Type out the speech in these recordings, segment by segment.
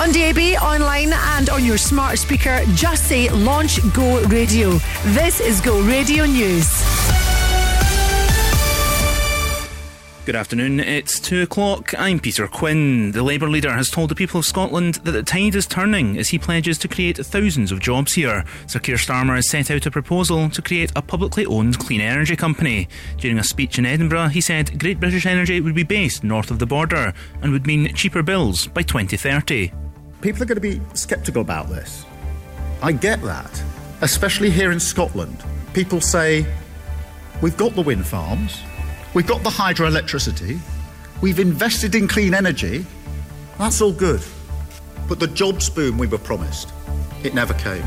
On DAB, online, and on your smart speaker, just say Launch Go Radio. This is Go Radio News. Good afternoon, it's two o'clock. I'm Peter Quinn. The Labour leader has told the people of Scotland that the tide is turning as he pledges to create thousands of jobs here. Sir Keir Starmer has set out a proposal to create a publicly owned clean energy company. During a speech in Edinburgh, he said Great British Energy would be based north of the border and would mean cheaper bills by 2030. People are going to be sceptical about this. I get that, especially here in Scotland. People say, we've got the wind farms We've got the hydroelectricity. We've invested in clean energy. That's all good. But the jobs boom we were promised, it never came.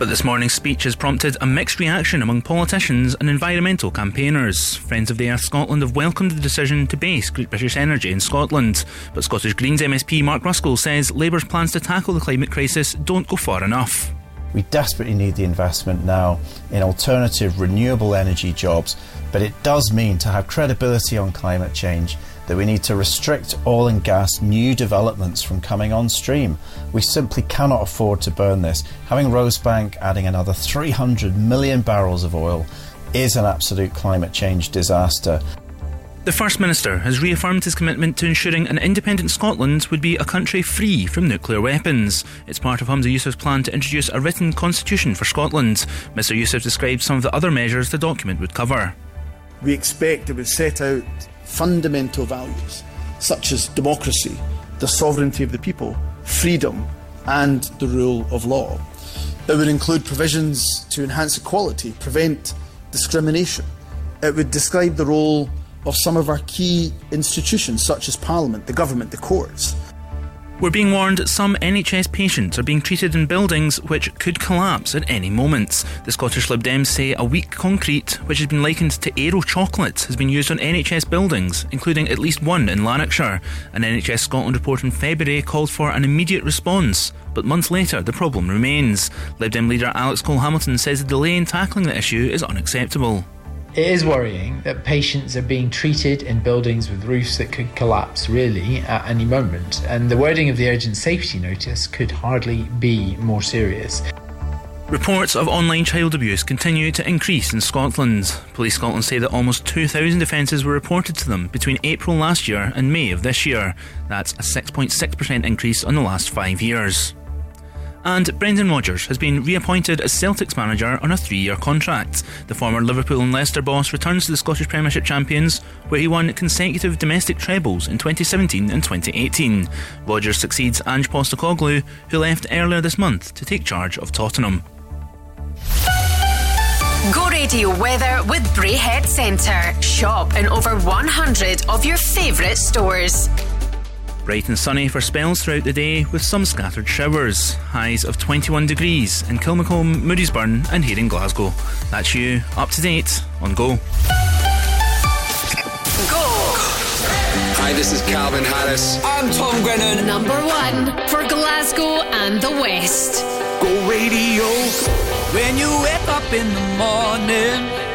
But this morning's speech has prompted a mixed reaction among politicians and environmental campaigners. Friends of the Earth Scotland have welcomed the decision to base Great British Energy in Scotland. But Scottish Greens MSP Mark Ruskell says Labour's plans to tackle the climate crisis don't go far enough. We desperately need the investment now in alternative renewable energy jobs but it does mean to have credibility on climate change that we need to restrict oil and gas new developments from coming on stream. We simply cannot afford to burn this. Having Rosebank adding another 300 million barrels of oil is an absolute climate change disaster. The First Minister has reaffirmed his commitment to ensuring an independent Scotland would be a country free from nuclear weapons. It's part of Humza Yousaf's plan to introduce a written constitution for Scotland. Mr Yousaf described some of the other measures the document would cover we expect it would set out fundamental values such as democracy, the sovereignty of the people, freedom, and the rule of law. It would include provisions to enhance equality, prevent discrimination. It would describe the role of some of our key institutions, such as Parliament, the government, the courts, we're being warned some NHS patients are being treated in buildings which could collapse at any moment. The Scottish Lib Dems say a weak concrete, which has been likened to Aero chocolate, has been used on NHS buildings, including at least one in Lanarkshire. An NHS Scotland report in February called for an immediate response, but months later the problem remains. Lib Dem leader Alex Cole Hamilton says the delay in tackling the issue is unacceptable. It is worrying that patients are being treated in buildings with roofs that could collapse really at any moment, and the wording of the urgent safety notice could hardly be more serious. Reports of online child abuse continue to increase in Scotland. Police Scotland say that almost 2,000 offences were reported to them between April last year and May of this year. That's a 6.6% increase on the last five years. And Brendan Rodgers has been reappointed as Celtic's manager on a three year contract. The former Liverpool and Leicester boss returns to the Scottish Premiership champions, where he won consecutive domestic trebles in 2017 and 2018. Rodgers succeeds Ange Postecoglou, who left earlier this month to take charge of Tottenham. Go Radio weather with Braehead Centre. Shop in over 100 of your favourite stores. Bright and sunny for spells throughout the day with some scattered showers. Highs of 21 degrees in Kilmacolm, Moodiesburn, and here in Glasgow. That's you up to date on Go. Go! Hi, this is Calvin Harris. I'm Tom Grennan. Number one for Glasgow and the West. Go radio. When you wake up in the morning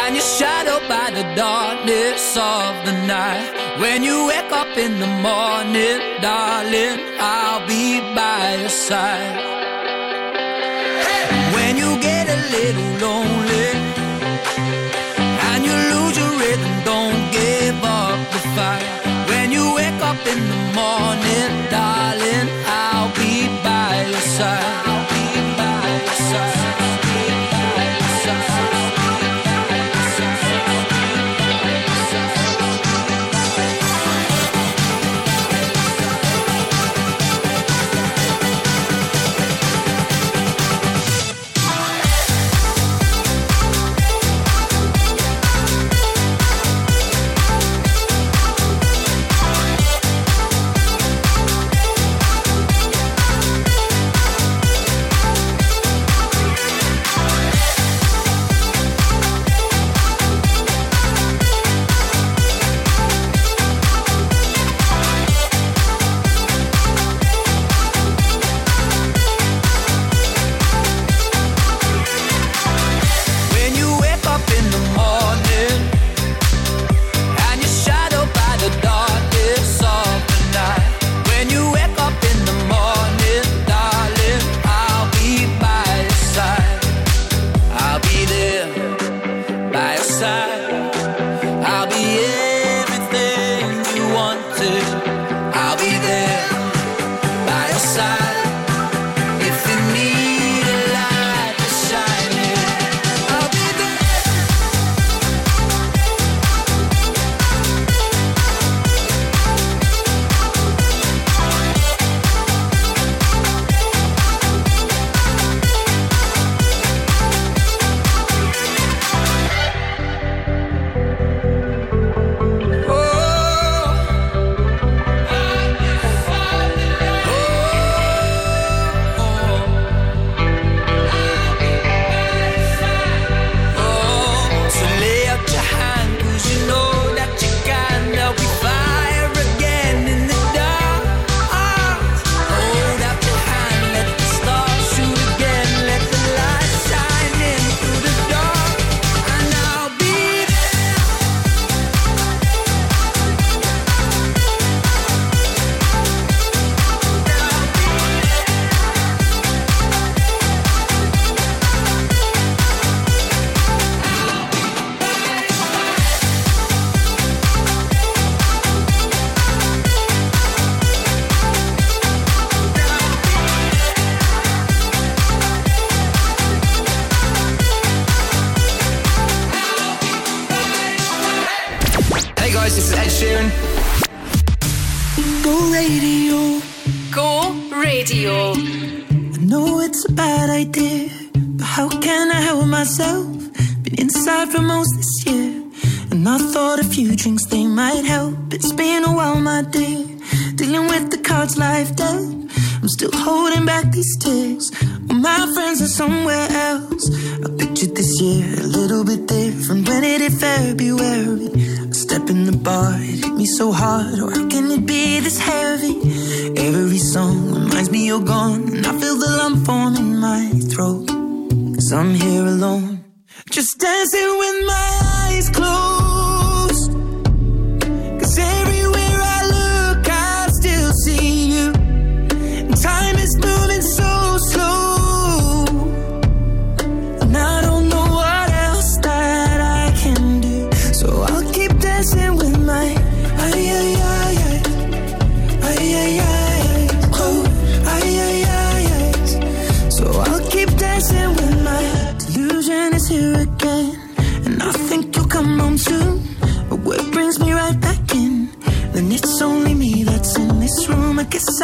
and you're shadowed by the darkness of the night. When you wake up in the morning, darling, I'll be by your side. When you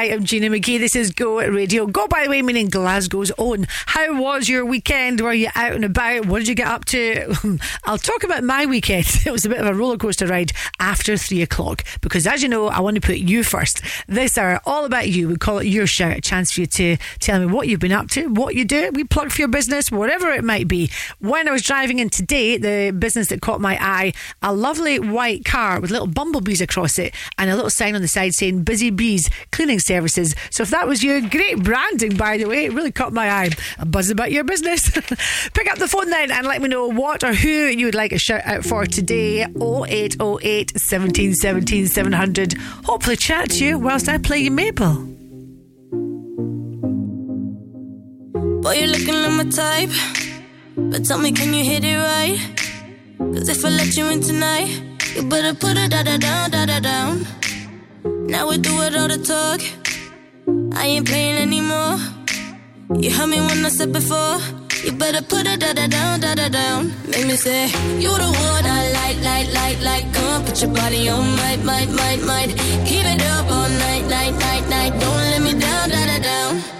I am Gina McKie. This is Go Radio. Go, by the way, meaning Glasgow's own. How was your weekend? Were you out and about? What did you get up to? I'll talk about my weekend. It was a bit of a roller coaster ride after three o'clock because, as you know, I want to put you first. This hour, all about you. We call it your shout, a chance for you to tell me what you've been up to, what you do. We plug for your business, whatever it might be. When I was driving in today, the business that caught my eye, a lovely white car with little bumblebees across it and a little sign on the side saying Busy Bees Cleaning Services. So if that was you, great branding, by the way. It really caught my eye. Buzz about your business. Pick up the phone then and let me know what or who you would like a shout out for today. 0808 17 17 700. Hopefully chat to you whilst I play you Maple. Boy, you're looking like my type. But tell me, can you hit it right? Cause if I let you in tonight, you better put it da da down, da da down. Now we do it all the talk. I ain't playing anymore. You heard me when I said before. You better put it da down, da da down. Make me say, You the one I like, like, like, like. Come put your body on, might, might, might, might. Keep it up all night, night, night, night. Don't let me down, da da down.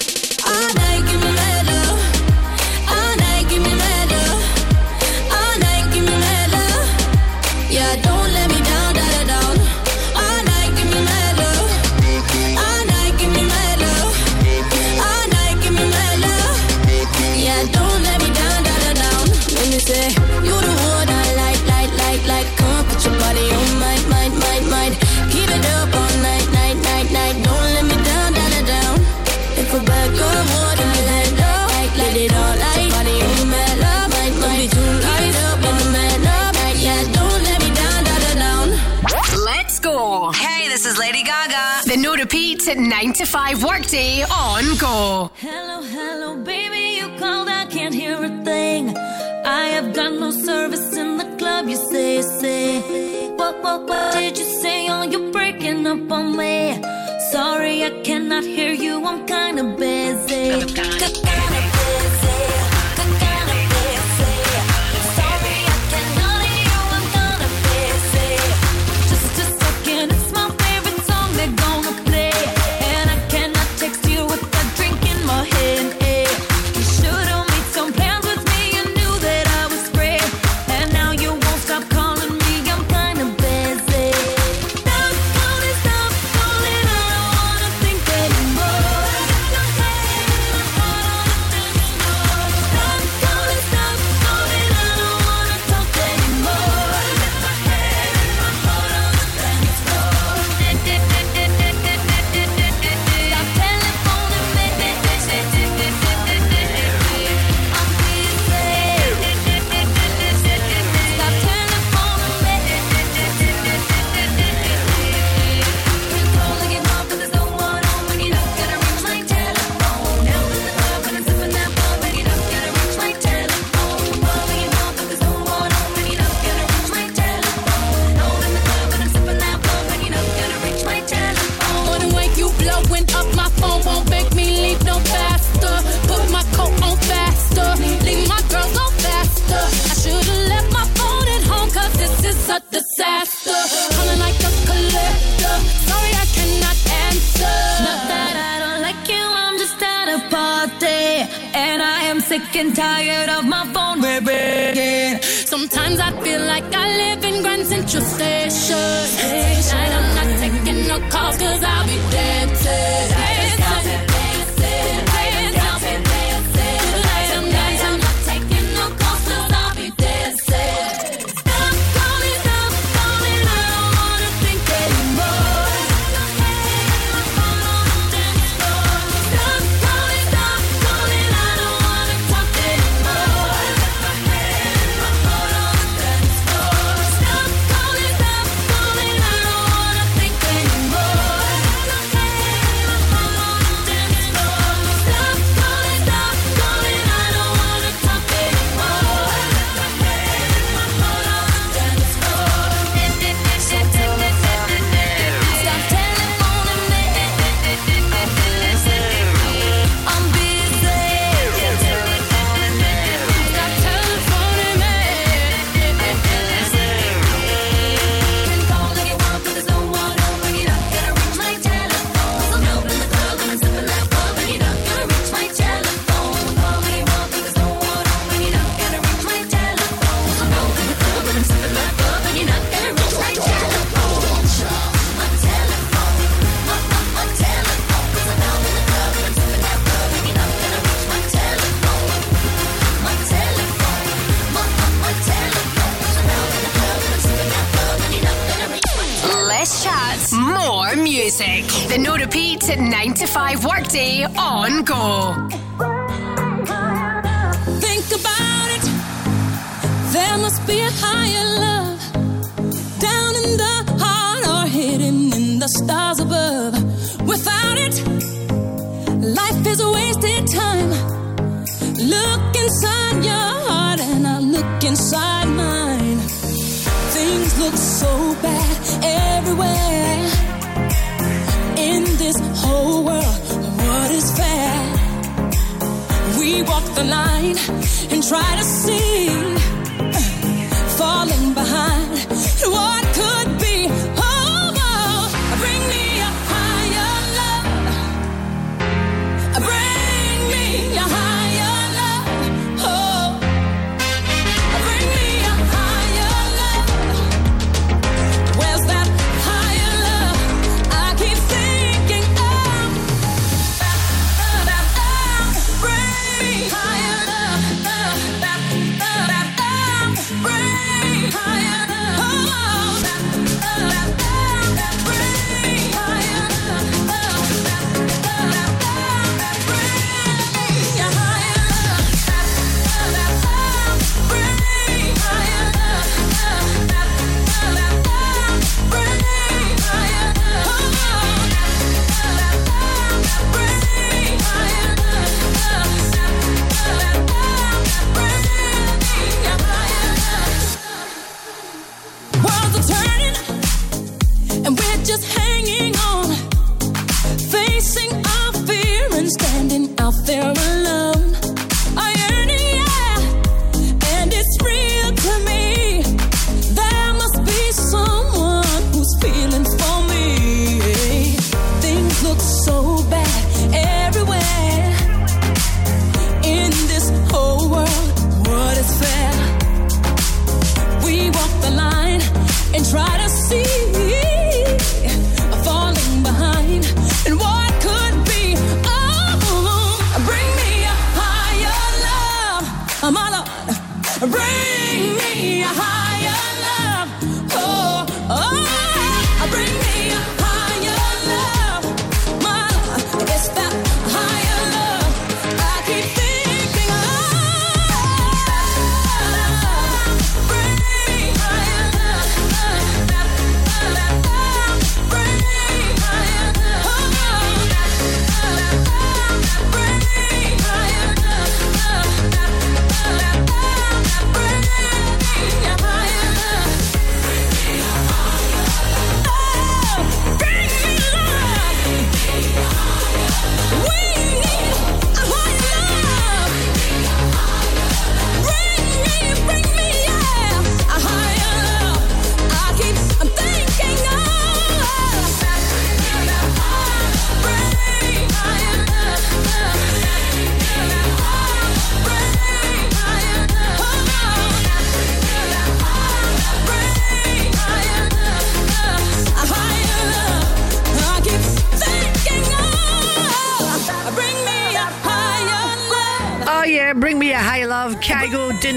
9 to 5 workday on Go. Hello, hello, baby, you called, I can't hear a thing. I have got no service in the club, you say, say. What, what, what did you say? Oh, you're breaking up on me. Sorry, I cannot hear you, I'm kinda busy. I'm kinda sick and tired of my phone ringing. Sometimes I feel like I live in Grand Central Station. Tonight I'm not taking no calls cause I'll be dead today.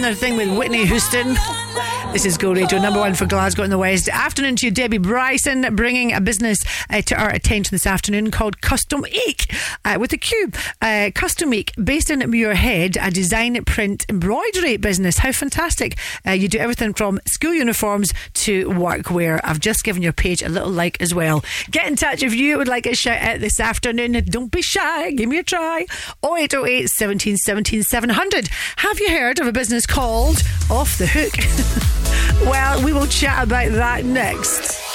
Their thing with Whitney Houston. This is Go Radio, number one for Glasgow in the West. Afternoon to you, Debbie Bryson, bringing a business uh, to our attention this afternoon called Custom Eke uh, with a cube. Uh, Custom Eke, based in Muirhead, a design, print, embroidery business. How fantastic! Uh, you do everything from school uniforms to workwear. I've just given your page a little like as well. Get in touch if you would like a shout out this afternoon. Don't be shy, give me a try. 0808 17 17 700. Have you heard of a business called Off the Hook? well, we will chat about that next.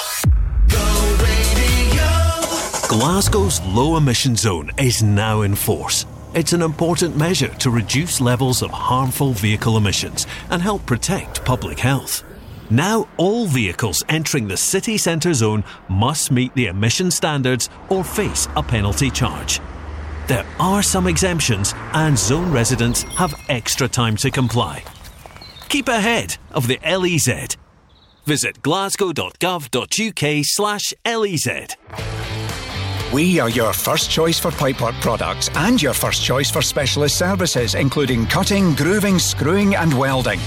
Glasgow's low emission zone is now in force. It's an important measure to reduce levels of harmful vehicle emissions and help protect public health. Now, all vehicles entering the city centre zone must meet the emission standards or face a penalty charge. There are some exemptions, and zone residents have extra time to comply. Keep ahead of the LEZ. Visit glasgow.gov.uk slash E LEZ. We are your first choice for pipework products and your first choice for specialist services, including cutting, grooving, screwing, and welding.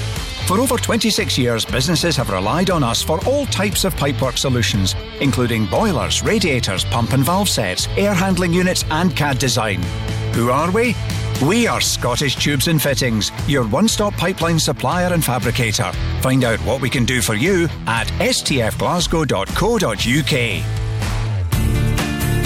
For over 26 years, businesses have relied on us for all types of pipework solutions, including boilers, radiators, pump and valve sets, air handling units, and CAD design. Who are we? We are Scottish Tubes and Fittings, your one stop pipeline supplier and fabricator. Find out what we can do for you at stfglasgow.co.uk.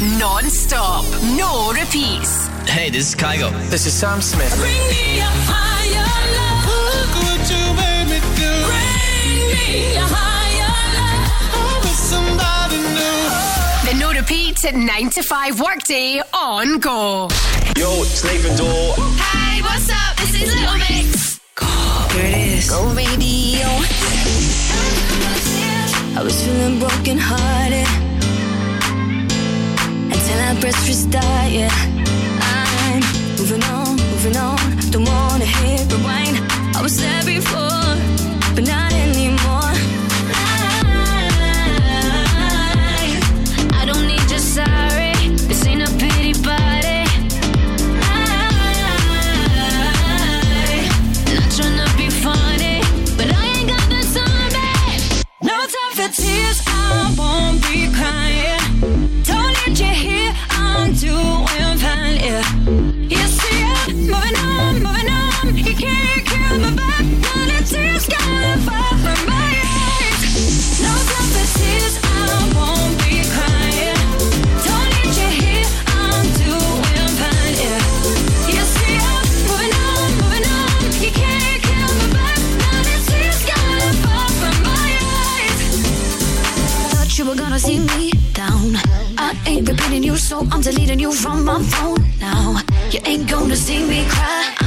Non stop, no repeats. Hey, this is Kygo. This is Sam Smith. Bring me a higher love. Look what you made me do. Bring me a higher love. I was somebody new. The no repeat at 9 to 5 workday on go. Yo, it's Nathan Dawe. Hey, what's up? This is Little Mix. Here it is. Go radio. I was feeling broken hearted pressed restart. Yeah, I'm moving on, repeating you, so I'm deleting you from my phone now. You ain't gonna see me cry.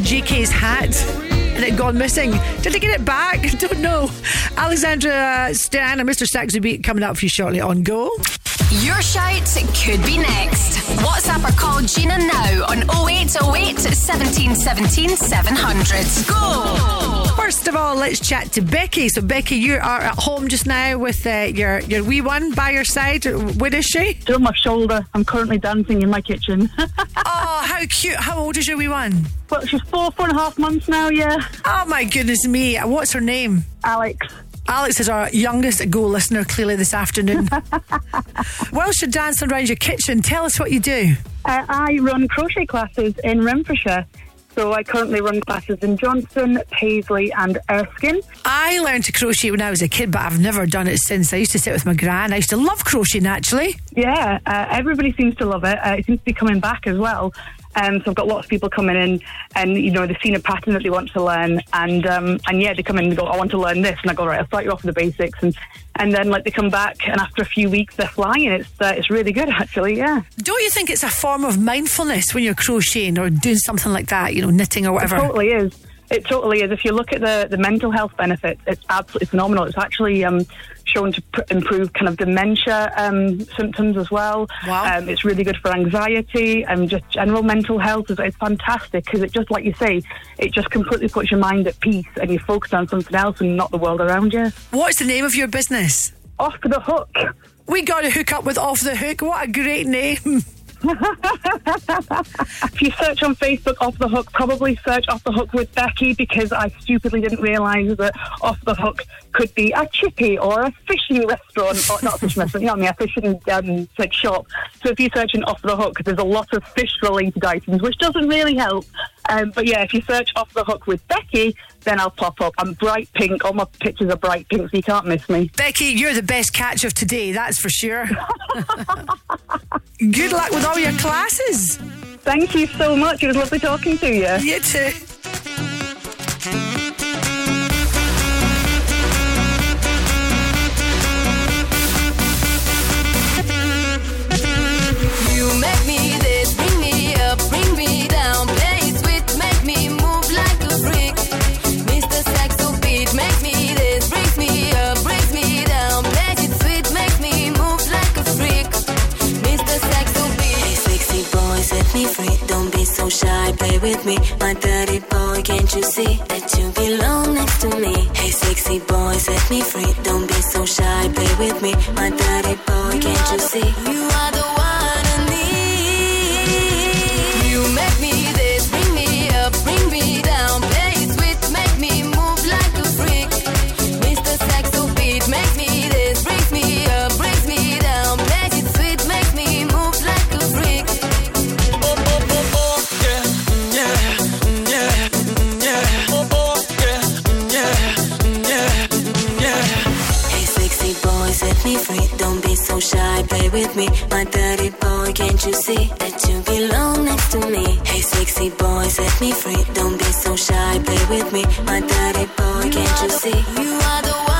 JK's hat? And it gone missing. Did they get it back? Don't know. Alexandra Stan and Mr. Be coming up for you shortly on Go. Your shout could be next. WhatsApp or call Gina now on 0808 17 17 700. Go! First of all, let's chat to Becky. So, Becky, you are at home just now with uh, your, your wee one by your side. Where is she? She's on my shoulder. I'm currently dancing in my kitchen. oh, how cute. How old is your wee one? Well, she's four, four and a half months now, yeah. Oh, my goodness me. What's her name? Alex. Alex is our youngest Go listener, clearly, this afternoon. Whilst you're dancing around your kitchen, tell us what you do. Uh, I run crochet classes in Renfrewshire. So I currently run classes in Johnstone, Paisley, and Erskine. I learned to crochet when I was a kid, but I've never done it since. I used to sit with my gran. I used to love crocheting, actually. Yeah, uh, everybody seems to love it. Uh, it seems to be coming back as well. Um, so I've got lots of people coming in, and you know they've seen a pattern that they want to learn, and um, and yeah, they come in and go, I want to learn this, and I go right, I'll start you off with the basics, and and then like they come back, and after a few weeks they're flying. It's uh, it's really good actually, yeah. Don't you think it's a form of mindfulness when you're crocheting or doing something like that, you know, knitting or whatever? It totally is. It totally is. If you look at the, the mental health benefits, it's absolutely phenomenal. It's actually um, shown to pr- improve kind of dementia um, symptoms as well. Wow. Um, it's really good for anxiety and just general mental health. It's, it's fantastic because it just, like you say, it just completely puts your mind at peace and you focus on something else and not the world around you. What's the name of your business? Off the hook. We got to hook up with Off the Hook. What a great name. If you search on Facebook Off the Hook, probably search Off the Hook with Becky because I stupidly didn't realise that Off the Hook could be a chippy or a fishing restaurant, or not fishing restaurant, what I mean, a fishing um, like shop. So if you search in Off the Hook, there's a lot of fish related items, which doesn't really help. Um, but yeah, if you search Off the Hook with Becky, then I'll pop up. I'm bright pink. All my pictures are bright pink, so you can't miss me. Becky, you're the best catch of today, that's for sure. Good luck with all your classes. Thank you so much. It was lovely talking to you. You too. Set me free. Don't be so shy, play with me. My dirty boy, can't you see that you belong next to me? Hey, sexy boy, set me free. Don't be so shy, play with me. My dirty boy, can't you see? You are the one I need. You make me set me free. Don't be so shy, play with me. My dirty boy, can't you see that you belong next to me? Hey, sexy boy, set me free. Don't be so shy, play with me. My dirty boy, can't you see? You are the one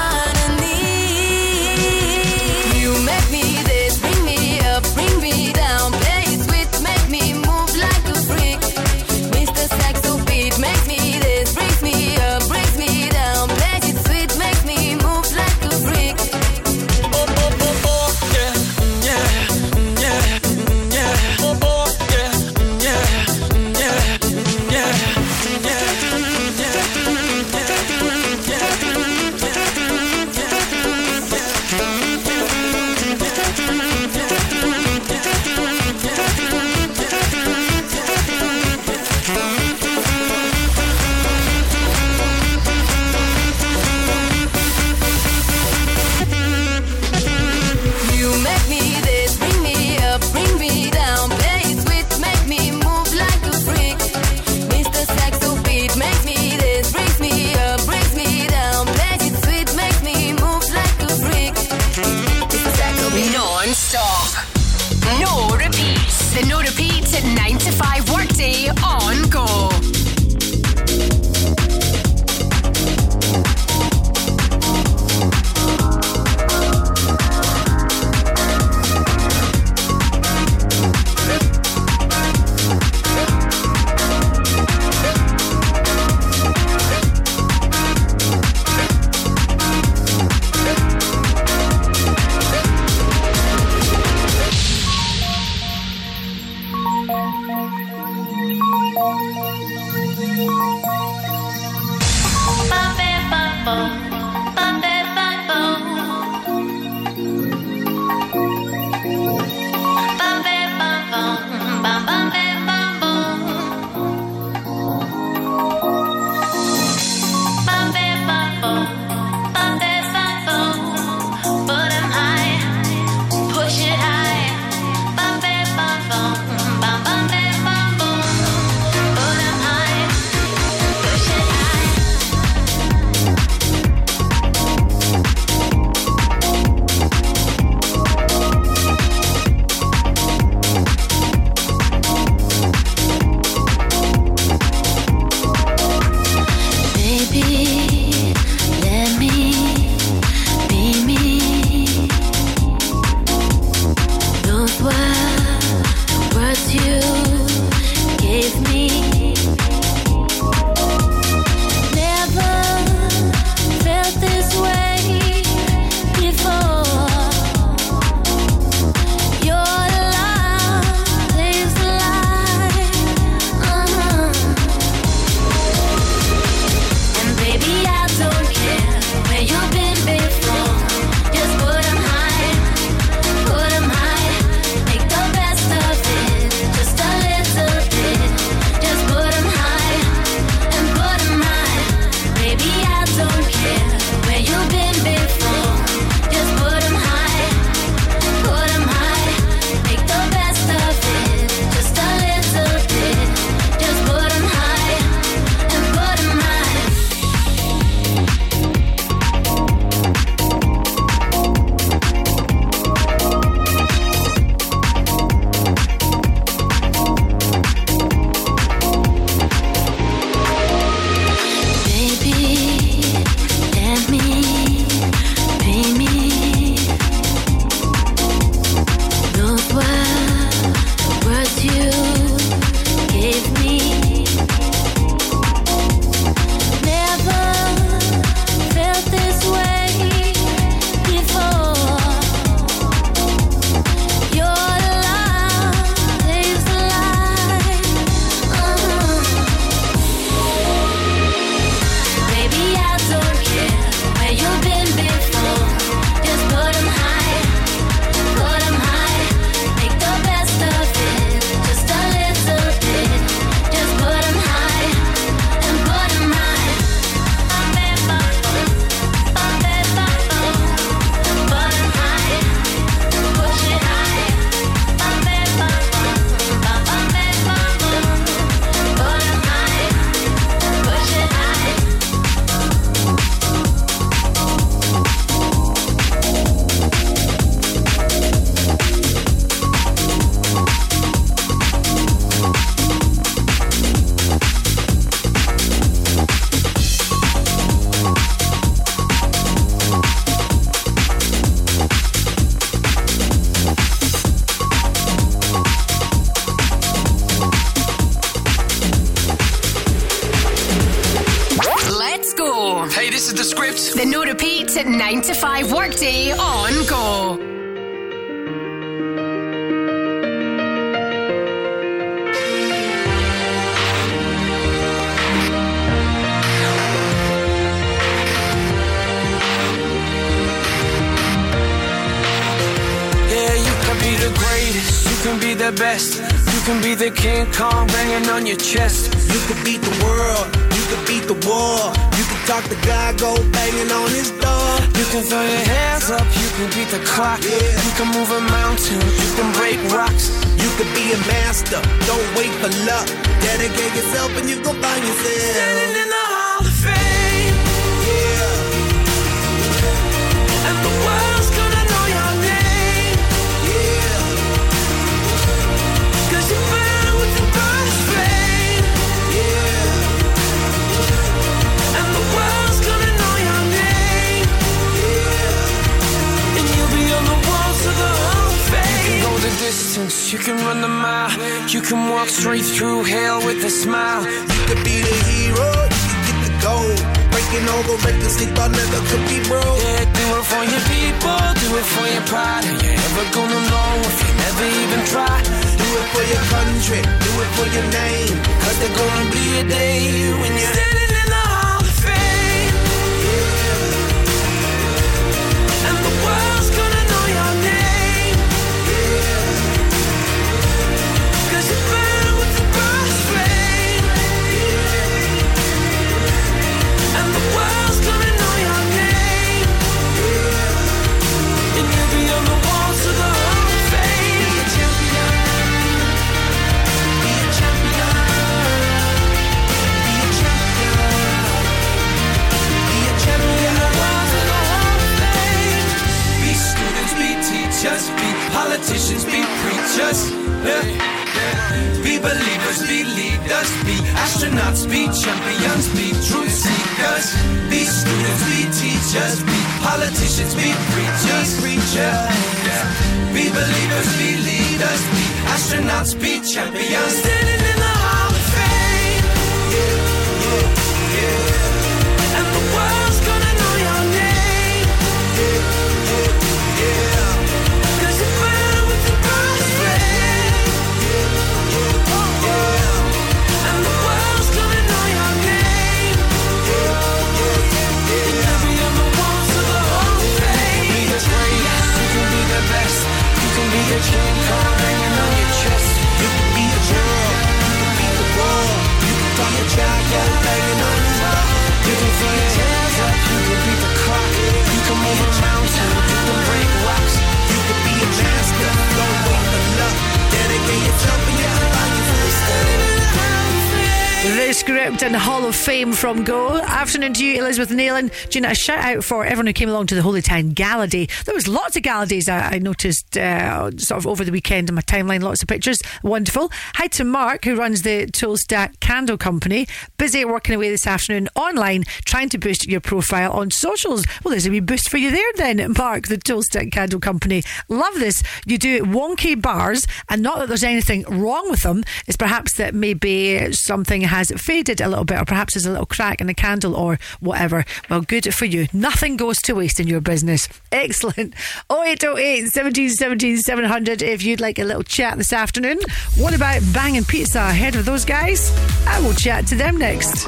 from Go. Afternoon to you, Elizabeth Nailan. Gina, a shout out for everyone who came along to the Holytown Gala Day. There was lots of gala days I, I noticed uh, sort of over the weekend in my timeline, lots of pictures. Wonderful. Hi to Mark, who runs the Toolstack Candle Company. Busy working away this afternoon online, trying to boost your profile on socials. Well, there's a wee boost for you there then, Mark, the Toolstack Candle Company. Love this. You do wonky bars, and not that there's anything wrong with them, it's perhaps that maybe something has faded a little bit, or perhaps there's a little crack in the candle, or whatever. Well, good for you. Nothing goes to waste in your business. Excellent. 0808 17 17 700 if you'd like a little chat this afternoon. What about Banging Pizza ahead of those guys? I will chat to them next.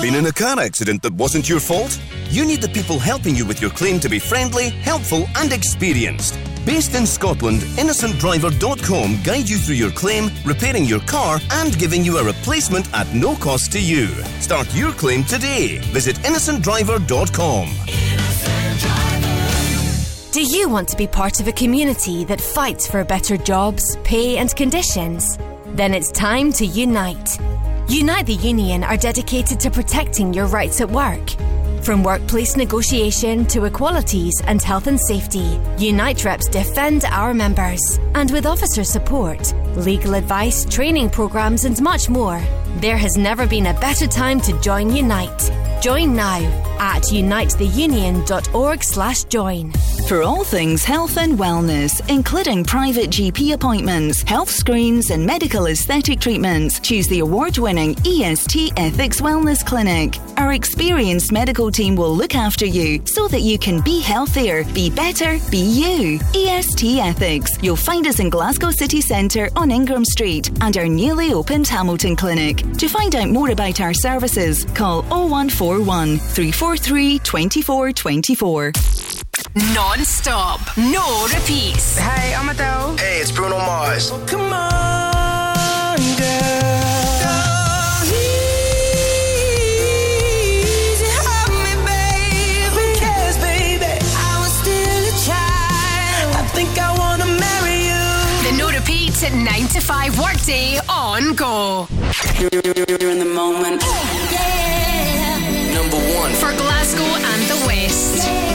Been in a car accident that wasn't your fault? You need the people helping you with your claim to be friendly, helpful, and experienced. Based in Scotland, InnocentDriver.com guide you through your claim, repairing your car, and giving you a replacement at no cost to you. Start your claim today. Visit InnocentDriver.com. Do you want to be part of a community that fights for better jobs, pay, and conditions? Then it's time to unite. Unite the Union are dedicated to protecting your rights at work. From workplace negotiation to equalities and health and safety, Unite reps defend our members. And with officer support, legal advice, training programs, and much more, there has never been a better time to join Unite. Join now at unitetheunion.org/join. For all things health and wellness, including private GP appointments, health screens, and medical aesthetic treatments, choose the award winning EST Ethics Wellness Clinic. Our experienced medical team will look after you so that you can be healthier, be better, be you. EST Ethics. You'll find us in Glasgow City Centre on Ingram Street and our newly opened Hamilton Clinic. To find out more about our services, call 0141 343 2424. Non stop. No repeats. Hey, I'm Adele. Hey, it's Bruno Mars. Come on, girl. 9 to 5 workday on go. You're in the moment. Number one. For Glasgow and the West. Go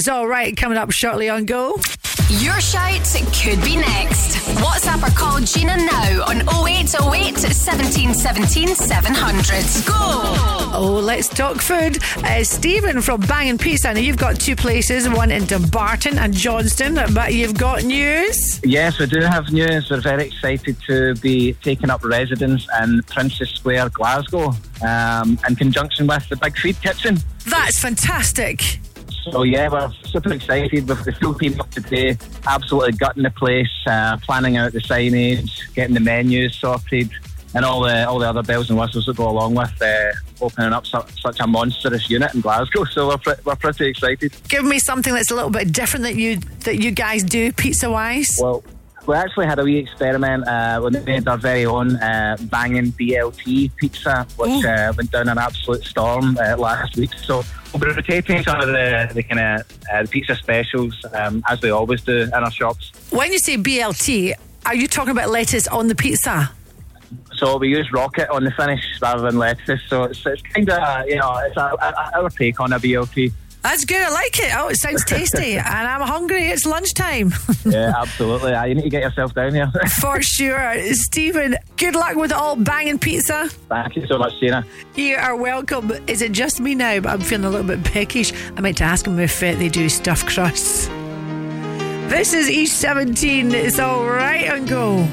E17 all right coming up shortly on Go. Your shout could be next. WhatsApp or call Gina now on 0808 17 17 700. Go! Oh, let's talk food. Uh, Stephen from Bangin' Pizza. Now, you've got two places, one in Dumbarton and Johnstone, but you've got news. Yes, we do have news. We're very excited to be taking up residence in Princes Square, Glasgow, um, in conjunction with the Big Feed Kitchen. That's fantastic. So yeah, we're super excited with the full team up today. Absolutely gutting the place, uh, planning out the signage, getting the menus sorted, and all the all the other bells and whistles that go along with uh, opening up su- such a monstrous unit in Glasgow. So we're pre- we're pretty excited. Give me something that's a little bit different that you that you guys do pizza wise. Well, we actually had a wee experiment. Uh, we made our very own uh, banging BLT pizza, which uh, went down an absolute storm uh, last week. So we'll be rotating some of the, the kind of uh, pizza specials um, as we always do in our shops. When you say BLT, are you talking about lettuce on the pizza? So we use rocket on the finish rather than lettuce. So it's, it's kind of you know it's a, a, our take on a BLT. That's good. I like it. Oh, it sounds tasty, and I'm hungry. It's lunchtime. yeah, absolutely. Uh, You need to get yourself down here. For sure. Stephen, good luck with all banging pizza. Thank you so much, Gina. You are welcome. Is it just me now? But I'm feeling a little bit peckish. I meant to ask them if uh, they do stuffed crusts. This is East 17. It's all right and go.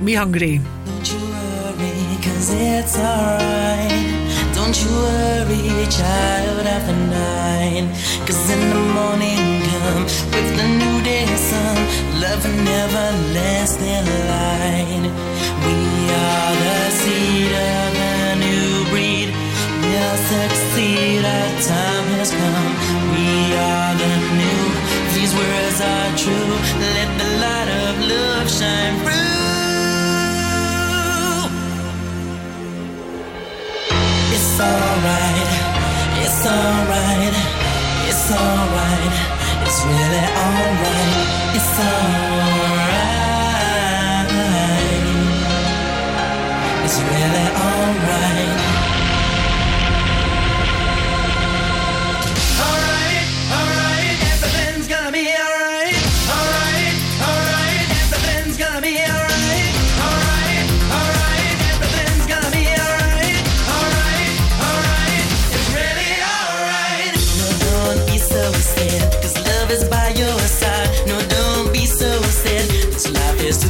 Me hungry. Don't you worry, cause it's alright. Don't you worry, child after nine. Cause in the morning come with the new day sun. Love never last in line. We are the seed of a new breed. We'll succeed, our time has come. We are the new. These words are true. Let the light of love shine through. It's alright, it's alright, it's alright, it's really alright, it's alright, it's really alright.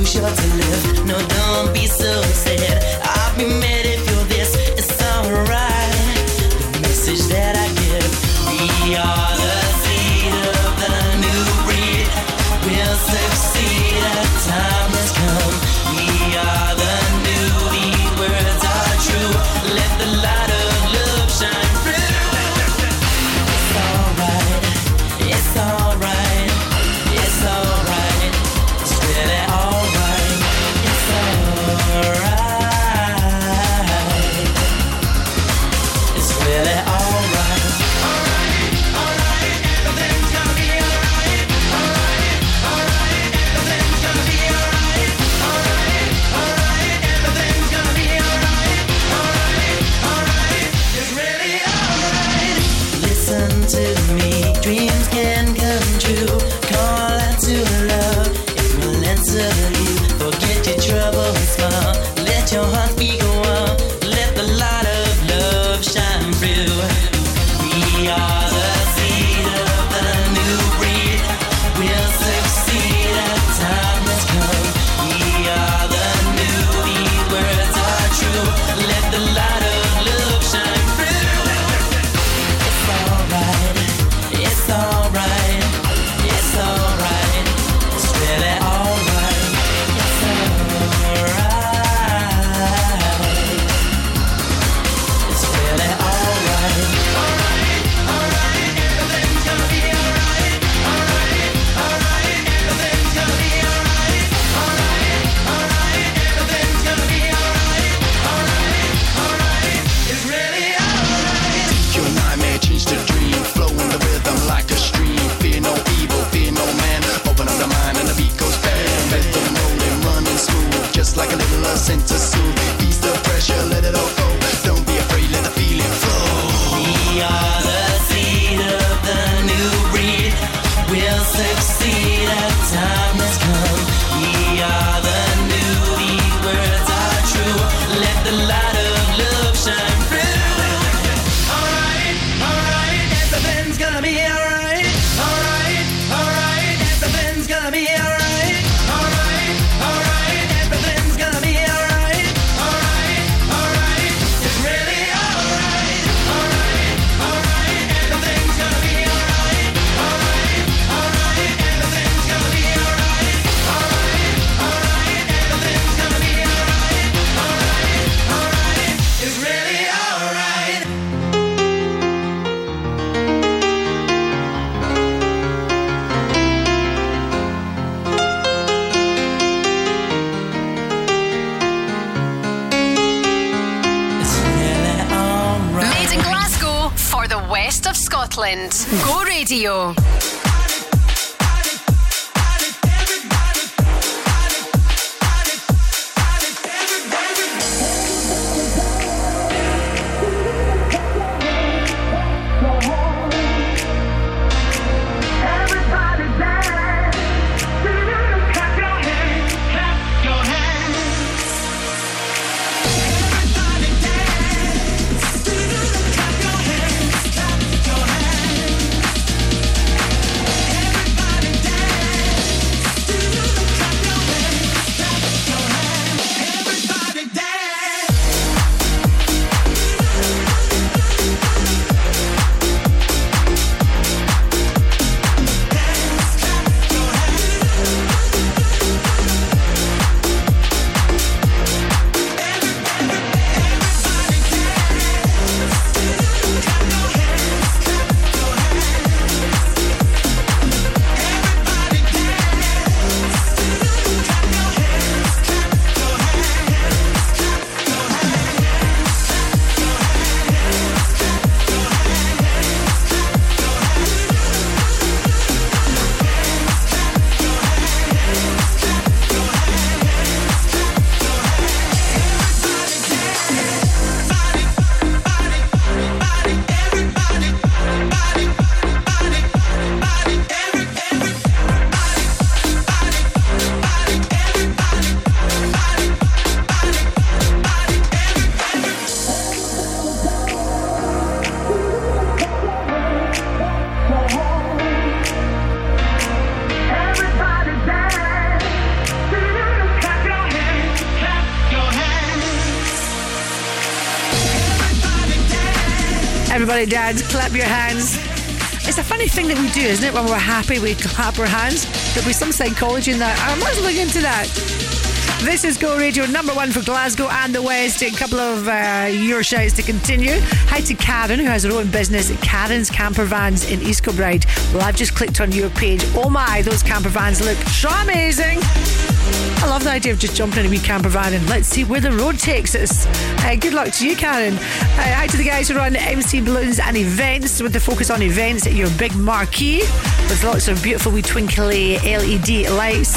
Too short to live. No, don't be so sad. Scotland. Go Radio. Everybody dance, clap your hands. It's a funny thing that we do, isn't it? When we're happy, we clap our hands. There'll be some psychology in that. I must look into that. This is Go Radio number one for Glasgow and the West. A couple of uh, your shouts to continue. Hi to Karen, who has her own business, Karen's Camper Vans in East Kilbride. Well, I've just clicked on your page. Oh my, those camper vans look so amazing. I love the idea of just jumping in a wee camper van and let's see where the road takes us. Uh, good luck to you, Karen. Uh, hi to the guys who run MC Balloons and events with the focus on events at your big marquee with lots of beautiful wee twinkly LED lights.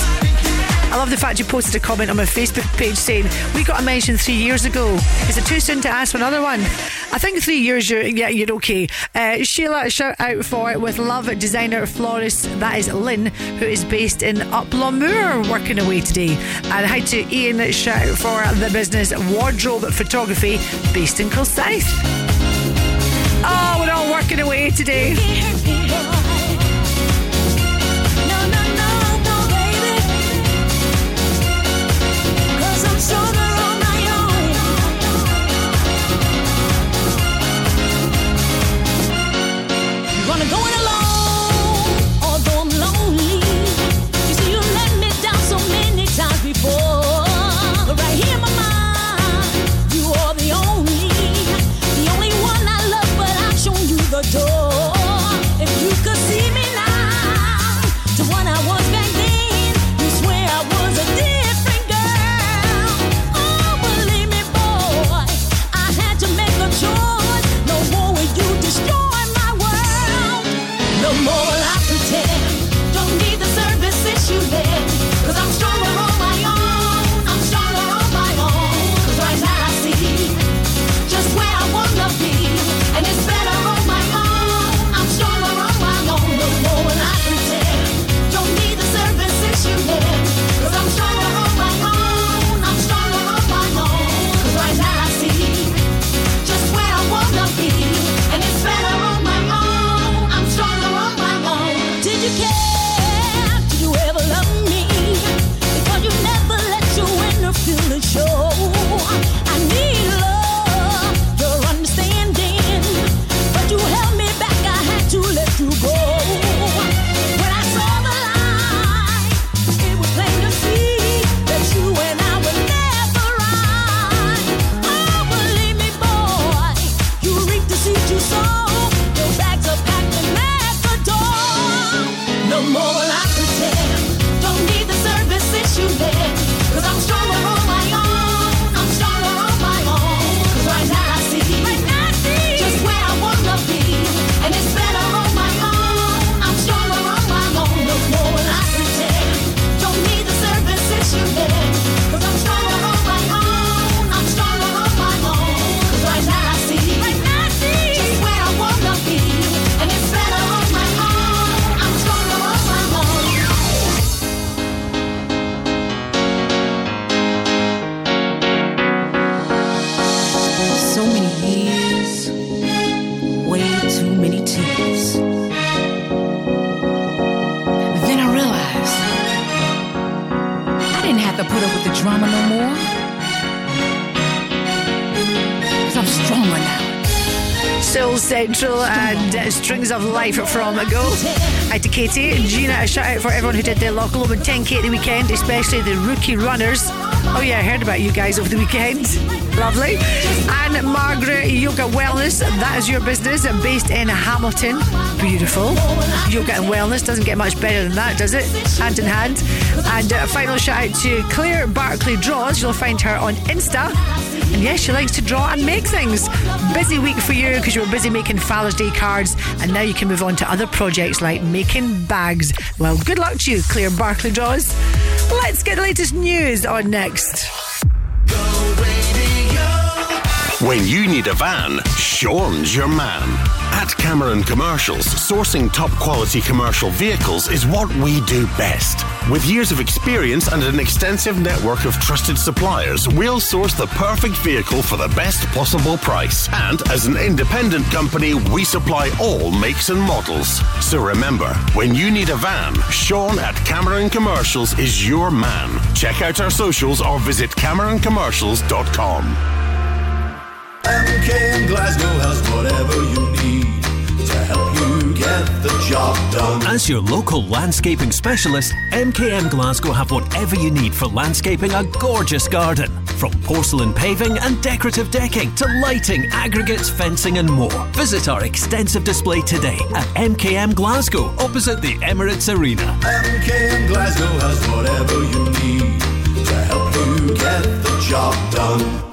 I love the fact you posted a comment on my Facebook page saying we got a mention three years ago. Is it too soon to ask for another one? I think three years, you're yeah, you're okay. Uh, Sheila, shout out for it with love designer florist. That is Lynn, who is based in Uplawmoor, working away today. And hi to Ian, shout out for the business wardrobe photography, based in Kilsyth. Oh, we're all working away today. Strings of Life from Go. Hi to Katie. And Gina, a shout out for everyone who did their local open 10k at the weekend, especially the rookie runners. Oh, yeah, I heard about you guys over the weekend. Lovely. And Margaret Yoga Wellness, that is your business, based in Hamilton. Beautiful. Yoga and wellness doesn't get much better than that, does it? Hand in hand. And a final shout out to Claire Barclay Draws. You'll find her on Insta. Yes, she likes to draw and make things. Busy week for you because you were busy making Father's Day cards, and now you can move on to other projects like making bags. Well, good luck to you, Claire Barclay Draws. Let's get the latest news on next. When you need a van, Sean's your man. At Cameron Commercials, sourcing top quality commercial vehicles is what we do best. With years of experience and an extensive network of trusted suppliers, we'll source the perfect vehicle for the best possible price. And as an independent company, we supply all makes and models. So remember, when you need a van, Sean at Cameron Commercials is your man. Check out our socials or visit CameronCommercials.com. MKM Glasgow has whatever you need to help you get the job done. As your local landscaping specialist, MKM Glasgow have whatever you need for landscaping a gorgeous garden. From porcelain paving and decorative decking to lighting, aggregates, fencing, and more. Visit our extensive display today at MKM Glasgow, opposite the Emirates Arena. MKM Glasgow has whatever you need to help you get the job done.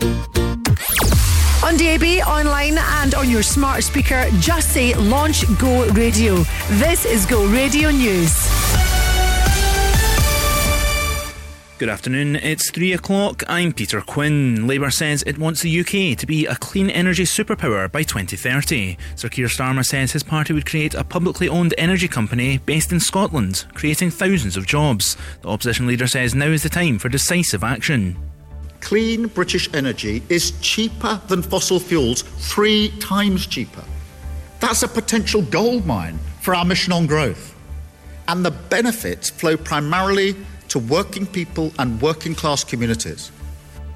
On DAB, online, and on your smart speaker, just say Launch Go Radio. This is Go Radio News. Good afternoon, it's three o'clock. I'm Peter Quinn. Labour says it wants the UK to be a clean energy superpower by 2030. Sir Keir Starmer says his party would create a publicly owned energy company based in Scotland, creating thousands of jobs. The opposition leader says now is the time for decisive action. Clean British energy is cheaper than fossil fuels, three times cheaper. That's a potential gold mine for our mission on growth. And the benefits flow primarily to working people and working class communities.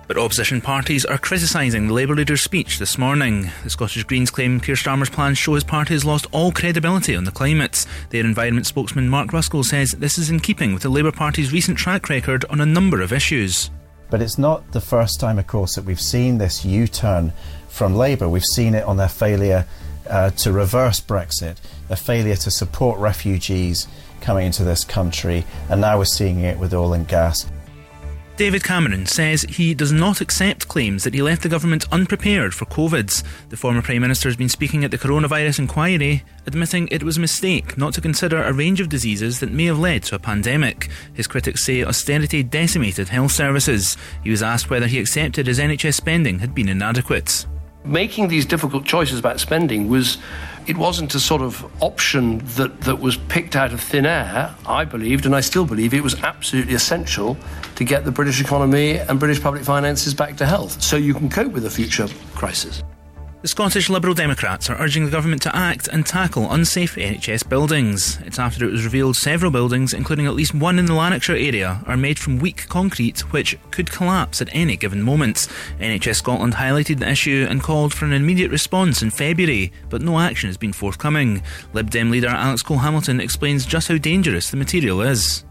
But opposition parties are criticising the Labour leader's speech this morning. The Scottish Greens claim Keir Starmer's plans show his party has lost all credibility on the climate. Their environment spokesman Mark Ruskell says this is in keeping with the Labour Party's recent track record on a number of issues. But it's not the first time, of course, that we've seen this U turn from Labour. We've seen it on their failure uh, to reverse Brexit, their failure to support refugees coming into this country, and now we're seeing it with oil and gas. David Cameron says he does not accept claims that he left the government unprepared for COVID. The former Prime Minister has been speaking at the coronavirus inquiry, admitting it was a mistake not to consider a range of diseases that may have led to a pandemic. His critics say austerity decimated health services. He was asked whether he accepted his NHS spending had been inadequate. making these difficult choices about spending was it wasn't a sort of option that, that was picked out of thin air. I believed, and I still believe, it was absolutely essential to get the British economy and British public finances back to health so you can cope with a future crisis. The Scottish Liberal Democrats are urging the government to act and tackle unsafe NHS buildings. It's after it was revealed several buildings, including at least one in the Lanarkshire area, are made from weak concrete which could collapse at any given moment. NHS Scotland highlighted the issue and called for an immediate response in February, but no action has been forthcoming. Lib Dem leader Alex Cole Hamilton explains just how dangerous the material is.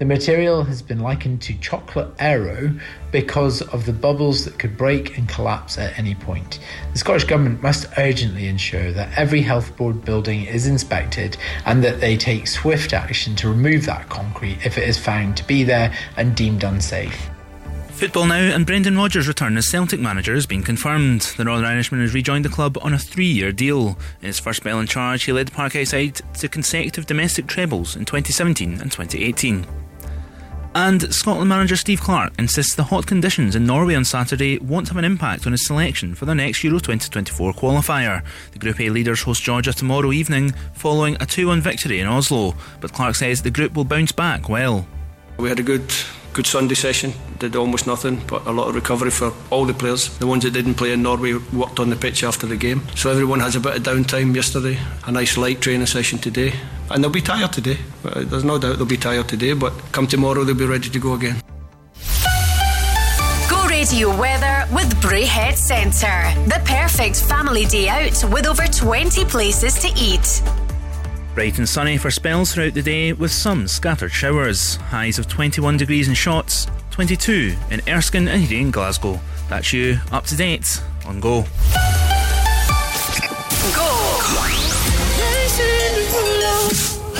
The material has been likened to chocolate aero because of the bubbles that could break and collapse at any point. The Scottish Government must urgently ensure that every health board building is inspected and that they take swift action to remove that concrete if it is found to be there and deemed unsafe. Football now, and Brendan Rodgers' return as Celtic manager has been confirmed. The Northern Irishman has rejoined the club on a three year deal. In his first spell in charge, he led Parkhead side to consecutive domestic trebles in 2017 and 2018. And Scotland manager Steve Clarke insists the hot conditions in Norway on Saturday won't have an impact on his selection for the next Euro 2024 qualifier. The Group A leaders host Georgia tomorrow evening following a 2 1 victory in Oslo, but Clarke says the group will bounce back well. We had a good good Sunday session, did almost nothing, but a lot of recovery for all the players. The ones that didn't play in Norway worked on the pitch after the game. So everyone has a bit of downtime yesterday, a nice light training session today. And they'll be tired today. But There's no doubt they'll be tired today, but come tomorrow they'll be ready to go again. Go Radio weather with Braehead Centre. The perfect family day out with over 20 places to eat. Bright and sunny for spells throughout the day with some scattered showers. Highs of 21 degrees in Shotts, 22 in Erskine and here in Glasgow. That's you up to date on Go.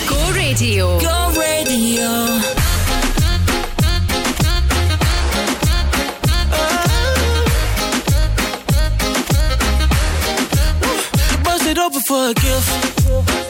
Go Radio. Go radio. Bust it open for a gift.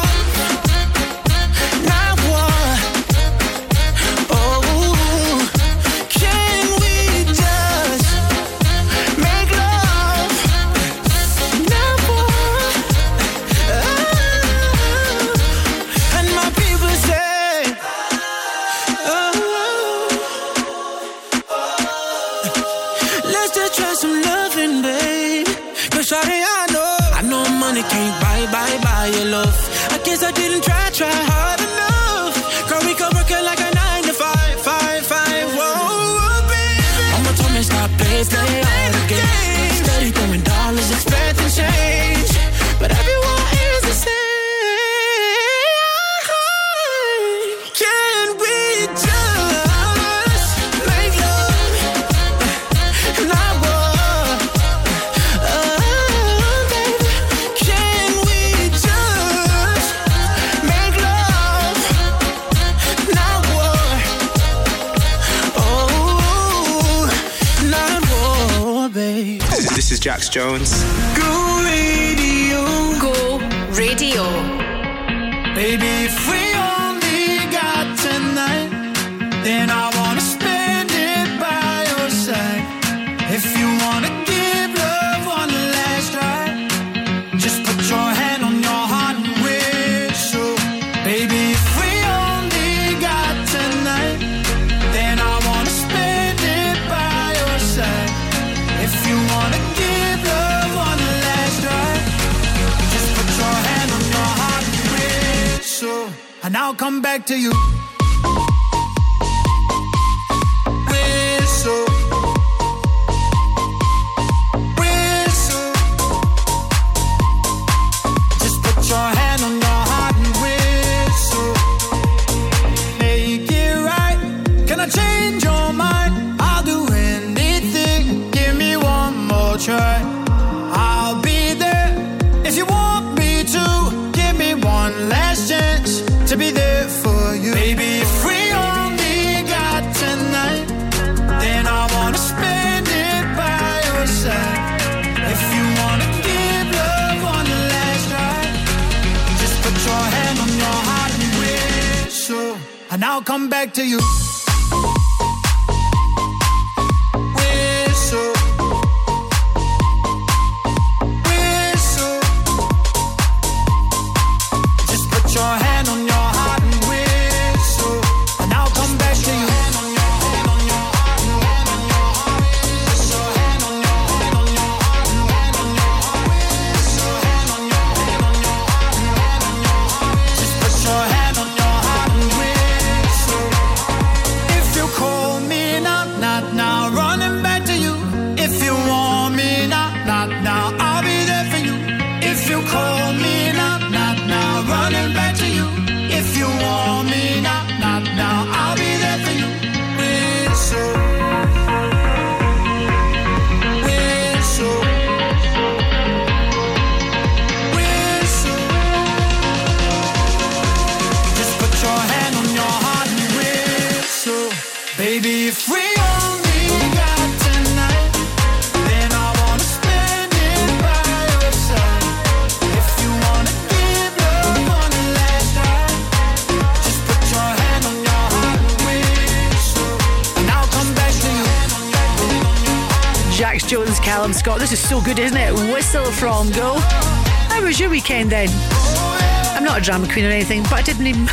Jax Jones. Go radio. Go Radio. Baby, good, isn't it? Whistle from Go. How was your weekend then? I'm not a drama queen or anything, but I didn't need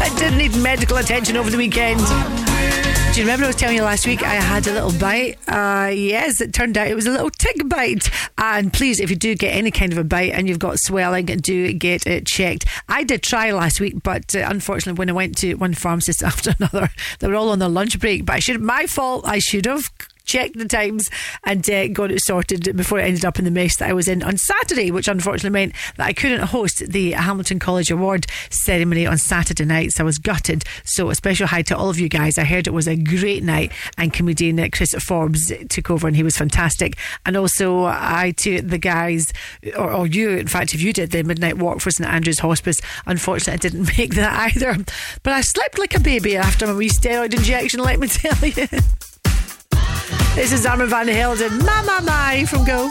I didn't need medical attention over the weekend. Do you remember I was telling you last week I had a little bite? Uh, yes, it turned out it was a little tick bite. And please, if you do get any kind of a bite and you've got swelling, do get it checked. I did try last week, but uh, unfortunately, when I went to one pharmacist after another, they were all on their lunch break. But I should, my fault. I should have checked the times and uh, got it sorted before it ended up in the mess that I was in on Saturday, which unfortunately meant that I couldn't host the Hamilton College Award ceremony on Saturday night. So I was gutted. So a special hi to all of you guys. I heard it was a great night, and comedian Chris Forbes took over, and he was fantastic. And also I to the guys, or, or you, in fact, if you did the midnight walk for St Andrew's Hospice, unfortunately I didn't make that either. But I slept like a baby after my wee steroid injection. Let me tell you. This is Armand van Helden, Mama My from Go.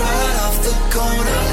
Right off the corner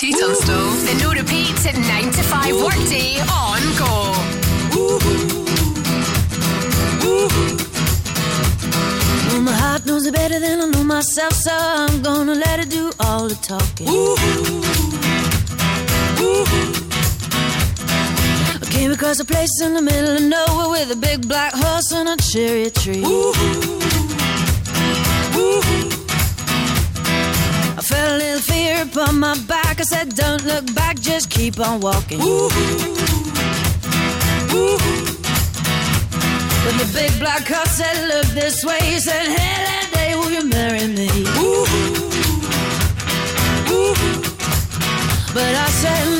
this is KT Tunstall. The no repeat 9 to 5 workday on go. Well, my heart knows it better than I know myself, so I'm gonna let it do all the talking. Ooh. Ooh. I came across a place in the middle of nowhere with a big black horse and a cherry tree. Felt a fear upon my back. I said, Don't look back, just keep on walking. But the big black horse said, Look this way. He said, Hey, that day, will you marry me? But I said,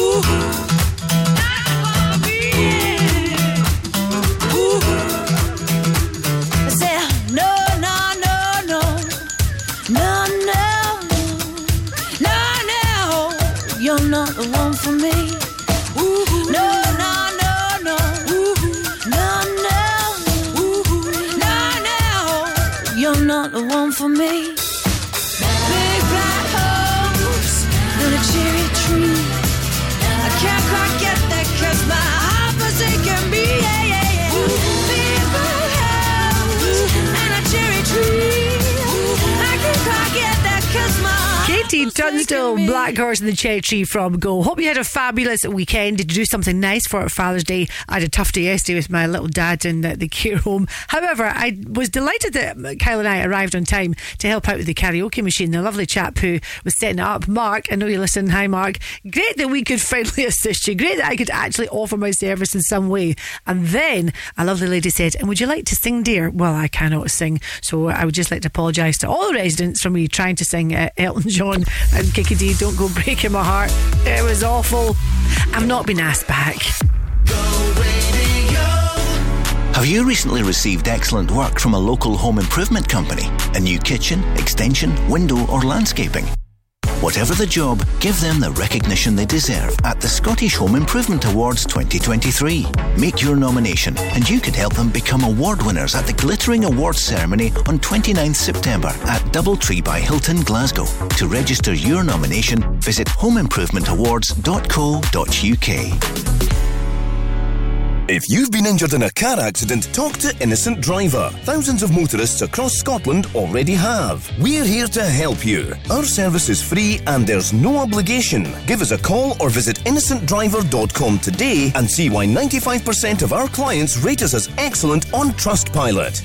Ooh. Tunstall, Black Horse and the Cherry Tree from Go. Hope you had a fabulous weekend. Did you do something nice for Father's Day? I had a tough day yesterday with my little dad in the, the care home. However, I was delighted that Kyle and I arrived on time to help out with the karaoke machine. The lovely chap who was setting it up, Mark. I know you listen. Hi, Mark. Great that we could finally assist you. Great that I could actually offer my service in some way. And then a lovely lady said, And would you like to sing, dear? Well, I cannot sing. So I would just like to apologise to all the residents for me trying to sing uh, Elton John and Kiki Dee, Don't Go Breaking My Heart. It was awful. I've not been asked back. Have you recently received excellent work from a local home improvement company? A new kitchen, extension, window, or landscaping? Whatever the job, give them the recognition they deserve at the Scottish Home Improvement Awards 2023. Make your nomination and you could help them become award winners at the glittering awards ceremony on 29th September at Doubletree by Hilton, Glasgow. To register your nomination, visit homeimprovementawards.co.uk. If you've been injured in a car accident, talk to Innocent Driver. Thousands of motorists across Scotland already have. We're here to help you. Our service is free and there's no obligation. Give us a call or visit innocentdriver.com today and see why 95% of our clients rate us as excellent on Trustpilot.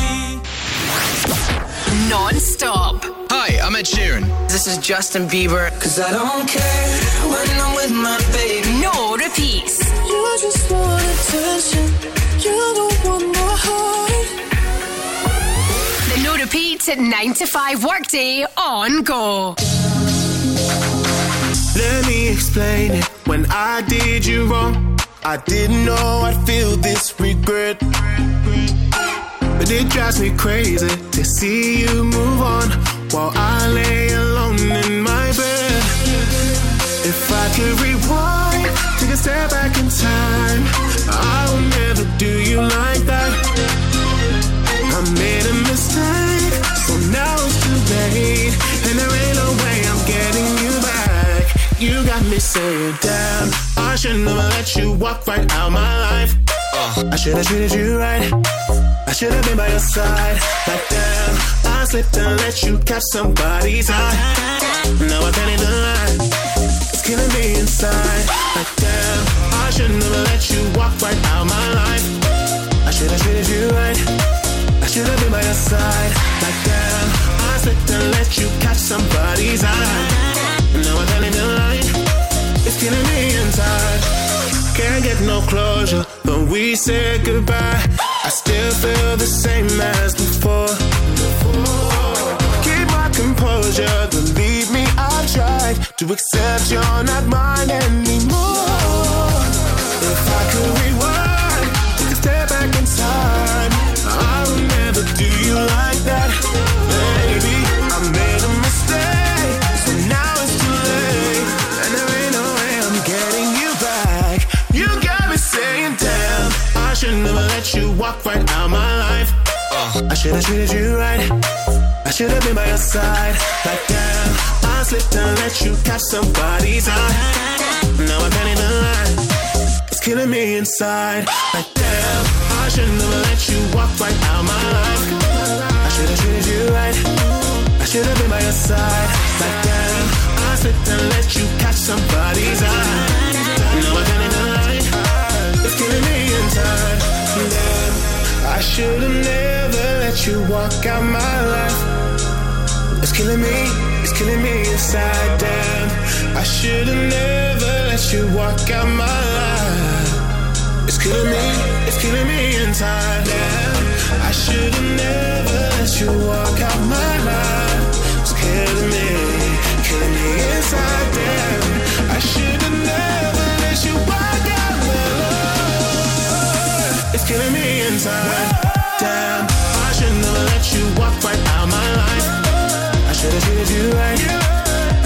Non-stop. Hi, I'm Ed Sheeran. This is Justin Bieber. Cause I don't care when I'm with my baby. No repeats. You just want attention. You don't want my heart. The no repeats at 9 to 5 workday on Go. Let me explain it. When I did you wrong, I didn't know I'd feel this regret. But it drives me crazy to see you move on while I lay alone in my bed. If I could rewind, take a step back in time, I will never do you like that. I made a mistake, so now it's too late, and there ain't no way I'm getting you back. You got me saying, damn, I should never let you walk right out my life. Uh. I should have treated you right. I should have been by your side. Like damn, I slipped and let you catch somebody's eye. Now I can't even lie. It's killing me inside. Like damn, I should never let you walk right out my life. I should have treated you right. I should have been by your side. Like damn, I slipped and let you catch somebody's eye. Now I can't even lie. It's killing me inside. Can't get no closure, but we said goodbye. Still feel the same as before. Keep my composure, believe me, I've tried to accept you're not mine anymore. If I could rewind, let you walk right out my life. Uh, I should have treated you right. I should have been by your side. Like damn, I slipped and let you catch somebody's eye. Now I can't even lie. It's killing me inside. Like damn, I should never let you walk right out my life. I should have treated you right. I should have been by your side. Like damn, I slipped and let you catch somebody's eye. Now I can't even lie. It's killing me inside. Damn, I should have never let you walk out my life. It's killing me, it's killing me inside. Damn, I should have never let you walk out my life. It's killing me, it's killing me inside. Damn, I should have never let you walk out my life. It's killing me, killing me inside. Damn, it's killing me inside. Damn, I should never let you walk right out my life. I should have treated you right.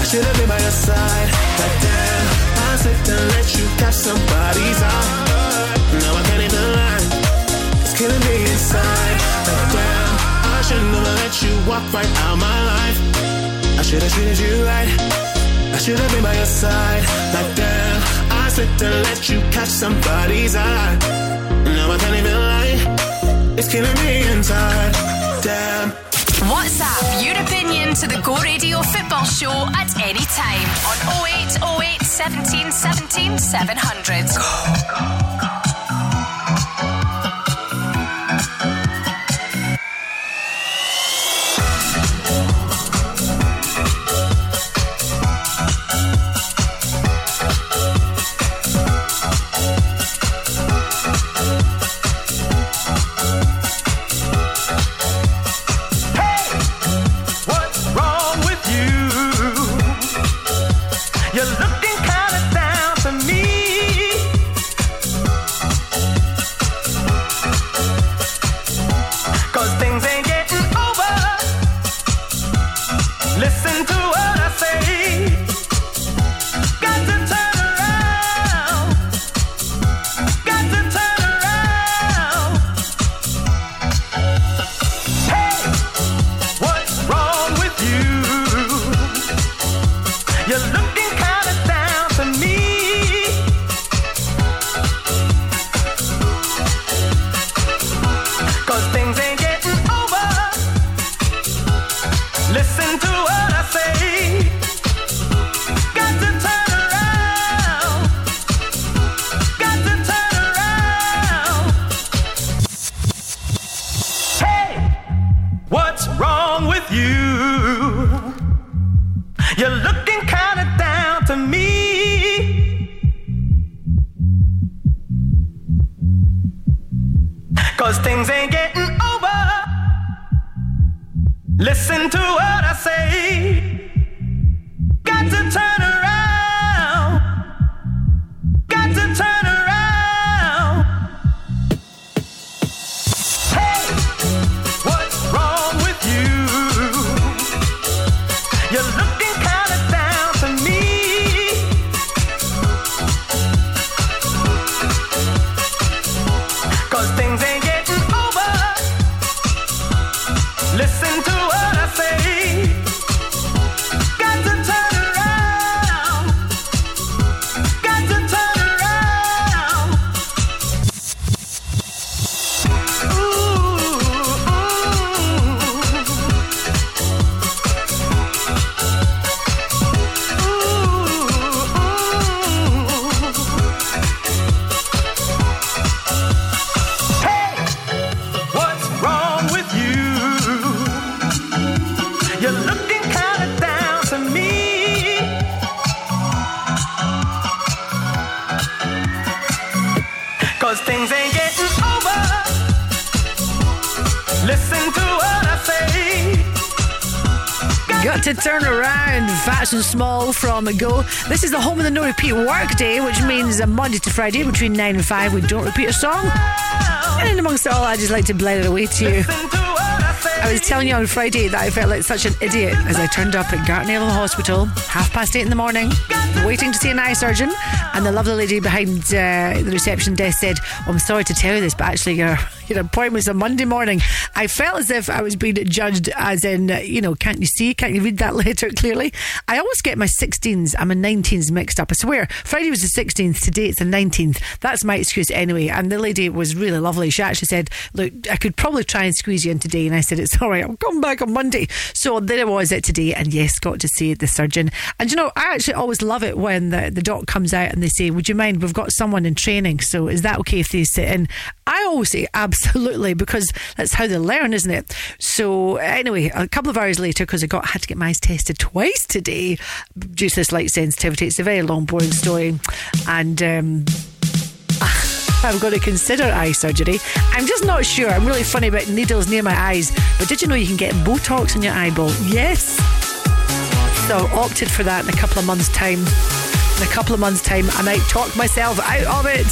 I should have been by your side. But damn, I slipped and let you catch somebody's eye. Now I can't even lie. It's killing me inside. But damn, I should never let you walk right out my life. I should have treated you right. I should have been by your side. Like damn, I slipped and let you catch somebody's eye. Now I can't even lie. It's killing me inside. Damn. WhatsApp your opinion to the Go Radio Football Show at any time on 0808 17 17 700. Small from go. This is the home of the no repeat work day, which means a Monday to Friday between 9 and 5 we don't repeat a song. And amongst it all, I just like to blend it away to you. I was telling you on Friday that I felt like such an idiot as I turned up at Gartnavel Hospital, half past eight in the morning, waiting to see an eye surgeon. And the lovely lady behind uh, the reception desk said, oh, I'm sorry to tell you this, but actually, your, your appointment was a Monday morning. I felt as if I was being judged, as in, you know, can't you see? Can't you read that letter clearly? I always get my 16s and my 19s mixed up. I swear, Friday was the 16th, today it's the 19th. That's my excuse anyway. And the lady was really lovely. She actually said, Look, I could probably try and squeeze you in today. And I said, It's all right, I'll come back on Monday. So there it was it today. And yes, got to see the surgeon. And you know, I actually always love it when the, the doc comes out and they say, Would you mind? We've got someone in training. So is that okay if they sit in? I always say, Absolutely, because that's how they learn, isn't it? So anyway, a couple of hours later, because I got had to get my eyes tested twice today due to this light sensitivity. It's a very long, boring story. And um, I'm going to consider eye surgery. I'm just not sure. I'm really funny about needles near my eyes. But did you know you can get Botox in your eyeball? Yes. So opted for that in a couple of months' time. In a couple of months' time, I might talk myself out of it.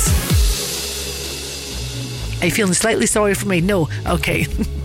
Are you feeling slightly sorry for me? No. Okay.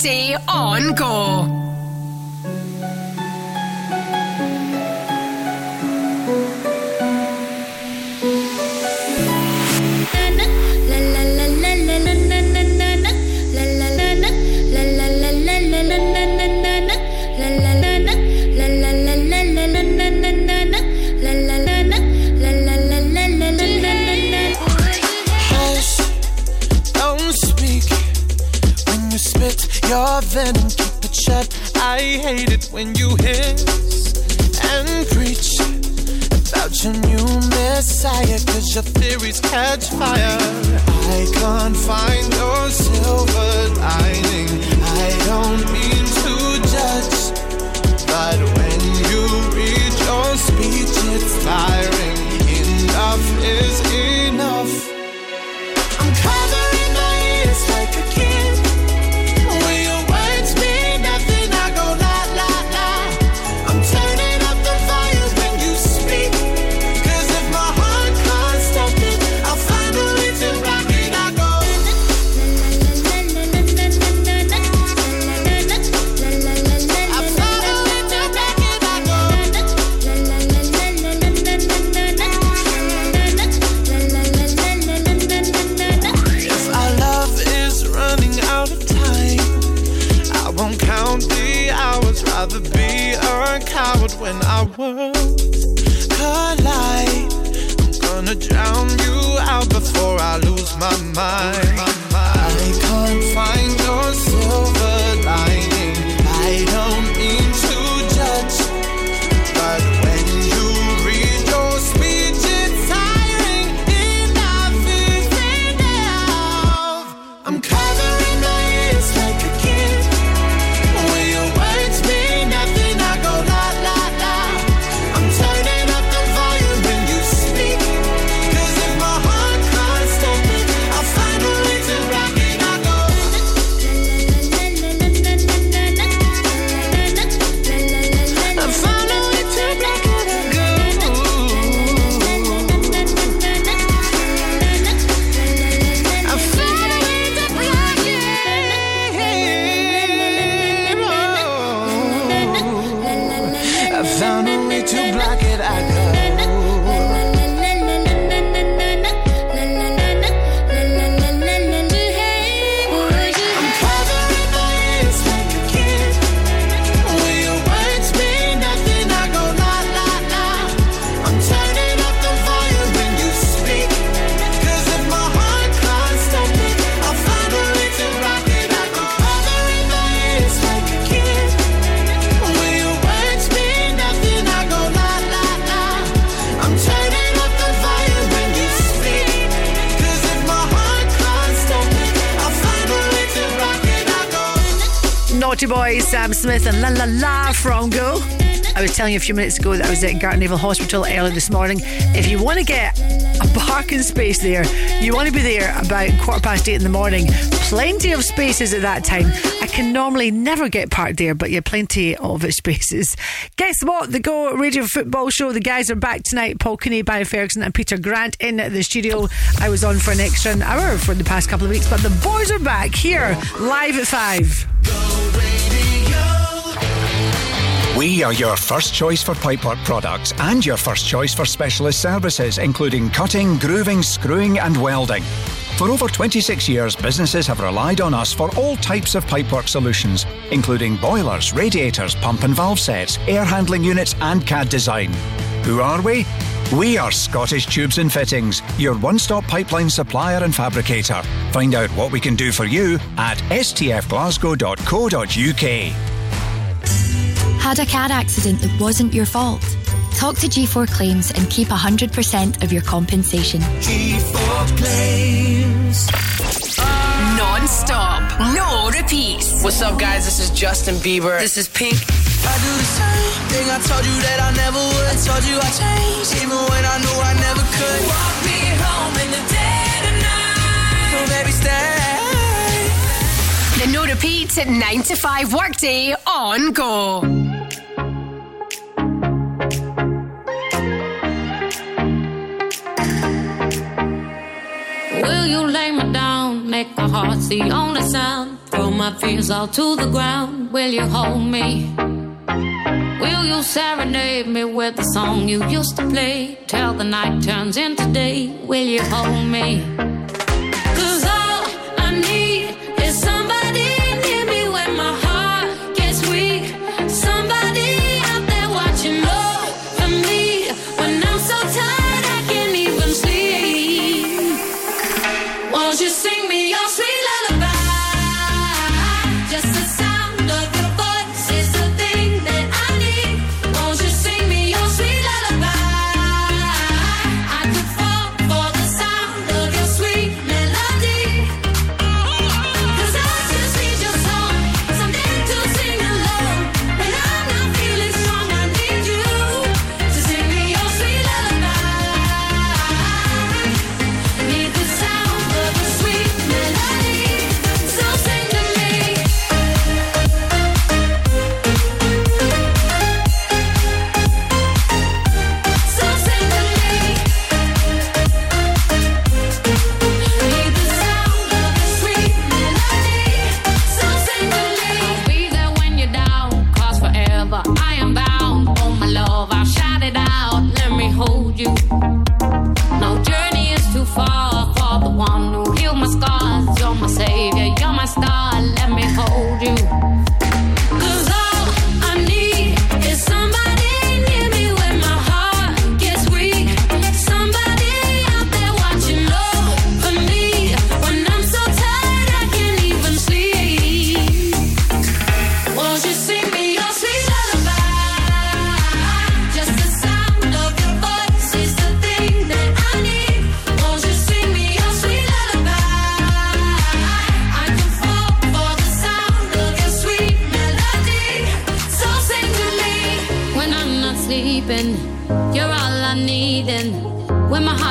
5 workday on rather be a coward when our worlds collide. I'm gonna drown you out before I lose my mind. I can't find your silver Sam Smith, and La La La from Go. I was telling you a few minutes ago that I was at Gartnavel Hospital early this morning. If you want to get a parking space there, you want to be there about quarter past eight in the morning. Plenty of spaces at that time. I can normally never get parked there, but yeah, plenty of spaces. Guess what? The Go Radio Football Show. The guys are back tonight. Paul Kinney, Barry Ferguson, and Peter Grant in the studio. I was on for an extra hour for the past couple of weeks, but the boys are back here live at five. We are your first choice for pipework products and your first choice for specialist services, including cutting, grooving, screwing, and welding. For over 26 years, businesses have relied on us for all types of pipework solutions, including boilers, radiators, pump and valve sets, air handling units, and CAD design. Who are we? We are Scottish Tubes and Fittings, your one stop pipeline supplier and fabricator. Find out what we can do for you at stfglasgow.co.uk. Had a car accident that wasn't your fault? Talk to G4 Claims and keep 100% of your compensation. G4 Claims. Non stop, no repeats. What's up, guys? This is Justin Bieber. This is Pink. I do the same thing I told you that I never would. I told you I changed, even when I knew I never could. Walk me home in the dead of night. So baby, stay. The no repeat at 9 to 5 workday on Go. Will you lay me down? Make my heart the only sound. Throw my fears all to the ground. Will you hold me? Will you serenade me with the song you used to play? Till the night turns into day. Will you hold me?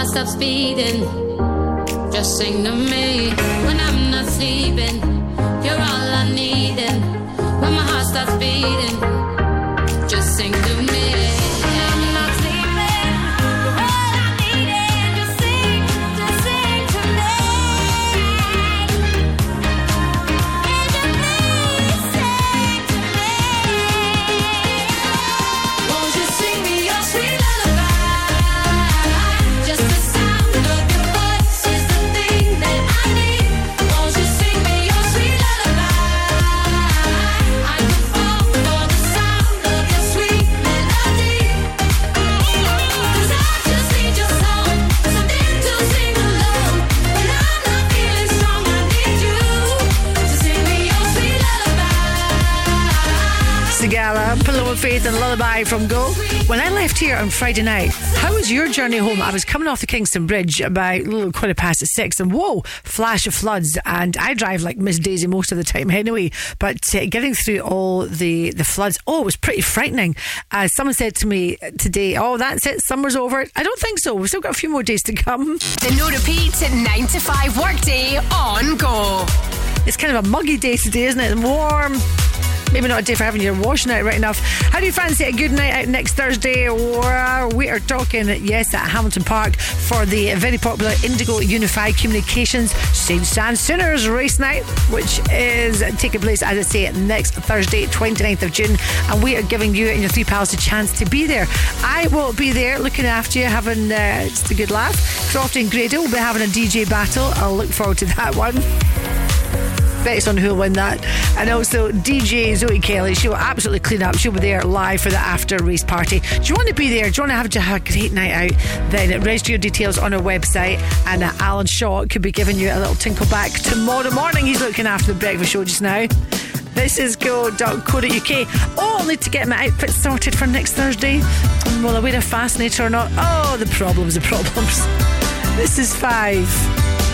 Stops beating, just sing to me. When I'm not sleeping, Lullaby from Go. When I left here on Friday night, how was your journey home? I was coming off the Kingston Bridge about a little quarter past six, and whoa, flash of floods. And I drive like Miss Daisy most of the time anyway. But uh, getting through all the, the floods, oh, it was pretty frightening. Uh, someone said to me today, oh, that's it, summer's over. I don't think so. We've still got a few more days to come. The no repeat 9 to 5 workday on go. It's kind of a muggy day today, isn't it? Warm. Maybe not a day for having your washing out right enough. How do you fancy a good night out next Thursday? We are talking, yes, at Hamilton Park for the very popular Indigo Unified Communications St. Stan Sooners race night, which is taking place, as I say, next Thursday, 29th of June. And we are giving you and your three pals a chance to be there. I will be there looking after you, having uh, just a good laugh. Crofty and Grado will be having a DJ battle. I'll look forward to that one bets on who'll win that. And also DJ Zoe Kelly, she'll absolutely clean up. She'll be there live for the after race party. Do you want to be there? Do you want to have, a great night out? Then register your details on our website. And uh, Alan Shaw could be giving you a little tinkle back tomorrow morning. He's looking after the breakfast show just now. This is go.co.uk. Oh, I'll need to get my outfit sorted for next Thursday. Will I wear a fascinator or not? Oh, the problems, the problems. This is five.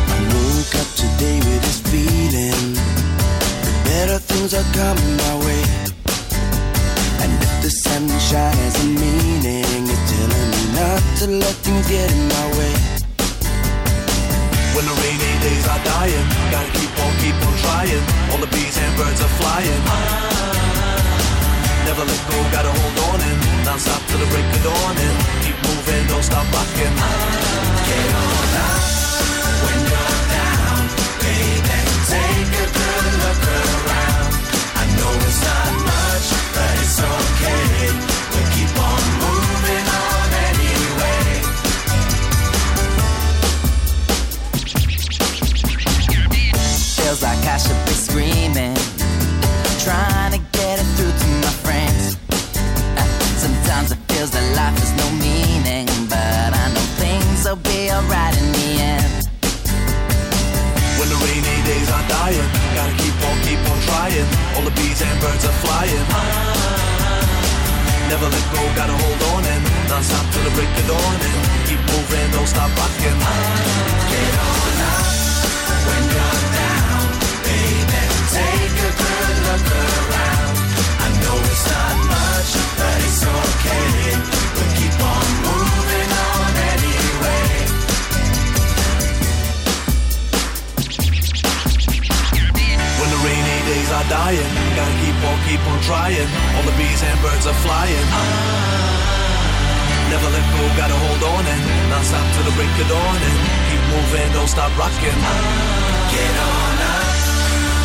Woke up today with this feeling better things are coming my way. And if the sunshine has a meaning, it's telling me not to let things get in my way. When the rainy days are dying, gotta keep on, keep on trying. All the bees and birds are flying. Never let go, gotta hold on and non stop till the break of dawn and keep moving, don't stop rocking. Get on on trying. All the bees and birds are flying. Never let go, gotta hold on and non stop till the break of dawn and keep moving, don't stop rocking. Get on up when you're down, baby. Take a good look around. I know it's not much, but it's okay. Are dying, gotta keep on, keep on trying. All the bees and birds are flying. Never let go, gotta hold on and non stop till the break of dawn and keep moving, don't stop rocking. Get on up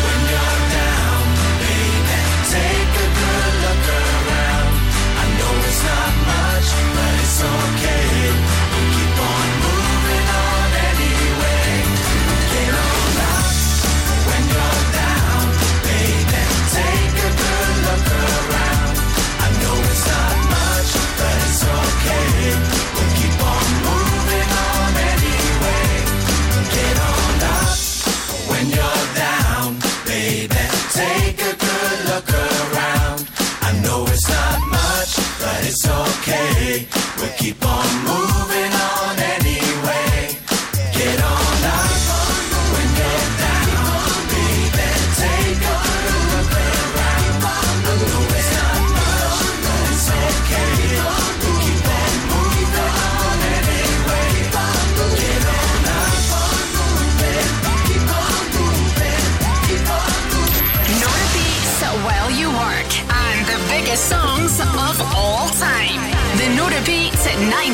when you're down, baby. Take a good look around. I know it's not much, but it's okay.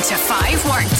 To 5 workday.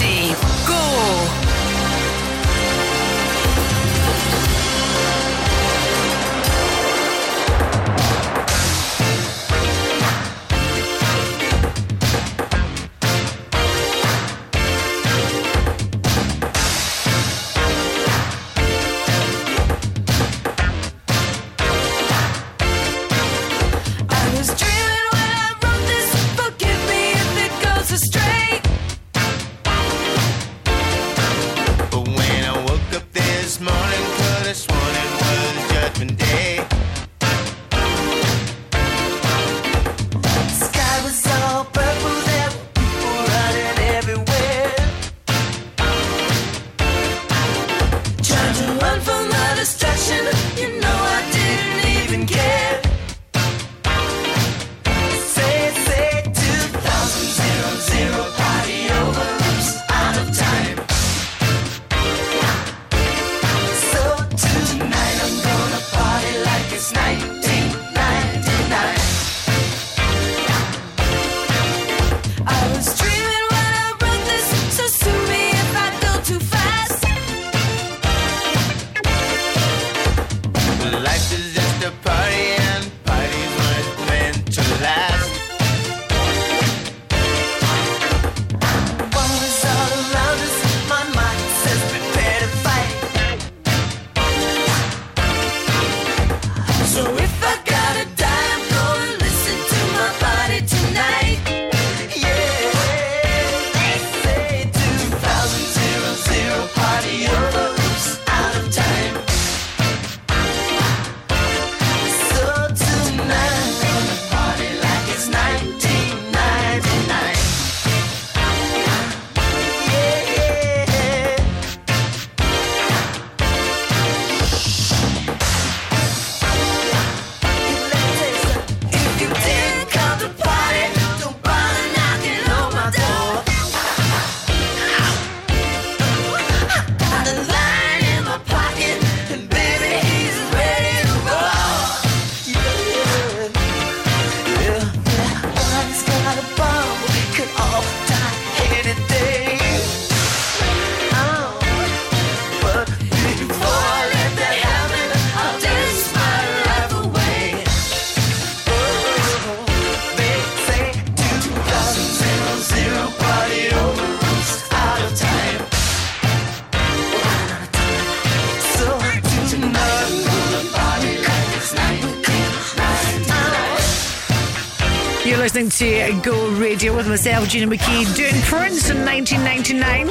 Listening to Go Radio with myself, Gina McKie, doing Prince in 1999.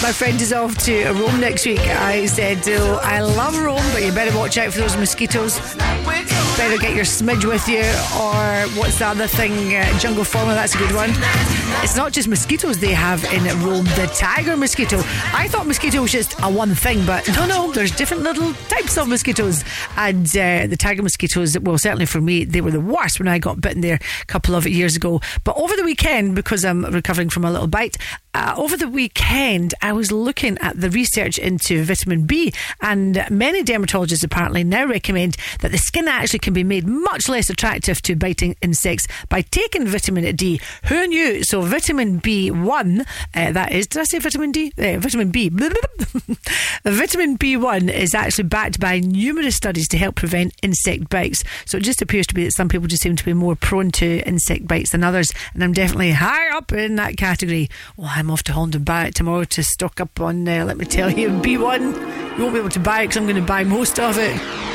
My friend is off to Rome next week. I said, oh, I love Rome, but you better watch out for those mosquitoes. Better get your smidge with you, or what's the other thing? Uh, jungle formula, that's a good one. It's not just mosquitoes they have in Rome, the tiger mosquito. I thought mosquito was just a one thing, but no, no, there's different little types of mosquitoes. And uh, the tiger mosquitoes, well, certainly for me, they were the worst when I got bitten there a couple of years ago. But over the weekend, because I'm recovering from a little bite, over the weekend, I was looking at the research into vitamin B, and many dermatologists apparently now recommend that the skin actually can be made much less attractive to biting insects by taking vitamin D. Who knew? So, vitamin B1, uh, that is, did I say vitamin D? Uh, vitamin B. vitamin B1 is actually backed by numerous studies to help prevent insect bites. So, it just appears to be that some people just seem to be more prone to insect bites than others, and I'm definitely high up in that category. Well, I'm off to Holland and Barrett tomorrow to stock up on, uh, let me tell you, B1. You won't be able to buy it because I'm going to buy most of it.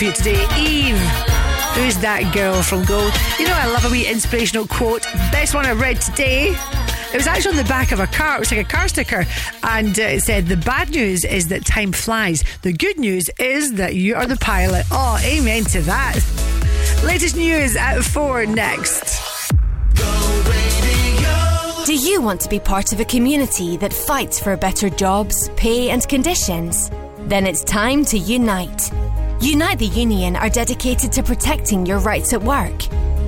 For you today. Eve. Who's that girl from Gold? You know, I love a wee inspirational quote. Best one I read today. It was actually on the back of a car. It was like a car sticker. And uh, it said, The bad news is that time flies. The good news is that you are the pilot. Oh, amen to that. Latest news at four next. Do you want to be part of a community that fights for better jobs, pay, and conditions? Then it's time to unite. Unite the Union are dedicated to protecting your rights at work.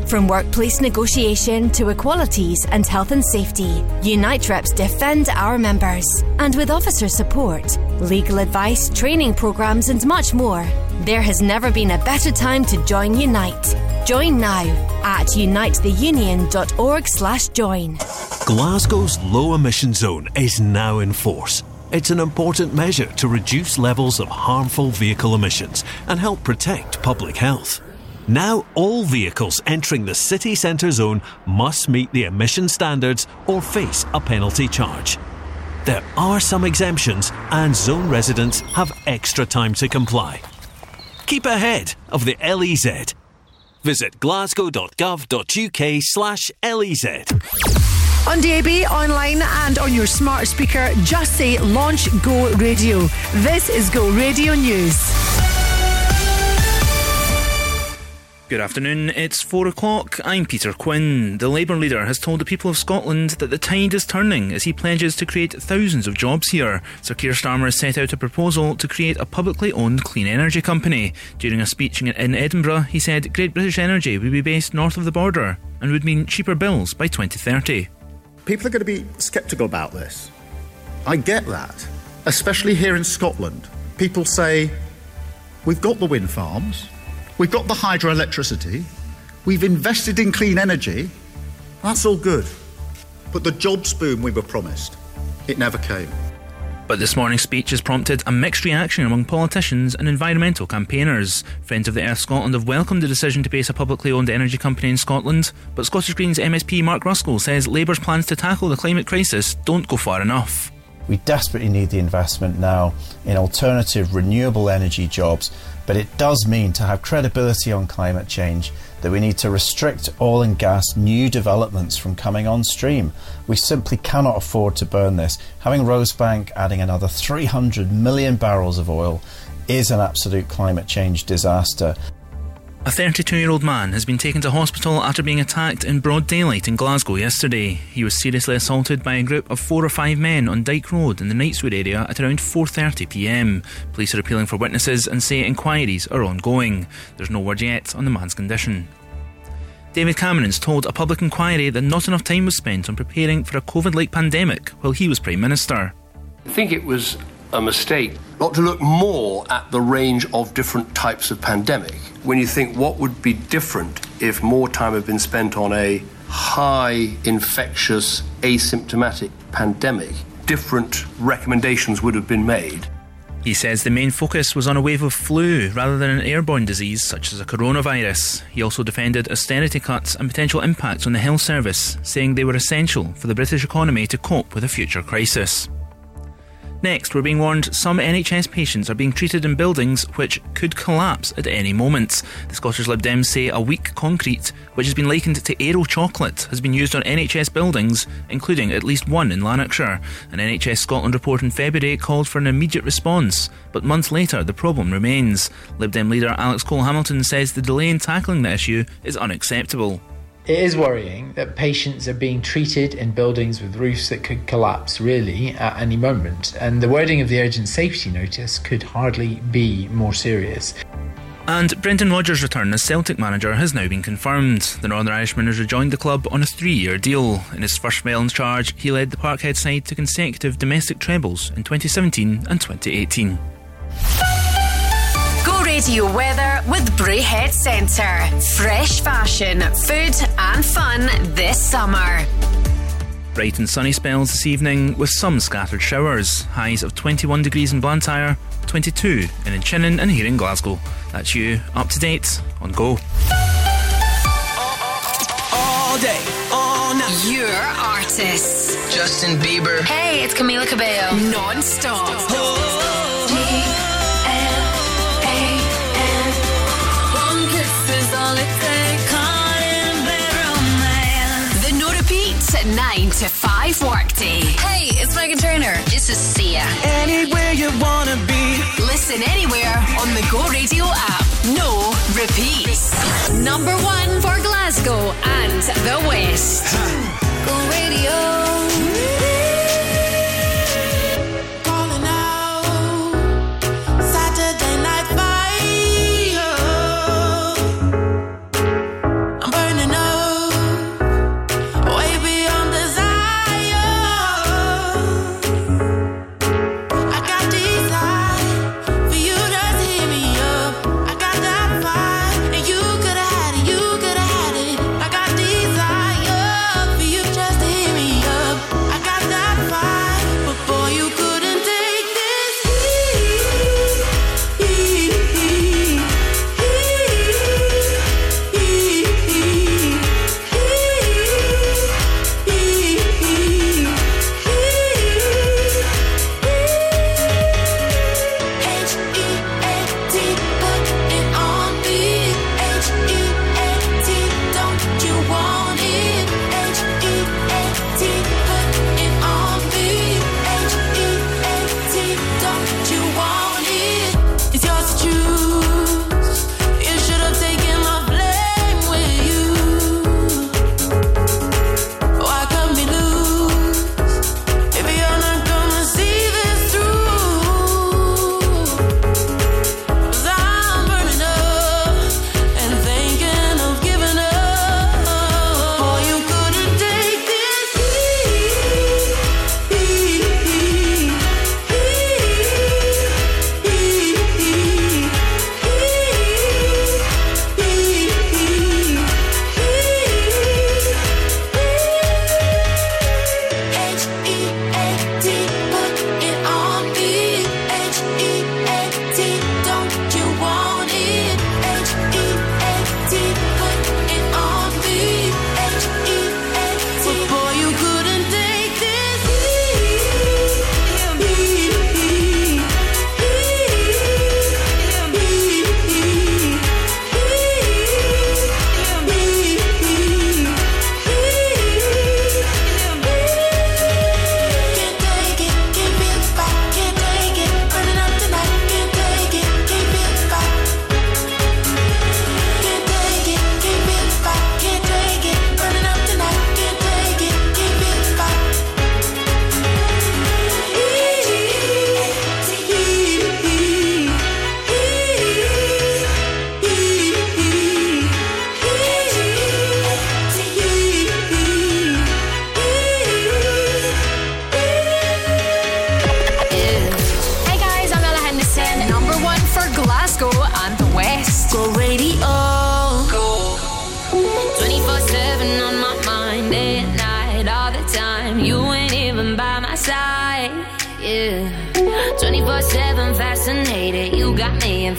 From workplace negotiation to equalities and health and safety, Unite reps defend our members. And with officer support, legal advice, training programs, and much more, there has never been a better time to join Unite. Join now at unitetheunion.org/join. Glasgow's low emission zone is now in force. It's an important measure to reduce levels of harmful vehicle emissions and help protect public health. Now, all vehicles entering the city centre zone must meet the emission standards or face a penalty charge. There are some exemptions, and zone residents have extra time to comply. Keep ahead of the LEZ. Visit glasgow.gov.uk slash E LEZ. On DAB, online, and on your smart speaker, just say Launch Go Radio. This is Go Radio News. Good afternoon, it's four o'clock. I'm Peter Quinn. The Labour leader has told the people of Scotland that the tide is turning as he pledges to create thousands of jobs here. Sir Keir Starmer has set out a proposal to create a publicly owned clean energy company. During a speech in- in Edinburgh, he said Great British Energy would be based north of the border and would mean cheaper bills by 2030. People are going to be sceptical about this. I get that, especially here in Scotland. People say, we've got the wind farms, we've got the hydroelectricity, we've invested in clean energy. That's all good. But the jobs boom we were promised, it never came. But this morning's speech has prompted a mixed reaction among politicians and environmental campaigners. Friends of the Earth Scotland have welcomed the decision to base a publicly owned energy company in Scotland, but Scottish Greens MSP Mark Ruskell says Labour's plans to tackle the climate crisis don't go far enough. We desperately need the investment now in alternative renewable energy jobs, but it does mean to have credibility on climate change that we need to restrict oil and gas new developments from coming on stream. We simply cannot afford to burn this. Having Rosebank adding another 300 million barrels of oil is an absolute climate change disaster. A 32 year old man has been taken to hospital after being attacked in broad daylight in Glasgow yesterday. He was seriously assaulted by a group of four or five men on Dyke Road in the Knightswood area at around 4.30pm. Police are appealing for witnesses and say inquiries are ongoing. There's no word yet on the man's condition. David Cameron's told a public inquiry that not enough time was spent on preparing for a COVID like pandemic while he was Prime Minister. I think it was a mistake not to look more at the range of different types of pandemic. When you think what would be different if more time had been spent on a high infectious, asymptomatic pandemic, different recommendations would have been made. He says the main focus was on a wave of flu rather than an airborne disease such as a coronavirus. He also defended austerity cuts and potential impacts on the health service, saying they were essential for the British economy to cope with a future crisis. Next, we're being warned some NHS patients are being treated in buildings which could collapse at any moment. The Scottish Lib Dems say a weak concrete, which has been likened to aero chocolate, has been used on NHS buildings, including at least one in Lanarkshire. An NHS Scotland report in February called for an immediate response, but months later the problem remains. Lib Dem leader Alex Cole Hamilton says the delay in tackling the issue is unacceptable. It is worrying that patients are being treated in buildings with roofs that could collapse really at any moment, and the wording of the urgent safety notice could hardly be more serious. And Brendan Rodgers' return as Celtic manager has now been confirmed. The Northern Irishman has rejoined the club on a three year deal. In his first spell in charge, he led the Parkhead side to consecutive domestic trebles in 2017 and 2018. Go Radio weather with Braehead Centre. Fresh fashion, food, and fun this summer. Bright and sunny spells this evening with some scattered showers. Highs of 21 degrees in Blantyre, 22 in Inchinnan and here in Glasgow. That's you up to date on Go. All day, all night. Your artists. Justin Bieber. Hey, it's Camila Cabello. Non stop. 9 to 5 workday. Hey, it's Megan Turner. This is Sia. Anywhere you want to be. Listen anywhere on the Go Radio app. No repeats. Number one for Glasgow and the West. Go Radio.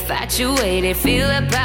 infatuated, feel about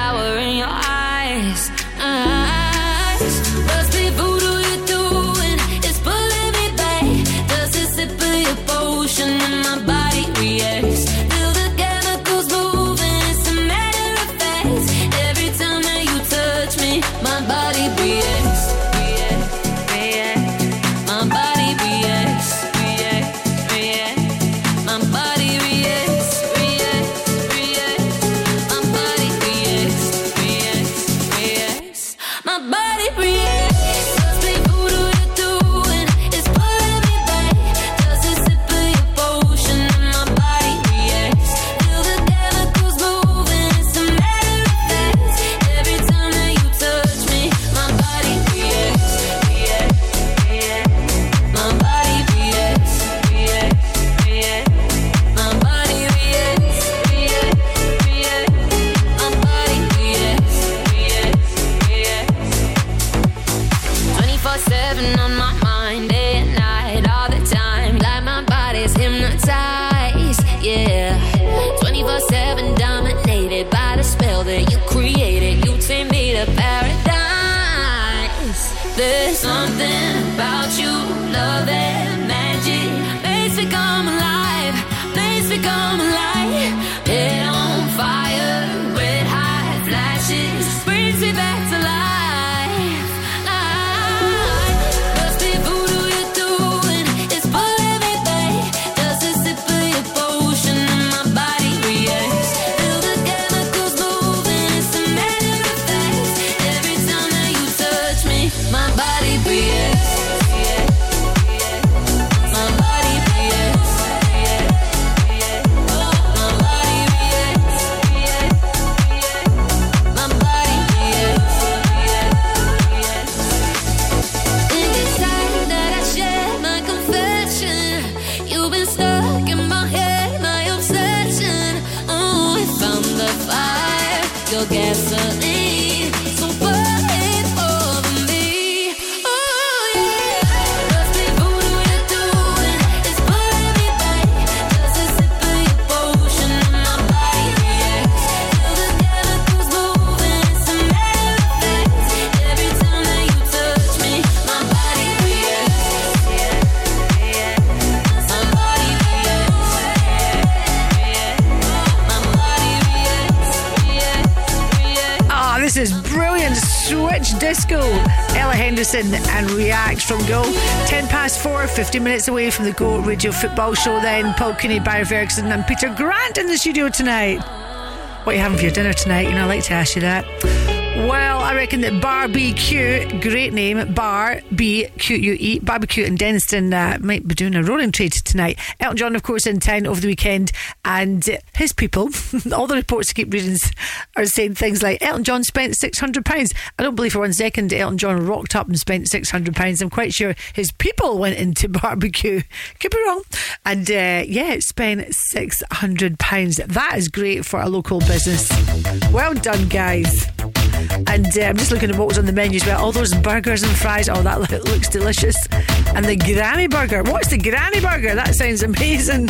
15 minutes away from the Go Radio Football Show, then Paul Cooney, Barry Ferguson, and Peter Grant in the studio tonight. What are you having for your dinner tonight? You know, I like to ask you that. Well, I reckon that Barbecue, great name, Bar B Q U E, Barbecue in Dennistoun uh, might be doing a rolling trade tonight. Elton John, of course, in town over the weekend, and his people, all the reports I keep reading are saying things like Elton John spent six hundred pounds. I don't believe for one second Elton John rocked up and spent six hundred pounds. I'm quite sure his people went into barbecue. Could be wrong, and uh, yeah, spent six hundred pounds. That is great for a local business. Well done, guys. And uh, I'm just looking at what was on the menu as well. All those burgers and fries. Oh, that looks delicious. And the Granny Burger. What's the Granny Burger? That sounds amazing.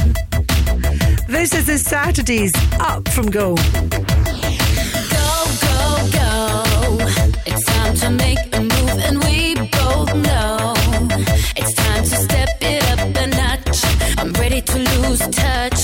This is the Saturdays up from Go. Touch.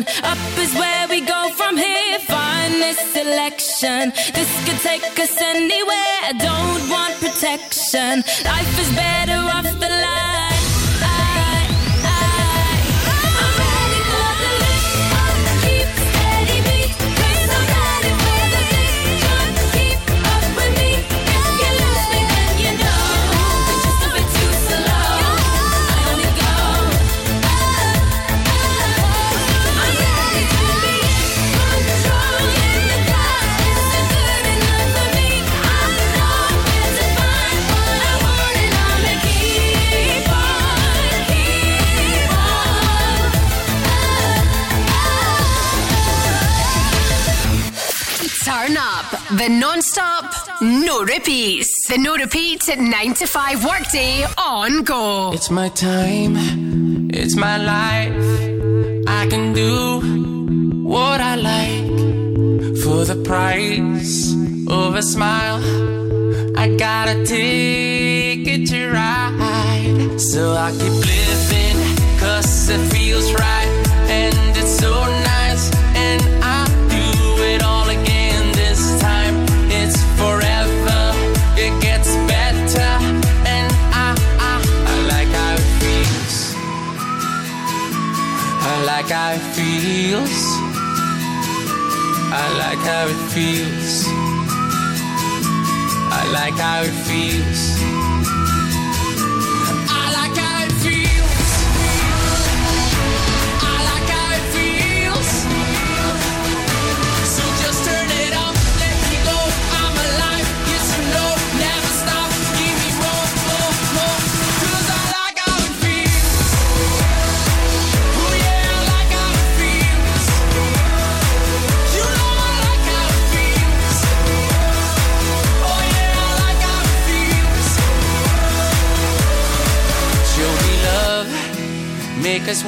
Intersection. Up is where we go from here. Find this selection. This could take us anywhere. I don't want protection. Life is better off no repeats. The no repeats at 9 to 5 workday on go. It's my time, it's my life. I can do what I like for the price of a smile. I got a ticket to ride, so I keep living. Cause if it feels. I like how it feels. I like how it feels.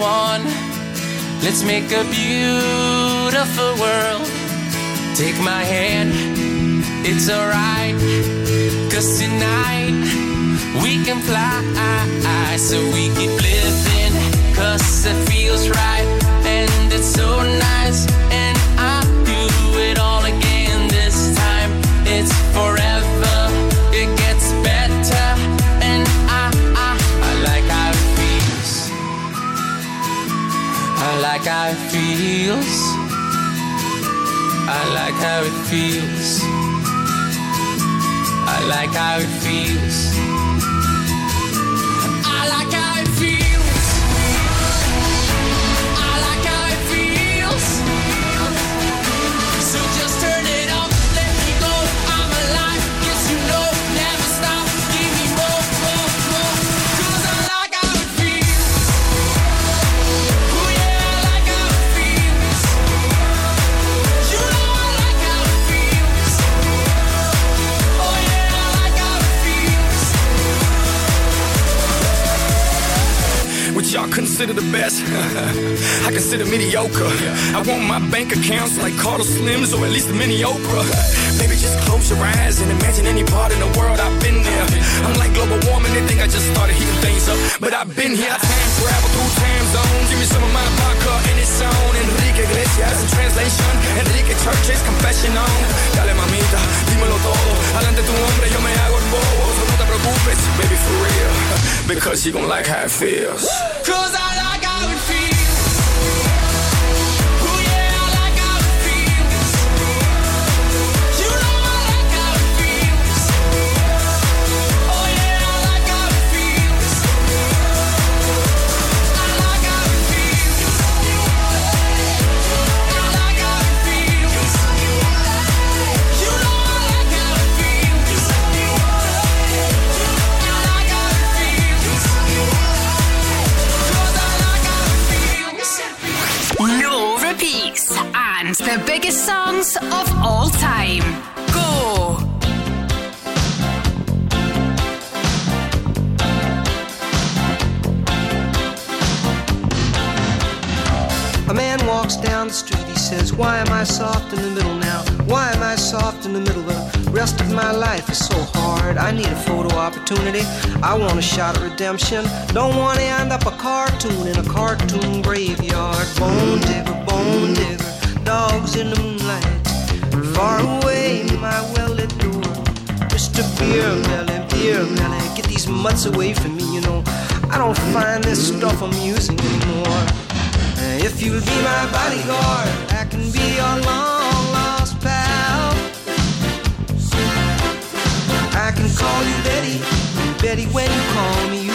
One. Let's make a beautiful world. Take my hand, it's alright. Cause tonight we can fly. So we keep living, cause it feels right. And it's so nice. It feels. I like how it feels. I like how it feels. Consider the best? I consider mediocre. I want my bank accounts like Carlos Slim's or at least a mini Oprah. Baby, just close your eyes and imagine any part in the world I've been there. I'm like global warming, they think I just started heating things up. But I've been here, I time travel through time zones. Give me some of my vodka and it's on. Enrique Iglesias in translation. Enrique Church's confession on. Dale mamita, dímelo todo. Adelante tu hombre, yo me hago el bobo. So no te preocupes, baby, for real. Because you gon' like how it feels. Cause I the biggest songs of all time. Go. A man walks down the street, he says, Why am I soft in the middle now? Why am I soft in the middle? The rest of my life is so hard. I need a photo opportunity. I want a shot at redemption. Don't want to end up a cartoon in a cartoon graveyard. Bone digger, bone digger, dogs in the moonlight. Far away, my well lit door. Mr. Beer Melly, Beer Melly, get these mutts away from me, you know. I don't find this stuff amusing anymore. Uh, If you'll be my bodyguard, I can be your long lost pal. I can call you Betty, Betty, when you call me, you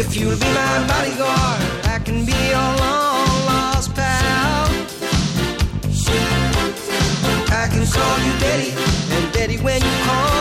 If you'll be my bodyguard, I can be your long lost pal. I can call you Betty, and Betty, when you call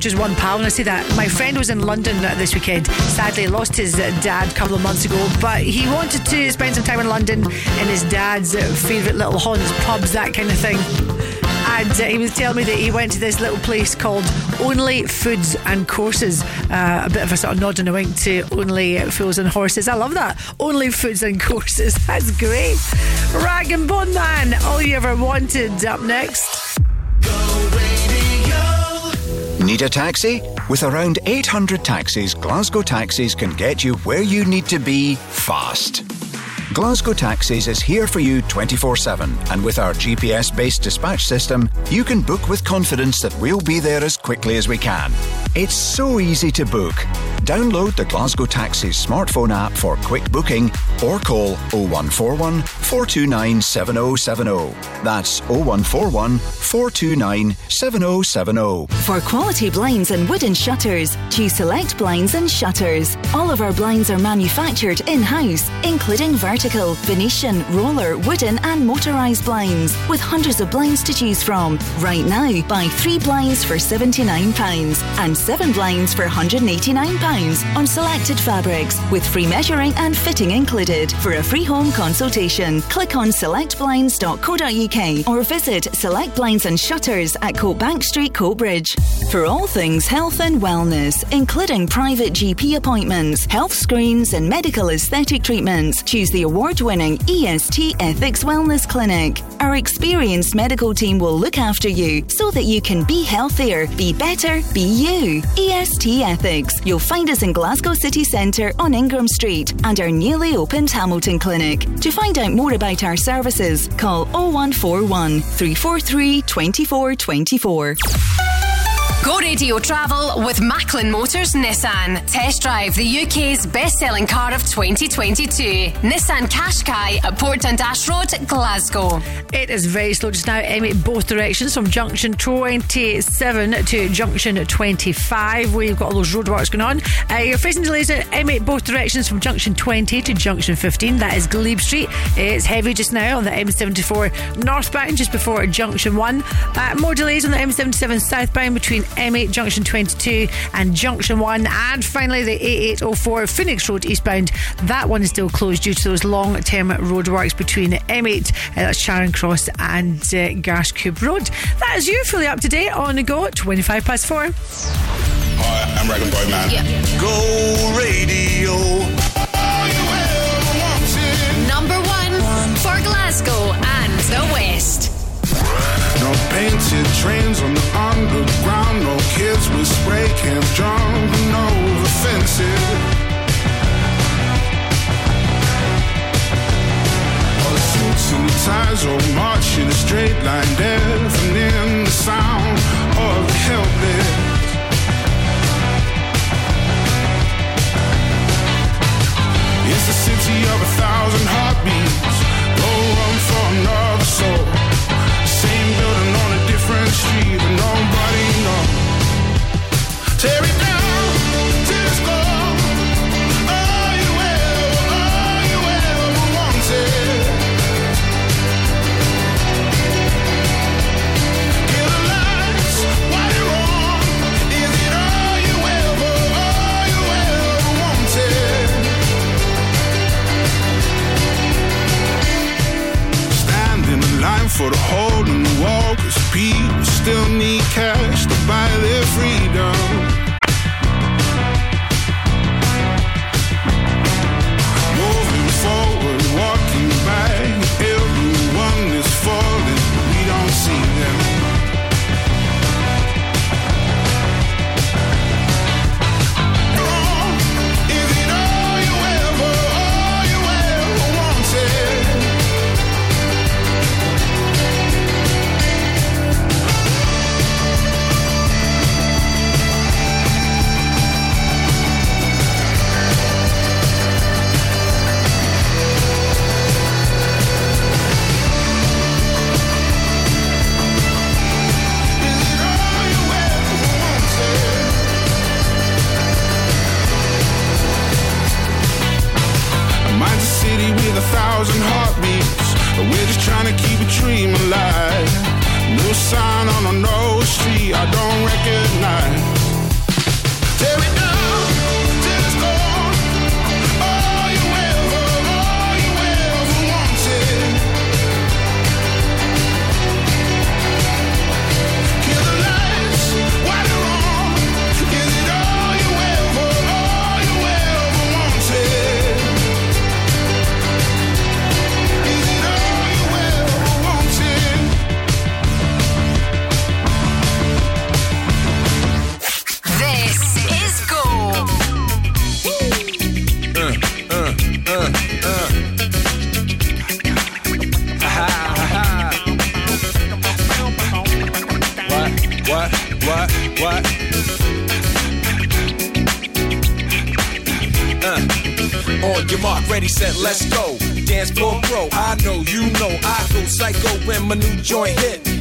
just one pal when I say that. My friend was in London this weekend. Sadly, lost his dad a couple of months ago, but he wanted to spend some time in London in his dad's favourite little haunts, pubs, that kind of thing. And uh, he was telling me that he went to this little place called Only Foods and Courses. Uh, a bit of a sort of nod and a wink to Only Fools and Horses. I love that. Only Foods and Courses. That's great. Rag and Bone Man, all you ever wanted. Up next. Need a taxi? With around 800 taxis, Glasgow Taxis can get you where you need to be fast. Glasgow Taxis is here for you 24 7, and with our GPS based dispatch system, you can book with confidence that we'll be there as quickly as we can. It's so easy to book. Download the Glasgow Taxis smartphone app for quick booking or call 0141 429 7070. That's 0141 429 7070. For quality blinds and wooden shutters, choose Select Blinds and Shutters. All of our blinds are manufactured in house, including vertical, Venetian, roller, wooden, and motorised blinds, with hundreds of blinds to choose from. Right now, buy three blinds for £79 and seven blinds for £189 on selected fabrics, with free measuring and fitting included. For a free home consultation, click on selectblinds.co.uk or visit Select Blinds and Shutters at Coatbank Street, Coatbridge. For all things health and wellness, including private GP appointments, health screens, and medical aesthetic treatments, choose the award winning EST Ethics Wellness Clinic. Our experienced medical team will look after you so that you can be healthier, be better, be you. EST Ethics. You'll find us in Glasgow City Centre on Ingram Street and our newly opened Hamilton Clinic. To find out more about our services, call 0141 343 2424. Go radio travel with Macklin Motors Nissan. Test drive the UK's best selling car of 2022. Nissan Qashqai at Port Dundas Road, Glasgow. It is very slow just now, M8 both directions from junction 27 to junction 25, where you've got all those roadworks going on. Uh, you're facing delays at M8 both directions from junction 20 to junction 15. That is Glebe Street. It's heavy just now on the M74 northbound just before junction 1. Uh, more delays on the M77 southbound between M8 junction 22 and junction 1. And finally, the A804 Phoenix Road eastbound. That one is still closed due to those long term roadworks between M8, uh, that's Charing Cross, and uh, Garscube Road. That is you fully up to date on the go, 25 past 4. Hi, I'm Rag and Bone Man. Go radio. Painted trains on the underground, no kids with spray cans drunk and over fences. All the suits and the ties all march in a straight line, deafening the sound of the helpless. It's the city of a thousand heartbeats, no room for another soul different street that nobody knows. Tear it down. All you ever, all you ever wanted. What you want. Is it all you ever, all you ever wanted? Standing in line for the hole in the wall. People still need cash to buy their freedom. thousand heartbeats. We're just trying to keep a dream alive. No sign on a no street I don't recognize. What? What? Uh, on your mark, ready, set, let's go. Dance floor pro, I know, you know, I go psycho when my new joint hit.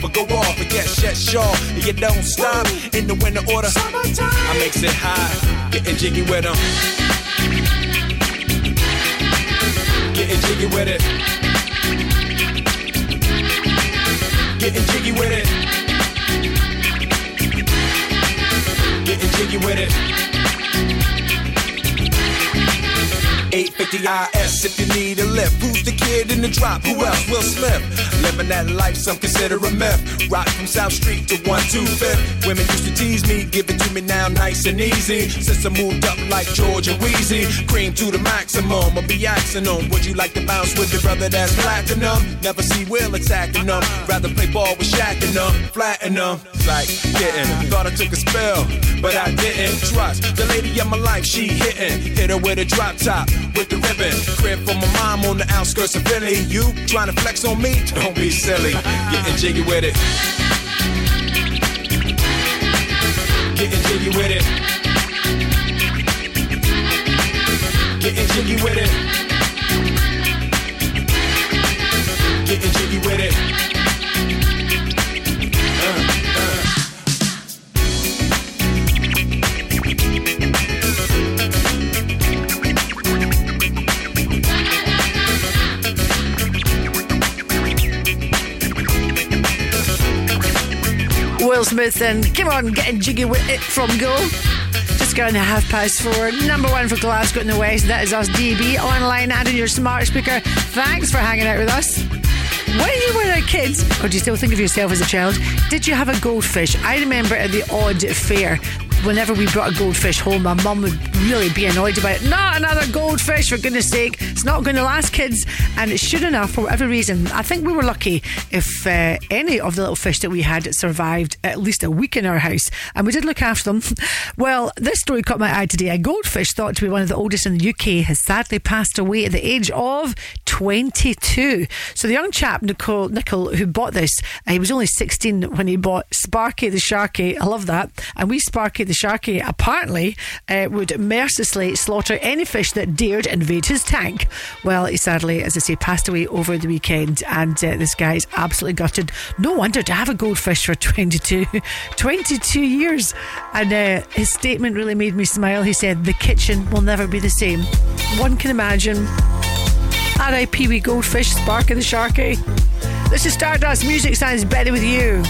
but go off and get shut shaw. And you don't stop in the winter order. I makes it high, getting jiggy with them. Getting jiggy with it. Getting jiggy with it. Getting jiggy with it. 850 IS if you need a lift. Who's the kid in the drop? Who else? Will slip? Living that life, some consider a myth. Rock from South Street to 125th. Women used to tease me, give it to me now nice and easy. Since I moved up like Georgia Wheezy, cream to the maximum. I'll be axing them. Would you like to bounce with your brother that's platinum? Never see Will attacking them. Rather play ball with Shaq and them, flatten them. Like getting, thought I took a spell, but I didn't. Trust the lady of my life, she hitting. Hit her with a drop top, with the ribbon. Crib for my mom on the outskirts of Philly. You trying to flex on me? Don't be silly. Getting jiggy with it. Getting jiggy with it. Getting jiggy with it. Getting jiggy with it. Smith and come on, getting jiggy with it from Go. Just going to half past four. Number one for Glasgow in the West. That is us, DAB, online and in your smart speaker. Thanks for hanging out with us. When you were a kid, or do you still think of yourself as a child, did you have a goldfish? I remember at the odd fair, whenever we brought a goldfish home, my mum would really be annoyed about it. Not another goldfish, for goodness sake. It's not going to last, kids. And should enough, for whatever reason. I think we were lucky if uh, any of the little fish that we had survived at least a week in our house. And we did look after them. Well, this story caught my eye today. A goldfish thought to be one of the oldest in the UK has sadly passed away at the age of 22. So the young chap, Nicole, Nicol, who bought this, uh, he was only 16 when he bought Sparky the Sharky. I love that. And we Sparky the Sharky apparently uh, would mercilessly slaughter any fish that dared invade his tank. Well, he sadly, as I say, passed away over the weekend, and uh, this guy is absolutely gutted. No wonder to have a goldfish for 22, 22 years. And uh, his statement really made me smile. He said, The kitchen will never be the same. One can imagine. R.I.P. Wee Goldfish, Sparky the Sharky. This is Stardust music sounds better with you.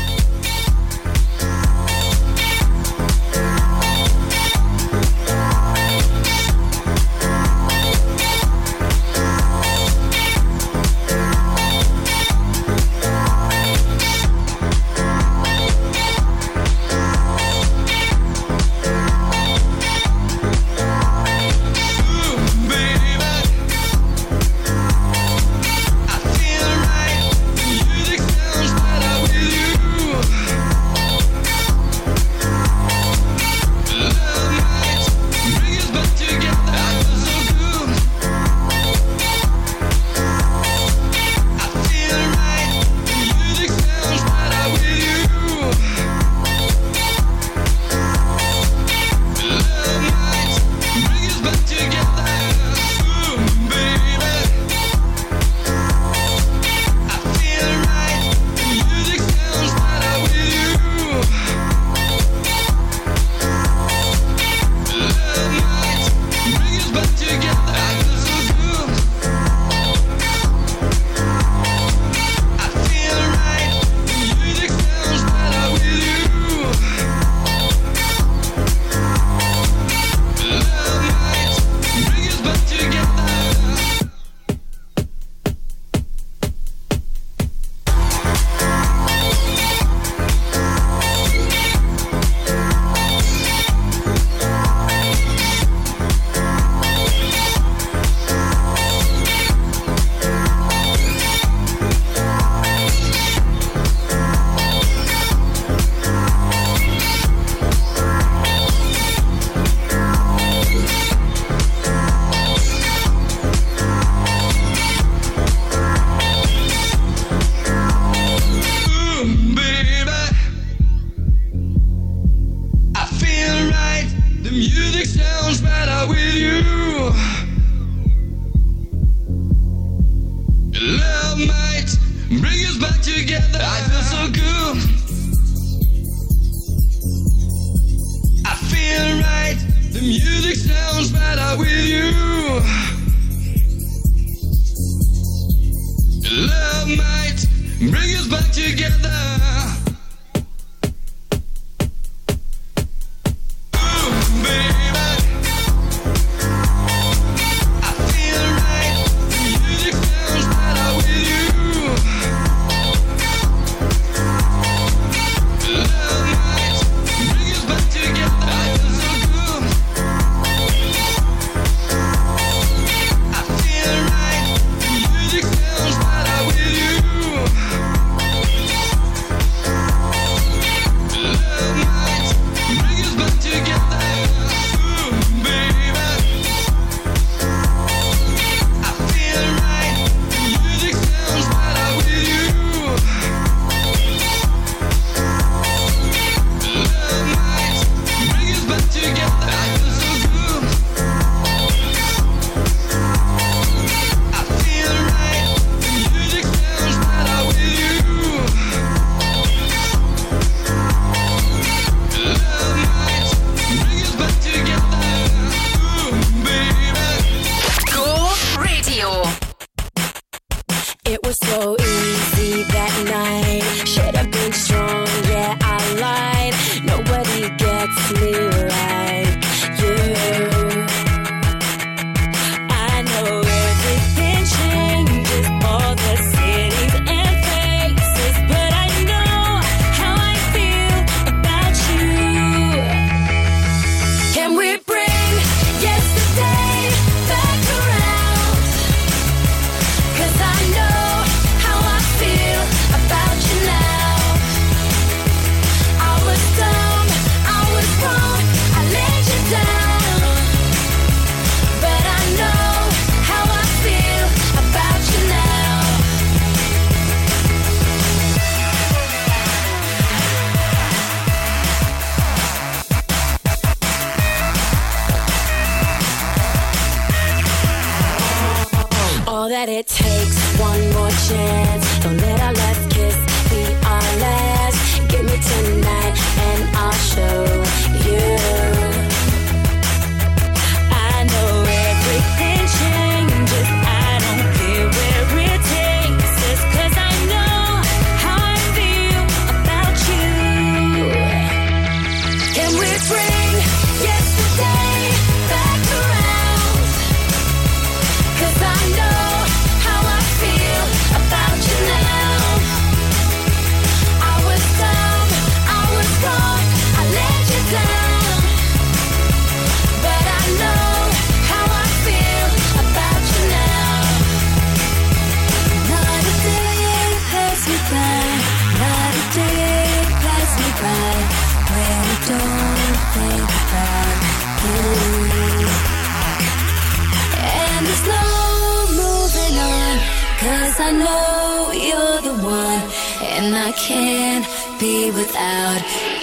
I know you're the one, and I can't be without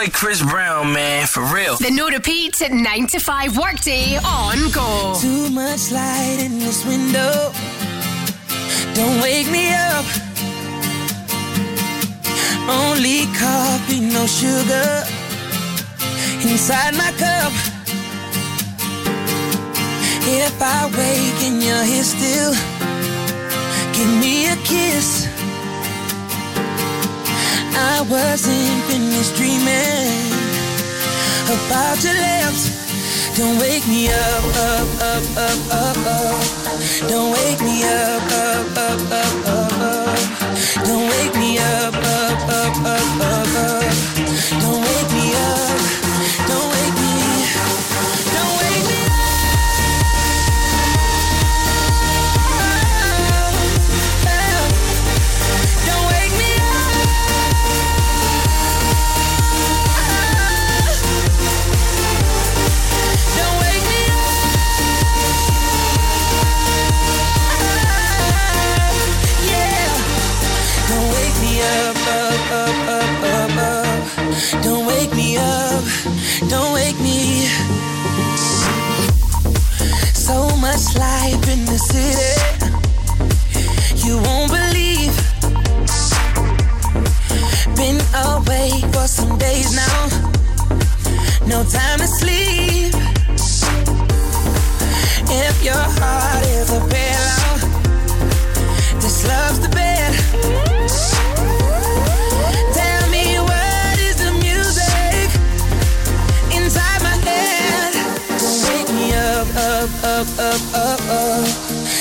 boy Chris Brown, man, for real. The Nora Pete at 9 to 5 workday on call. Too much light in this window. Don't wake me up. Only coffee, no sugar. Inside my cup. If I wake and you're here still, give me a kiss. I wasn't finished dreaming about your lips. Don't wake me up, up, up, up, up, up. Don't wake me up, up, up, up, up, up. Don't wake me up, up, up, up, up, up. Don't wake me up. Life in the city. You won't believe. Been away for some days now. No time to sleep. If your heart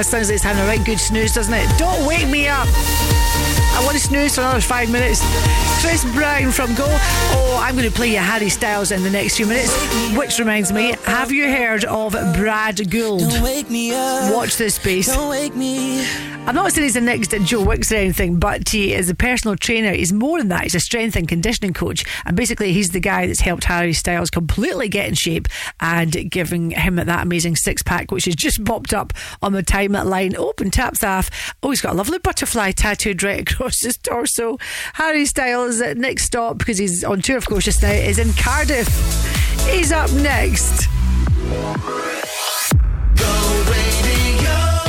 Ah, sounds like it's having a right good snooze, doesn't it? Don't wake me up. I want to snooze for another five minutes. Chris Brown from Go. Oh, I'm going to play you Harry Styles in the next few minutes. Which reminds me, have you heard of Brad Gould? Don't wake me up. Watch this space. I'm not saying he's the next Joe Wicks or anything, but he is a personal trainer. He's more than that. He's a strength and conditioning coach. And basically, he's the guy that's helped Harry Styles completely get in shape and giving him that amazing six pack, which has just popped up on the time line. Open oh, taps off. Oh, he's got a lovely butterfly tattooed right across his torso. Harry Styles' next stop, because he's on tour, of course, just now, is in Cardiff. He's up next.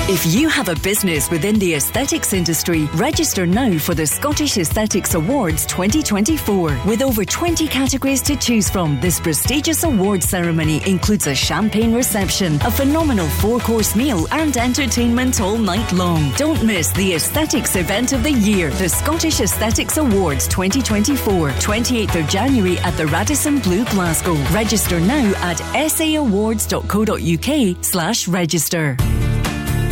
If you have a business within the aesthetics industry, register now for the Scottish Aesthetics Awards 2024. With over 20 categories to choose from, this prestigious award ceremony includes a champagne reception, a phenomenal four course meal, and entertainment all night long. Don't miss the aesthetics event of the year, the Scottish Aesthetics Awards 2024, 28th of January at the Radisson Blu Glasgow. Register now at saawards.co.uk slash register.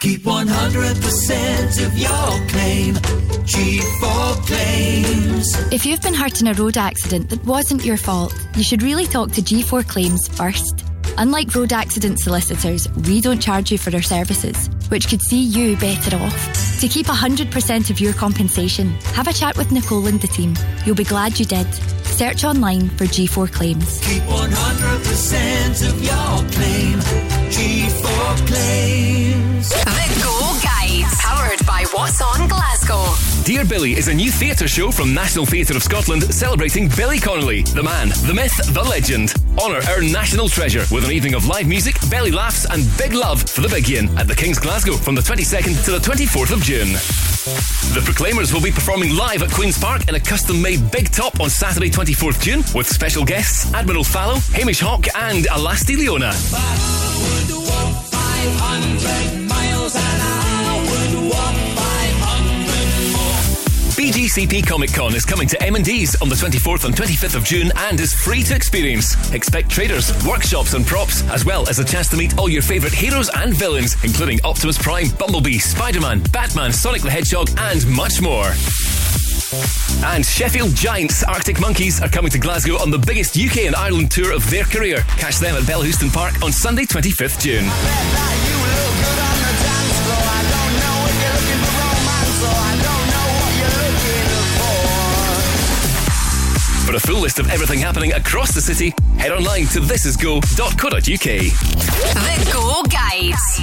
Keep 100% of your claim. G4 claims. If you've been hurt in a road accident that wasn't your fault, you should really talk to G4 Claims first. Unlike road accident solicitors, we don't charge you for our services, which could see you better off. To keep 100% of your compensation, have a chat with Nicole and the team. You'll be glad you did. Search online for G4 Claims. Keep 100% of your claim. G4 claims. The Go Guide, powered by What's On Glasgow. Dear Billy is a new theatre show from National Theatre of Scotland celebrating Billy Connolly, the man, the myth, the legend. Honour our national treasure with an evening of live music, belly laughs, and big love for the Big Yin at the King's Glasgow from the 22nd to the 24th of June. The Proclaimers will be performing live at Queen's Park in a custom made big top on Saturday, 24th June, with special guests Admiral Fallow, Hamish Hawk, and Alasti Leona. 500 miles and I would walk 500 more. BGCP Comic Con is coming to M&D's on the 24th and 25th of June and is free to experience. Expect traders, workshops and props, as well as a chance to meet all your favourite heroes and villains, including Optimus Prime, Bumblebee, Spider-Man, Batman, Sonic the Hedgehog, and much more. And Sheffield Giants Arctic Monkeys are coming to Glasgow on the biggest UK and Ireland tour of their career. Catch them at Bellahouston Park on Sunday, 25th June. For a full list of everything happening across the city, head online to thisisgo.co.uk. The Go Guides.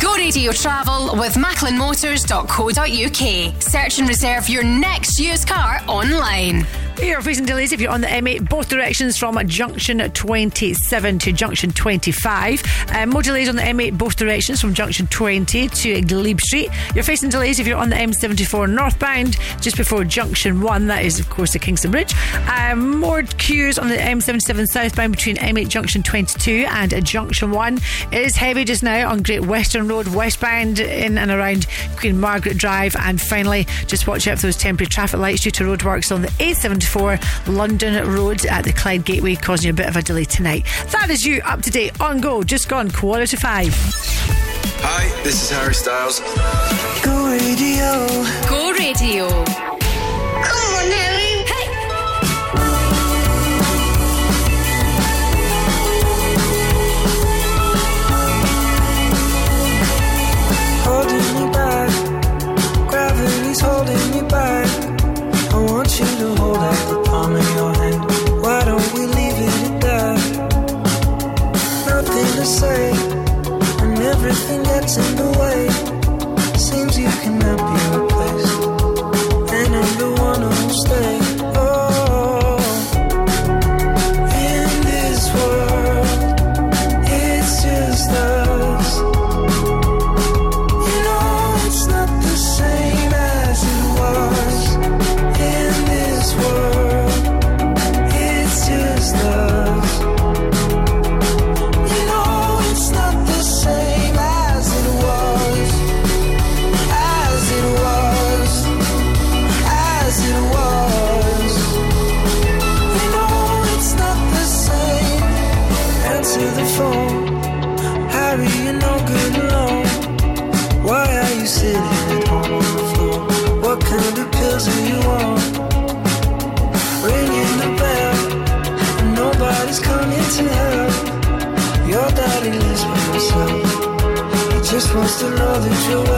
Go Radio Travel with macklinmotors.co.uk. Search and reserve your next used car online. You're facing delays if you're on the M8, both directions from junction 27 to junction 25. Um, more delays on the M8, both directions from junction 20 to Glebe Street. You're facing delays if you're on the M74 northbound just before junction 1. That is, of course, the Kingston Bridge. Um, more queues on the M77 southbound between M8 junction 22 and junction 1. It is heavy just now on Great Western Road, westbound in and around Queen Margaret Drive. And finally, just watch out for those temporary traffic lights due to roadworks on the A74 London Road at the Clyde Gateway, causing you a bit of a delay tonight. That is you up to date on Go, just gone quarter to five. Hi, this is Harry Styles. Go radio. Go Radio. Come on, Harry. Hey. holding everything gets in just to know that you're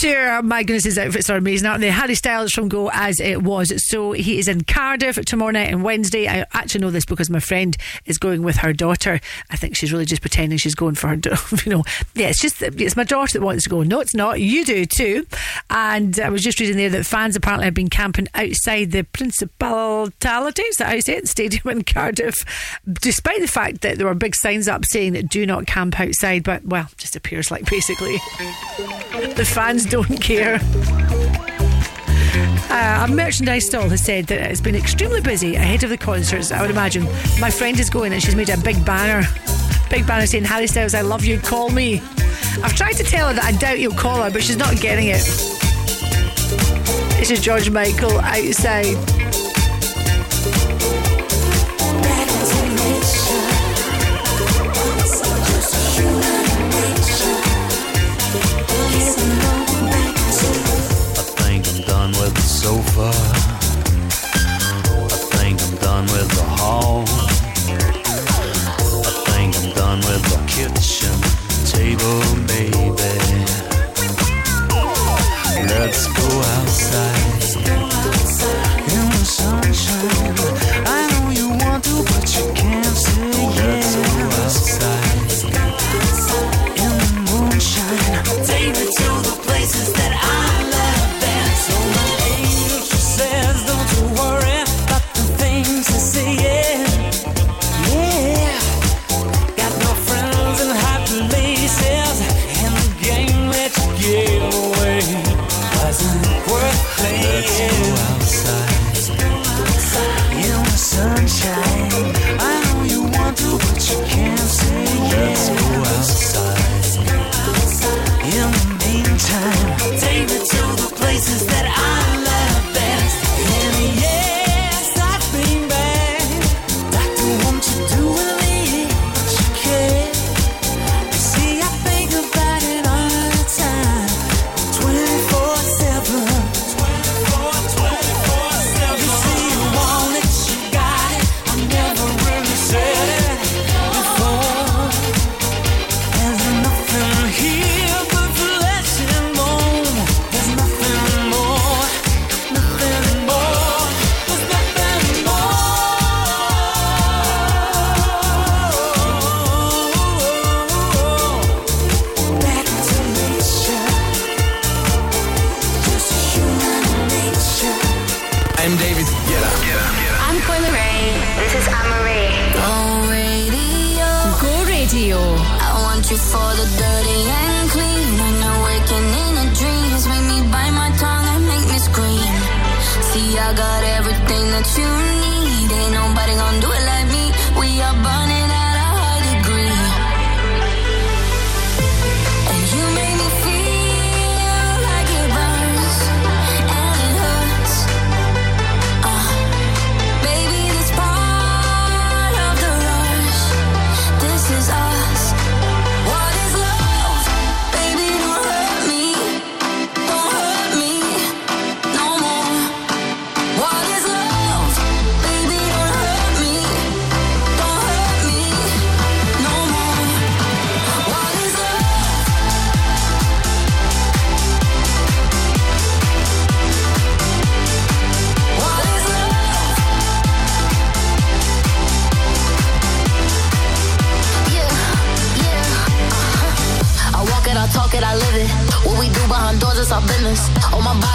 tour. Uh, my goodness, his outfits uh, are amazing, aren't they? Harry Styles from Go as it was. So he is in Cardiff tomorrow night and Wednesday. I actually know this because my friend is going with her daughter. I think she's really just pretending she's going for her, da- you know. Yeah, it's just it's my daughter that wants to go. No, it's not. You do too. And I was just reading there that fans apparently have been camping outside the Principality, is that how you say it? Stadium in Cardiff, despite the fact that there were big signs up saying that do not camp outside. But well, just appears like basically the fans don't care. Uh, a merchandise stall has said that it's been extremely busy ahead of the concerts. I would imagine. My friend is going and she's made a big banner. Big banner saying, Harry Styles, I love you, call me. I've tried to tell her that I doubt you'll call her, but she's not getting it. This is George Michael outside. Done with the sofa. I think I'm done with the hall. I think I'm done with the kitchen table, baby.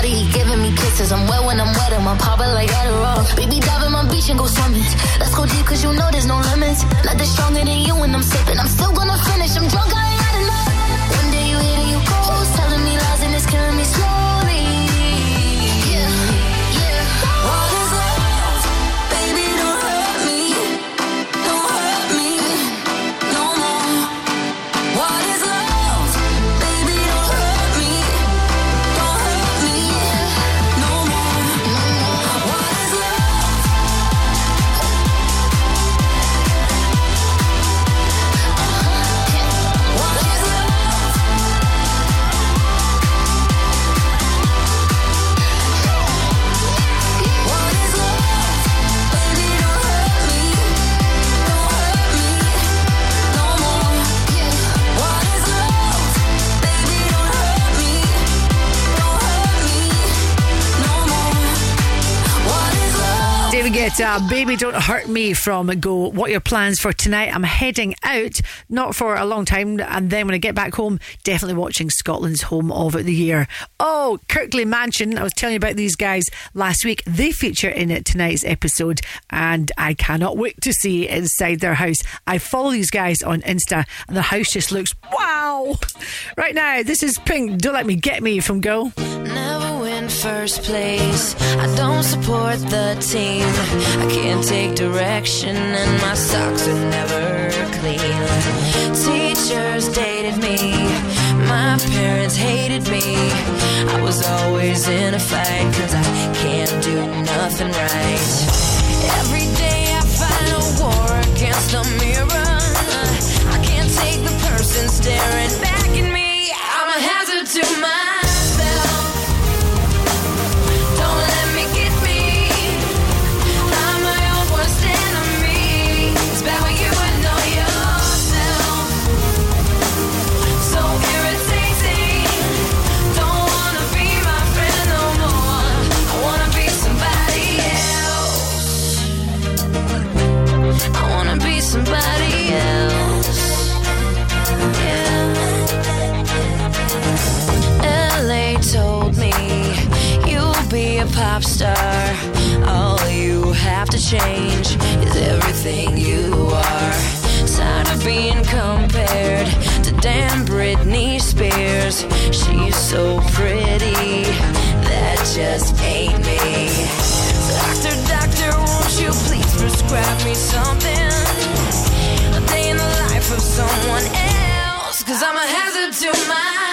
Body, he giving me kisses. I'm wet when I'm wet, and my poppin' like Adderall. Baby, dive in my beach and go swimming. Let's go deep, cause you know there's no limits. Nothing stronger than you when I'm sipping. Uh, Baby Don't Hurt Me from Go. What your plans for tonight? I'm heading out, not for a long time, and then when I get back home, definitely watching Scotland's Home of the Year. Oh, Kirkley Mansion. I was telling you about these guys last week. They feature in tonight's episode, and I cannot wait to see inside their house. I follow these guys on Insta, and the house just looks wow. Right now, this is Pink. Don't let me get me from Go. Never win first place. I don't support the team. I can't take direction, and my socks are never clean. Teachers dated me. My parents hated me. I was always in a fight, cause I can't do nothing right. Every day I fight a war against the mirror. I can't take the person staring back at me. I'm a hazard to myself. Somebody else. LA told me you'll be a pop star. All you have to change is everything you are. Of being compared to damn Britney Spears. She's so pretty, that just ain't me. Doctor, doctor, won't you please prescribe me something? Of someone else. Cause I'm a hazard to myself.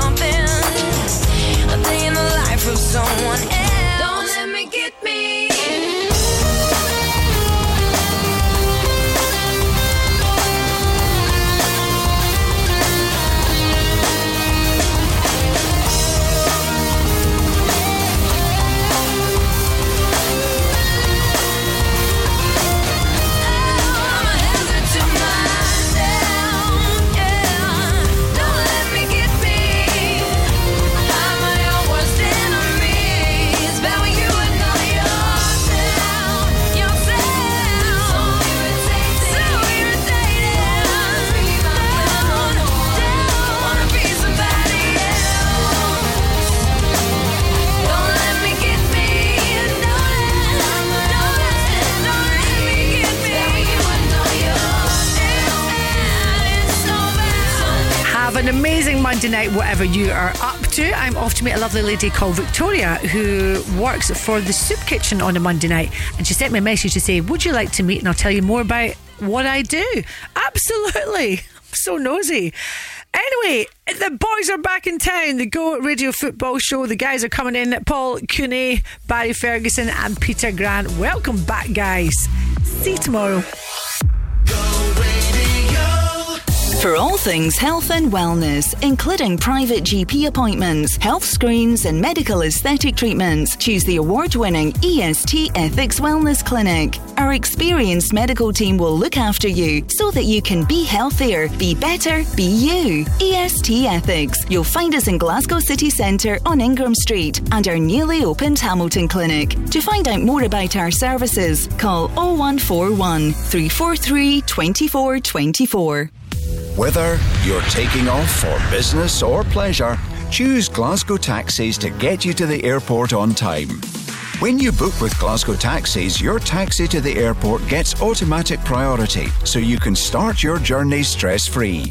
Something? In the life of someone else. An amazing Monday night, whatever you are up to. I'm off to meet a lovely lady called Victoria who works for the soup kitchen on a Monday night. And she sent me a message to say, Would you like to meet? And I'll tell you more about what I do. Absolutely. I'm so nosy. Anyway, the boys are back in town. The Go Radio Football Show. The guys are coming in. Paul Cooney, Barry Ferguson, and Peter Grant. Welcome back, guys. See you tomorrow. For all things health and wellness, including private GP appointments, health screens, and medical aesthetic treatments, choose the award winning EST Ethics Wellness Clinic. Our experienced medical team will look after you so that you can be healthier, be better, be you. EST Ethics. You'll find us in Glasgow City Centre on Ingram Street and our newly opened Hamilton Clinic. To find out more about our services, call 0141 343 2424. Whether you're taking off for business or pleasure, choose Glasgow Taxis to get you to the airport on time. When you book with Glasgow Taxis, your taxi to the airport gets automatic priority so you can start your journey stress free.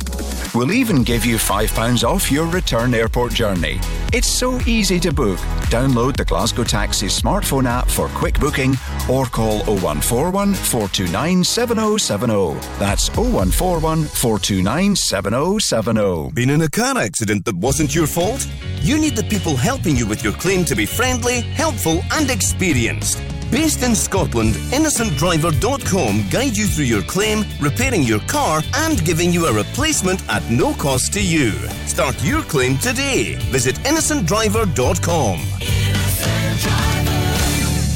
We'll even give you £5 off your return airport journey. It's so easy to book. Download the Glasgow Taxis smartphone app for quick booking or call 0141 429 7070. That's 0141 429 7070. Been in a car accident that wasn't your fault? You need the people helping you with your claim to be friendly, helpful, and experienced. Based in Scotland, innocentdriver.com guide you through your claim, repairing your car, and giving you a replacement at no cost to you. Start your claim today. Visit innocentdriver.com.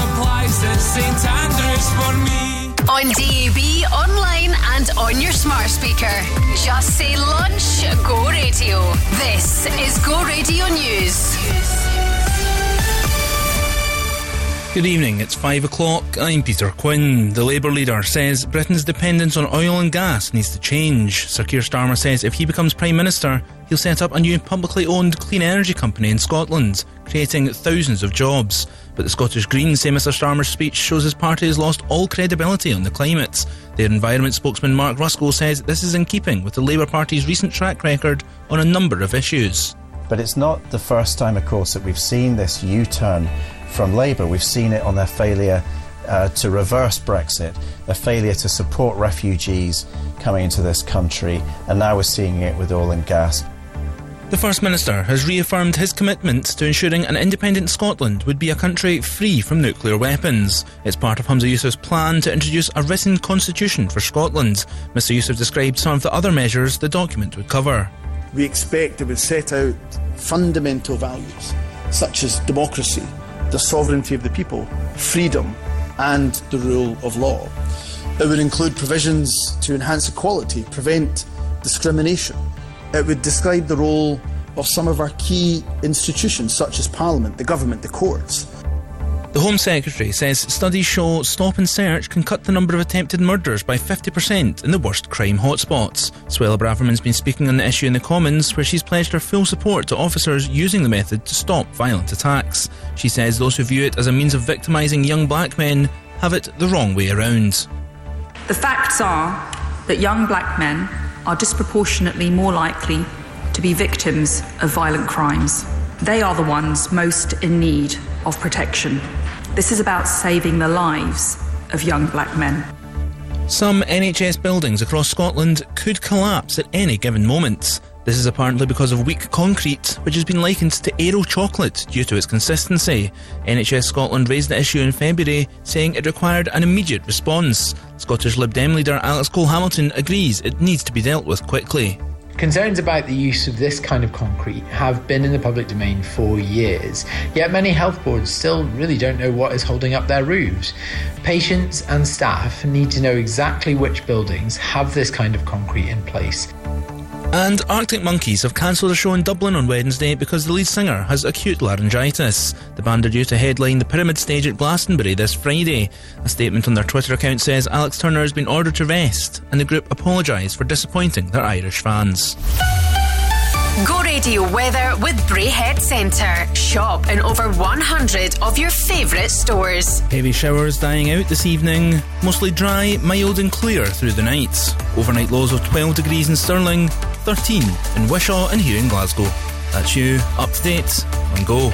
supplies at St Andrews for me. On DAB, online, and on your smart speaker. Just say lunch, go radio. This is Go Radio News. Good evening, it's five o'clock. I'm Peter Quinn. The Labour leader says Britain's dependence on oil and gas needs to change. Sir Keir Starmer says if he becomes Prime Minister, he'll set up a new publicly owned clean energy company in Scotland, creating thousands of jobs. But the Scottish Greens say Mr Starmer's speech shows his party has lost all credibility on the climate. Their environment spokesman Mark Ruskell says this is in keeping with the Labour Party's recent track record on a number of issues. But it's not the first time, of course, that we've seen this U turn from Labour. We've seen it on their failure uh, to reverse Brexit, their failure to support refugees coming into this country, and now we're seeing it with oil and gas. The First Minister has reaffirmed his commitment to ensuring an independent Scotland would be a country free from nuclear weapons. It's part of Hamza Yousaf's plan to introduce a written constitution for Scotland. Mr Yousaf described some of the other measures the document would cover. We expect it would set out fundamental values such as democracy, the sovereignty of the people, freedom, and the rule of law. It would include provisions to enhance equality, prevent discrimination. It would describe the role of some of our key institutions, such as Parliament, the government, the courts. The Home Secretary says studies show stop and search can cut the number of attempted murders by 50% in the worst crime hotspots. Suella Braverman's been speaking on the issue in the Commons, where she's pledged her full support to officers using the method to stop violent attacks. She says those who view it as a means of victimising young black men have it the wrong way around. The facts are that young black men are disproportionately more likely to be victims of violent crimes. They are the ones most in need of protection. This is about saving the lives of young black men. Some NHS buildings across Scotland could collapse at any given moment. This is apparently because of weak concrete, which has been likened to Aero chocolate due to its consistency. NHS Scotland raised the issue in February, saying it required an immediate response. Scottish Lib Dem leader Alex Cole Hamilton agrees it needs to be dealt with quickly. Concerns about the use of this kind of concrete have been in the public domain for years, yet many health boards still really don't know what is holding up their roofs. Patients and staff need to know exactly which buildings have this kind of concrete in place. And Arctic Monkeys have cancelled a show in Dublin on Wednesday because the lead singer has acute laryngitis. The band are due to headline the Pyramid stage at Glastonbury this Friday. A statement on their Twitter account says Alex Turner has been ordered to rest, and the group apologise for disappointing their Irish fans. Go Radio weather with Braehead Centre. Shop in over 100 of your favourite stores. Heavy showers dying out this evening. Mostly dry, mild and clear through the night. Overnight lows of 12 degrees in Stirling, 13 in Wishaw and here in Glasgow. That's you, up to date, and go.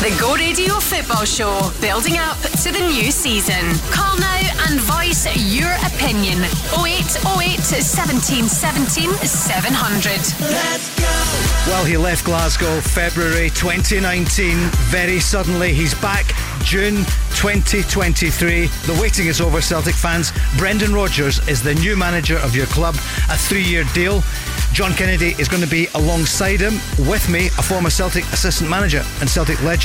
The Go Radio Football Show, building up to the new season. Call now and voice your opinion. 0808 17 17 700. Let's go. Well, he left Glasgow February 2019. Very suddenly, he's back June 2023. The waiting is over, Celtic fans. Brendan Rodgers is the new manager of your club, a three year deal. John Kennedy is going to be alongside him. With me, a former Celtic assistant manager and Celtic legend,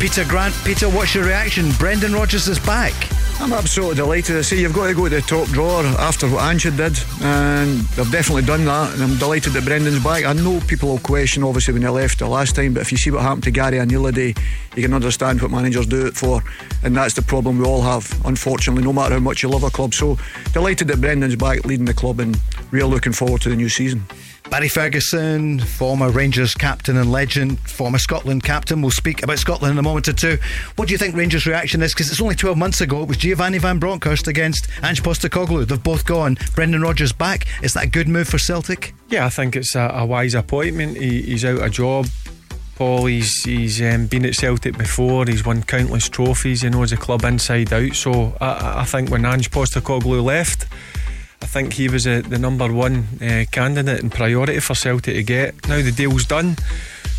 Peter Grant. Peter, what's your reaction? Brendan Rodgers is back. I'm absolutely delighted. I say you've got to go to the top drawer after what Ange did, and they've definitely done that. And I'm delighted that Brendan's back. I know people will question, obviously, when he left the last time, but if you see what happened to Gary Anilade, you can understand what managers do it for, and that's the problem we all have, unfortunately, no matter how much you love a club. So delighted that Brendan's back leading the club, and real looking forward to the new season. Barry Ferguson, former Rangers captain and legend, former Scotland captain. We'll speak about Scotland in a moment or two. What do you think Rangers' reaction is? Because it's only 12 months ago, it was Giovanni Van Bronckhorst against Ange Postecoglou. They've both gone. Brendan Rodgers back. Is that a good move for Celtic? Yeah, I think it's a, a wise appointment. He, he's out of job. Paul, he's he's um, been at Celtic before. He's won countless trophies. He knows the club inside out. So I- I, think when Ange Postecoglou left, I think he was a, the number one uh, candidate and priority for Celtic to get. Now the deal's done.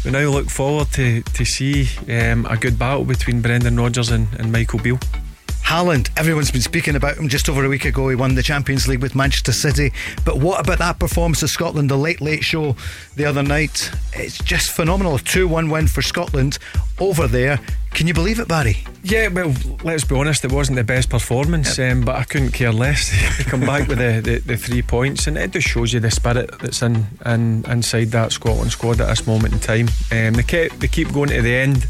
We now look forward to to see um, a good battle between Brendan Rodgers and, and Michael Beale. Haaland, everyone's been speaking about him just over a week ago. He won the Champions League with Manchester City. But what about that performance of Scotland, the late, late show the other night? It's just phenomenal. A 2 1 win for Scotland over there. Can you believe it, Barry? Yeah, well, let's be honest, it wasn't the best performance, um, but I couldn't care less to come back with the, the, the three points, and it just shows you the spirit that's in, in inside that Scotland squad at this moment in time. Um, they, kept, they keep going to the end,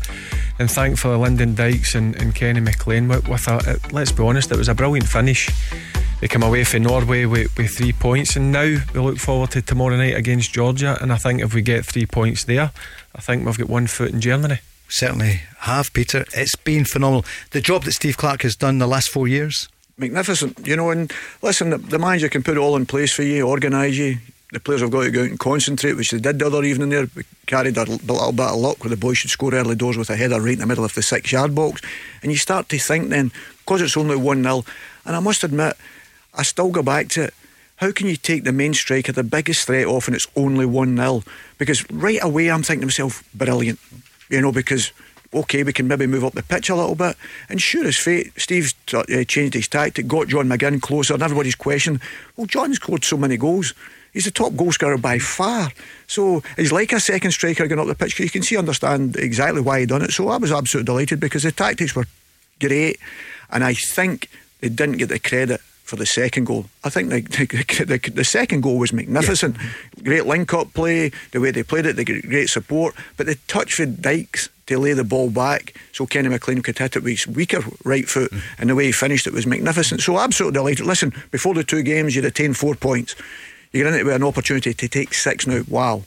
and thankfully, Lyndon Dykes and, and Kenny McLean with, with a, it, let's be honest, it was a brilliant finish. They come away from Norway with, with three points, and now we look forward to tomorrow night against Georgia. And I think if we get three points there, I think we've got one foot in Germany. Certainly have, Peter. It's been phenomenal. The job that Steve Clarke has done the last four years. magnificent. You know, and listen, the, the manager can put it all in place for you, organise you. The players have got to go out and concentrate, which they did the other evening there. We carried a little bit of luck where the boys should score early doors with a header right in the middle of the six yard box. And you start to think then, because it's only 1 0, and I must admit, I still go back to it. How can you take the main striker, the biggest threat off, and it's only 1 0? Because right away I'm thinking to myself, brilliant. You know, because okay, we can maybe move up the pitch a little bit. And sure as fate, Steve's uh, changed his tactic, got John McGinn closer, and everybody's questioned, well, John's scored so many goals. He's the top goal scorer by far. So he's like a second striker going up the pitch. You can see, understand exactly why he done it. So I was absolutely delighted because the tactics were great. And I think they didn't get the credit for the second goal. I think the, the, the, the second goal was magnificent. Great link up play, the way they played it, they got great support. But the touch for Dykes to lay the ball back so Kenny McLean could hit it with his weaker right foot, mm. and the way he finished it was magnificent. So absolutely delighted. Listen, before the two games, you'd attained four points. You get into it with an opportunity to take six now. Wow.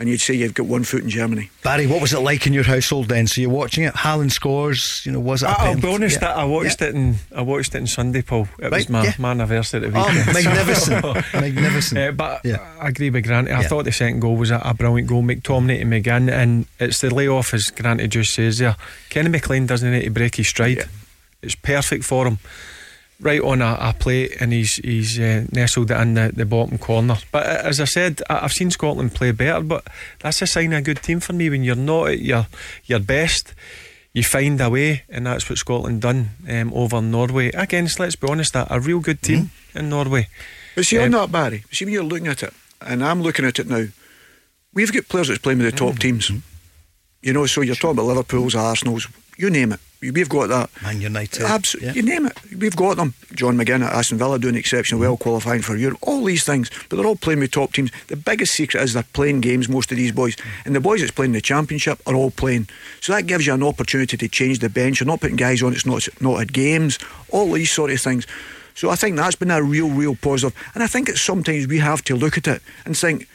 And you'd say you've got one foot in Germany. Barry, what was it like in your household then? So you're watching it. Haaland scores. You know, was it? a I'll pen- be honest, Yeah. I watched it in I watched it in Sunday, Paul. It was my, yeah. my anniversary at the Oh, weekend. magnificent. Magnificent. Uh, but Yeah. I agree with Grant. I Yeah. thought the second goal was a, a brilliant goal. McTominay to McGinn, and it's the layoff, as Grant just says there. Kenny McLean doesn't need to break his stride. It's perfect for him. Right on a, a plate, and he's he's uh, nestled it in the, the bottom corner. But uh, as I said, I, I've seen Scotland play better, but that's a sign of a good team for me. When you're not at your your best, you find a way, and that's what Scotland done um, over Norway against. Let's be honest, a, a real good team in Norway. But see, on Um, that, Barry, see, when you're looking at it, and I'm looking at it now, we've got players that's playing with the top Mm-hmm. teams. You know, so you're talking about Liverpool's, Arsenal's, you name it. We've got that. Man United. Absolutely. You name it. We've got them. John McGinn at Aston Villa doing exceptionally well, qualifying for Europe. All these things. But they're all playing with top teams. The biggest secret is they're playing games, most of these boys. And the boys that's playing the championship are all playing. So that gives you an opportunity to change the bench. You're not putting guys on that's not, not at games. All these sort of things. So I think that's been a real, real positive. And I think it's sometimes we have to look at it and think,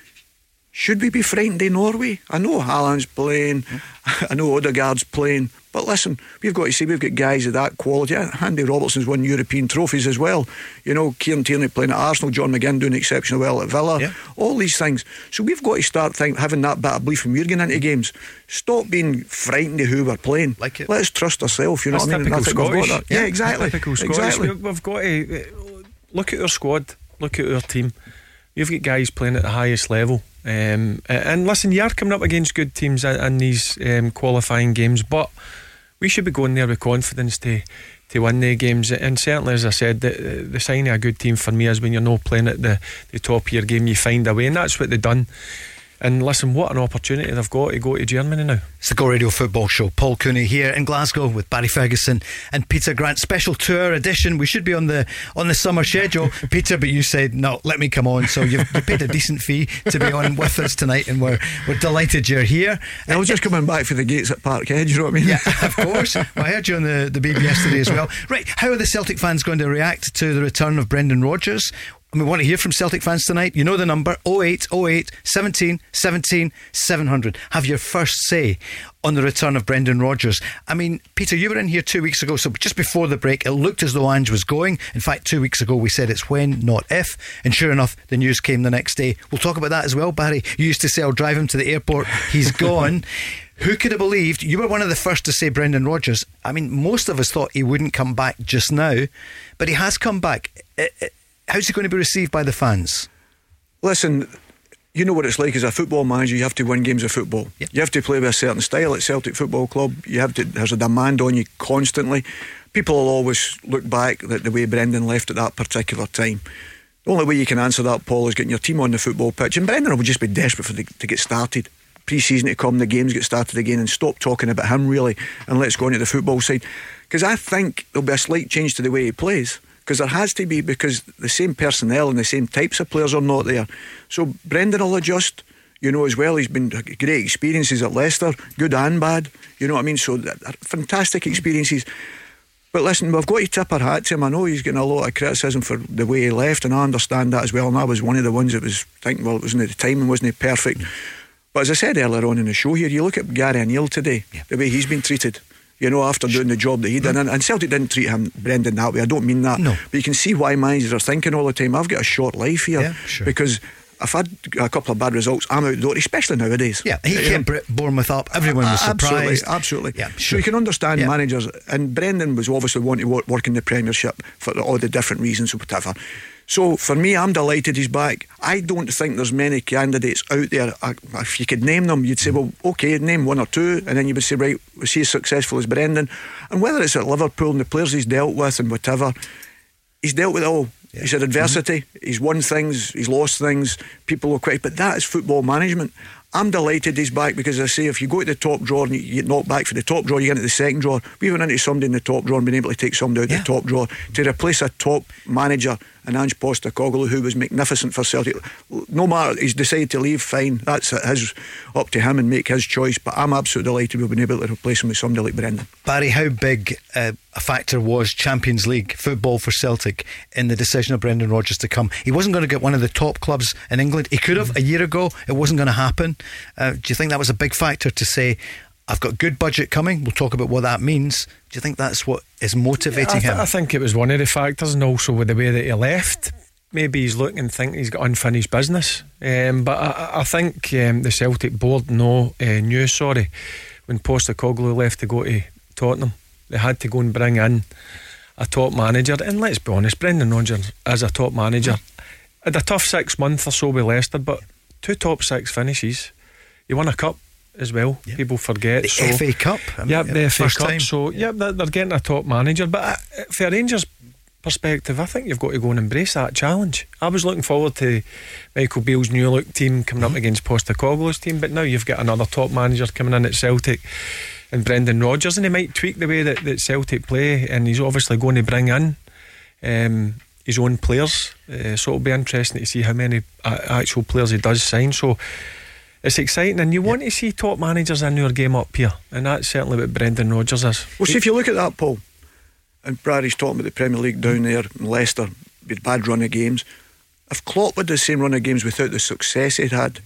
should we be frightened in Norway? I know Haaland's playing, I know Odegaard's playing, but listen, we've got to see we've got guys of that quality. Andy Robertson's won European trophies as well. You know, Kieran Tierney playing at Arsenal, John McGinn doing exceptionally well at Villa. All these things. So we've got to start think, having that bit of belief when we're getting into games. Stop being frightened of who we're playing. Like it. Let's trust ourselves. You know That's what I mean? I typical think we've got Scottish. that. Yeah, exactly. Typical Scottish. Exactly. We- We've got to uh, look at our squad, look at our team. You've got guys playing at the highest level. Um, and listen, you are coming up against good teams in, these um, qualifying games, but we should be going there with confidence to to win the games. And certainly, as I said, the, the sign of a good team for me is when you're not playing at the, the top of your game, you find a way, and that's what they've done. And listen, what an opportunity they've got to go to Germany now. It's the Go Radio Football Show. Paul Cooney here in Glasgow with Barry Ferguson and Peter Grant. Special tour edition. We should be on the on the summer schedule, Peter, but you said no. Let me come on. So you've you paid a decent fee to be on with us tonight, and we're we're delighted you're here. I was just coming back for the gates at Parkhead. You know what I mean? Yeah, of course. Well, I heard you on the the BB yesterday as well. Right, how are the Celtic fans going to react to the return of Brendan Rodgers? And we want to hear from Celtic fans tonight. You know the number 0808 17 17 700. Have your first say on the return of Brendan Rodgers. I mean, Peter, you were in here two weeks ago, so just before the break, it looked as though Ange was going. In fact, two weeks ago, we said it's when, not if. And sure enough, the news came the next day. We'll talk about that as well, Barry. You used to say, I'll drive him to the airport. He's gone. Who could have believed? You were one of the first to say Brendan Rodgers. I mean, most of us thought he wouldn't come back just now, but he has come back. Eh, eh, How's he going to be received by the fans? Listen, you know what it's like as a football manager. You have to win games of football. You have to play with a certain style at Celtic Football Club. You have to. There's a demand on you constantly. People will always look back at the way Brendan left at that particular time. The only way you can answer that, Paul, is getting your team on the football pitch. And Brendan will just be desperate for the, to get started. Pre-season to come, the games get started again, and stop talking about him really, and let's go on to the football side. Because I think there'll be a slight change to the way he plays. Because there has to be, because the same personnel and the same types of players are not there. So Brendan will adjust. You know, as well, he's been uh, great experiences at Leicester, good and bad. You know what I mean? So fantastic experiences. But listen, we've got to tip our hat to him. I know he's getting a lot of criticism for the way he left, and I understand that as well. And I was one of the ones that was thinking, well, it wasn't the timing, wasn't it perfect? But as I said earlier on in the show here, you look at Gary O'Neil today, the way he's been treated. You know, after doing the job that he did, mm. and, and Celtic didn't treat him, Brendan, that way. I don't mean that. No. But you can see why managers are thinking all the time. I've got a short life here Yeah, sure. because I've had a couple of bad results. I'm out the door, especially nowadays. Yeah, he You know? kept Br- Bournemouth up. Everyone was surprised. absolutely. Yeah, sure. So you can understand Yeah. managers, and Brendan was obviously wanting to work in the Premiership for all the different reasons or whatever. So for me, I'm delighted he's back. I don't think there's many candidates out there. I, if you could name them, you'd say, well, okay, name one or two, and then you would say, right, was he as successful as Brendan? And whether it's at Liverpool and the players he's dealt with and whatever, he's dealt with it all. He's had mm-hmm. adversity. He's won things. He's lost things. People will quit. But that is football management. I'm delighted he's back because I say if you go to the top drawer and you get knocked back for the top drawer, you get into the second drawer. We went into somebody in the top drawer and been able to take somebody out of the top drawer to replace a top manager and Ange Postecoglou who was magnificent for Celtic. No matter he's decided to leave, fine. That's his up to him and make his choice. But I'm absolutely delighted we've been able to replace him with somebody like Brendan. Barry, how big uh, a factor was Champions League football for Celtic in the decision of Brendan Rodgers to come? He wasn't going to get one of the top clubs in England. He could have a year ago. It wasn't going to happen. Uh, do you think that was a big factor to say, I've got good budget coming? We'll talk about what that means. Do you think that's what is motivating I, th- him? I think it was one of the factors, and also with the way that he left. Maybe he's looking and thinking he's got unfinished business. Um, but I- I, think um, the Celtic board know, uh, knew, sorry, when Postecoglou left to go to Tottenham, they had to go and bring in a top manager. And let's be honest, Brendan Rodgers as a top manager had a tough six months or so with Leicester, but two top six finishes. He won a cup as well. People forget. The so, FA Cup. I mean, Yep, the FA Cup. time. So, yep, they're, they're getting a top manager. But uh, for a Rangers perspective, I think you've got to go and embrace that challenge. I was looking forward to Michael Beale's new look team coming up against Postecoglou's team, but now you've got another top manager coming in at Celtic and Brendan Rodgers, and he might tweak the way that, that Celtic play, and he's obviously going to bring in um, his own players. Uh, so it'll be interesting to see how many uh, actual players he does sign. So it's exciting, and you want to see top managers in your game up here, and that's certainly what Brendan Rodgers is. Well, see if you look at that, Paul, and Brady's talking about the Premier League down there in Leicester with bad run of games. If Klopp had the same run of games without the success he'd had,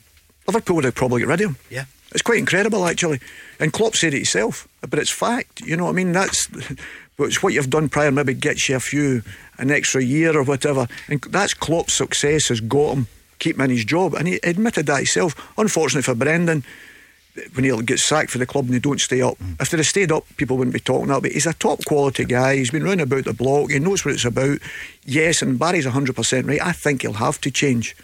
Liverpool would have probably got rid of him. Yeah. It's quite incredible, actually. And Klopp said it himself, but it's fact. You know what I mean? That's but it's what you've done prior, maybe gets you a few, an extra year or whatever. And that's Klopp's success has got him keeping in his job. And he admitted that himself. Unfortunately for Brendan, when he gets sacked for the club and they don't stay up. If they'd have stayed up, people wouldn't be talking that. But he's a top quality guy. He's been round about the block. He knows what it's about. Yes, and Barry's 100% right. I think he'll have to change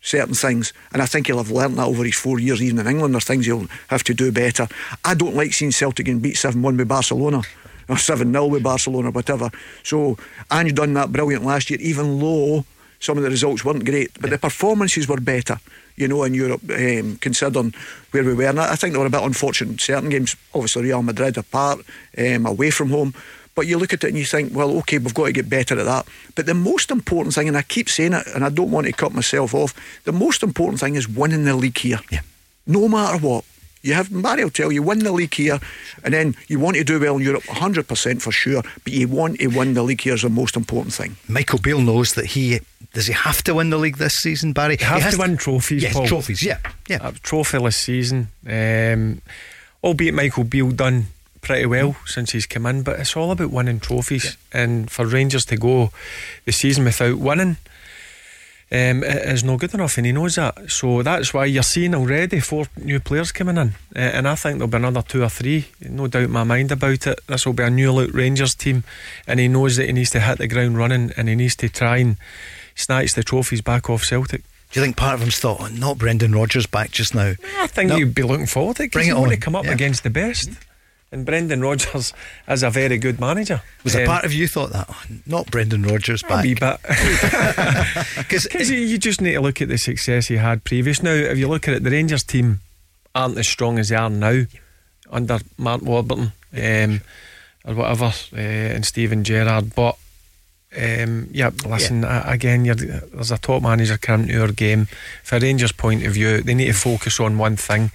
certain things. And I think he'll have learnt that over his four years, even in England. There's things he'll have to do better. I don't like seeing Celtic getting beat 7 1 with Barcelona. Or 7 0 with Barcelona, whatever. So, Ange done that brilliant last year, even though some of the results weren't great, but the performances were better. you know, in Europe, um, considering where we were. And I think they were a bit unfortunate in certain games. Obviously, Real Madrid apart, um, away from home. But you look at it and you think, well, okay, we've got to get better at that. But the most important thing, and I keep saying it, and I don't want to cut myself off, the most important thing is winning the league here. Yeah. No matter what. You have Mario will tell you win the league here, and then you want to do well in Europe, hundred percent for sure. But you want to win the league here is the most important thing. Michael Beale knows that he does he have to win the league this season, Barry? Have he has to win trophies. Yes, Paul. trophies. Yeah, yeah. A trophyless season. Um, albeit Michael Beale done pretty well since he's come in, but it's all about winning trophies. And for Rangers to go the season without winning. Um, it is no good enough, and he knows that. So that's why you're seeing already four new players coming in, uh, and I think there'll be another two or three. No doubt in my mind about it. This will be a new look Rangers team, and he knows that he needs to hit the ground running, and he needs to try and snatch the trophies back off Celtic. Do you think part of him's thought, oh, not Brendan Rodgers back just now? I think No. you'd be looking forward to it. 'cause Bring you it want to come up yeah. against the best. And Brendan Rodgers is a very good manager. Was a Um, part of you thought that? Oh, not Brendan Rodgers A back. wee bit. Because you, you just need to look at the success he had previous. Now, if you look at it, the Rangers team aren't as strong as they are now under Mark Warburton um, or whatever, uh, and Steven Gerrard. But um, yeah, listen, uh, again, you're, there's a top manager coming to our game. For Rangers' point of view, they need to focus on one thing,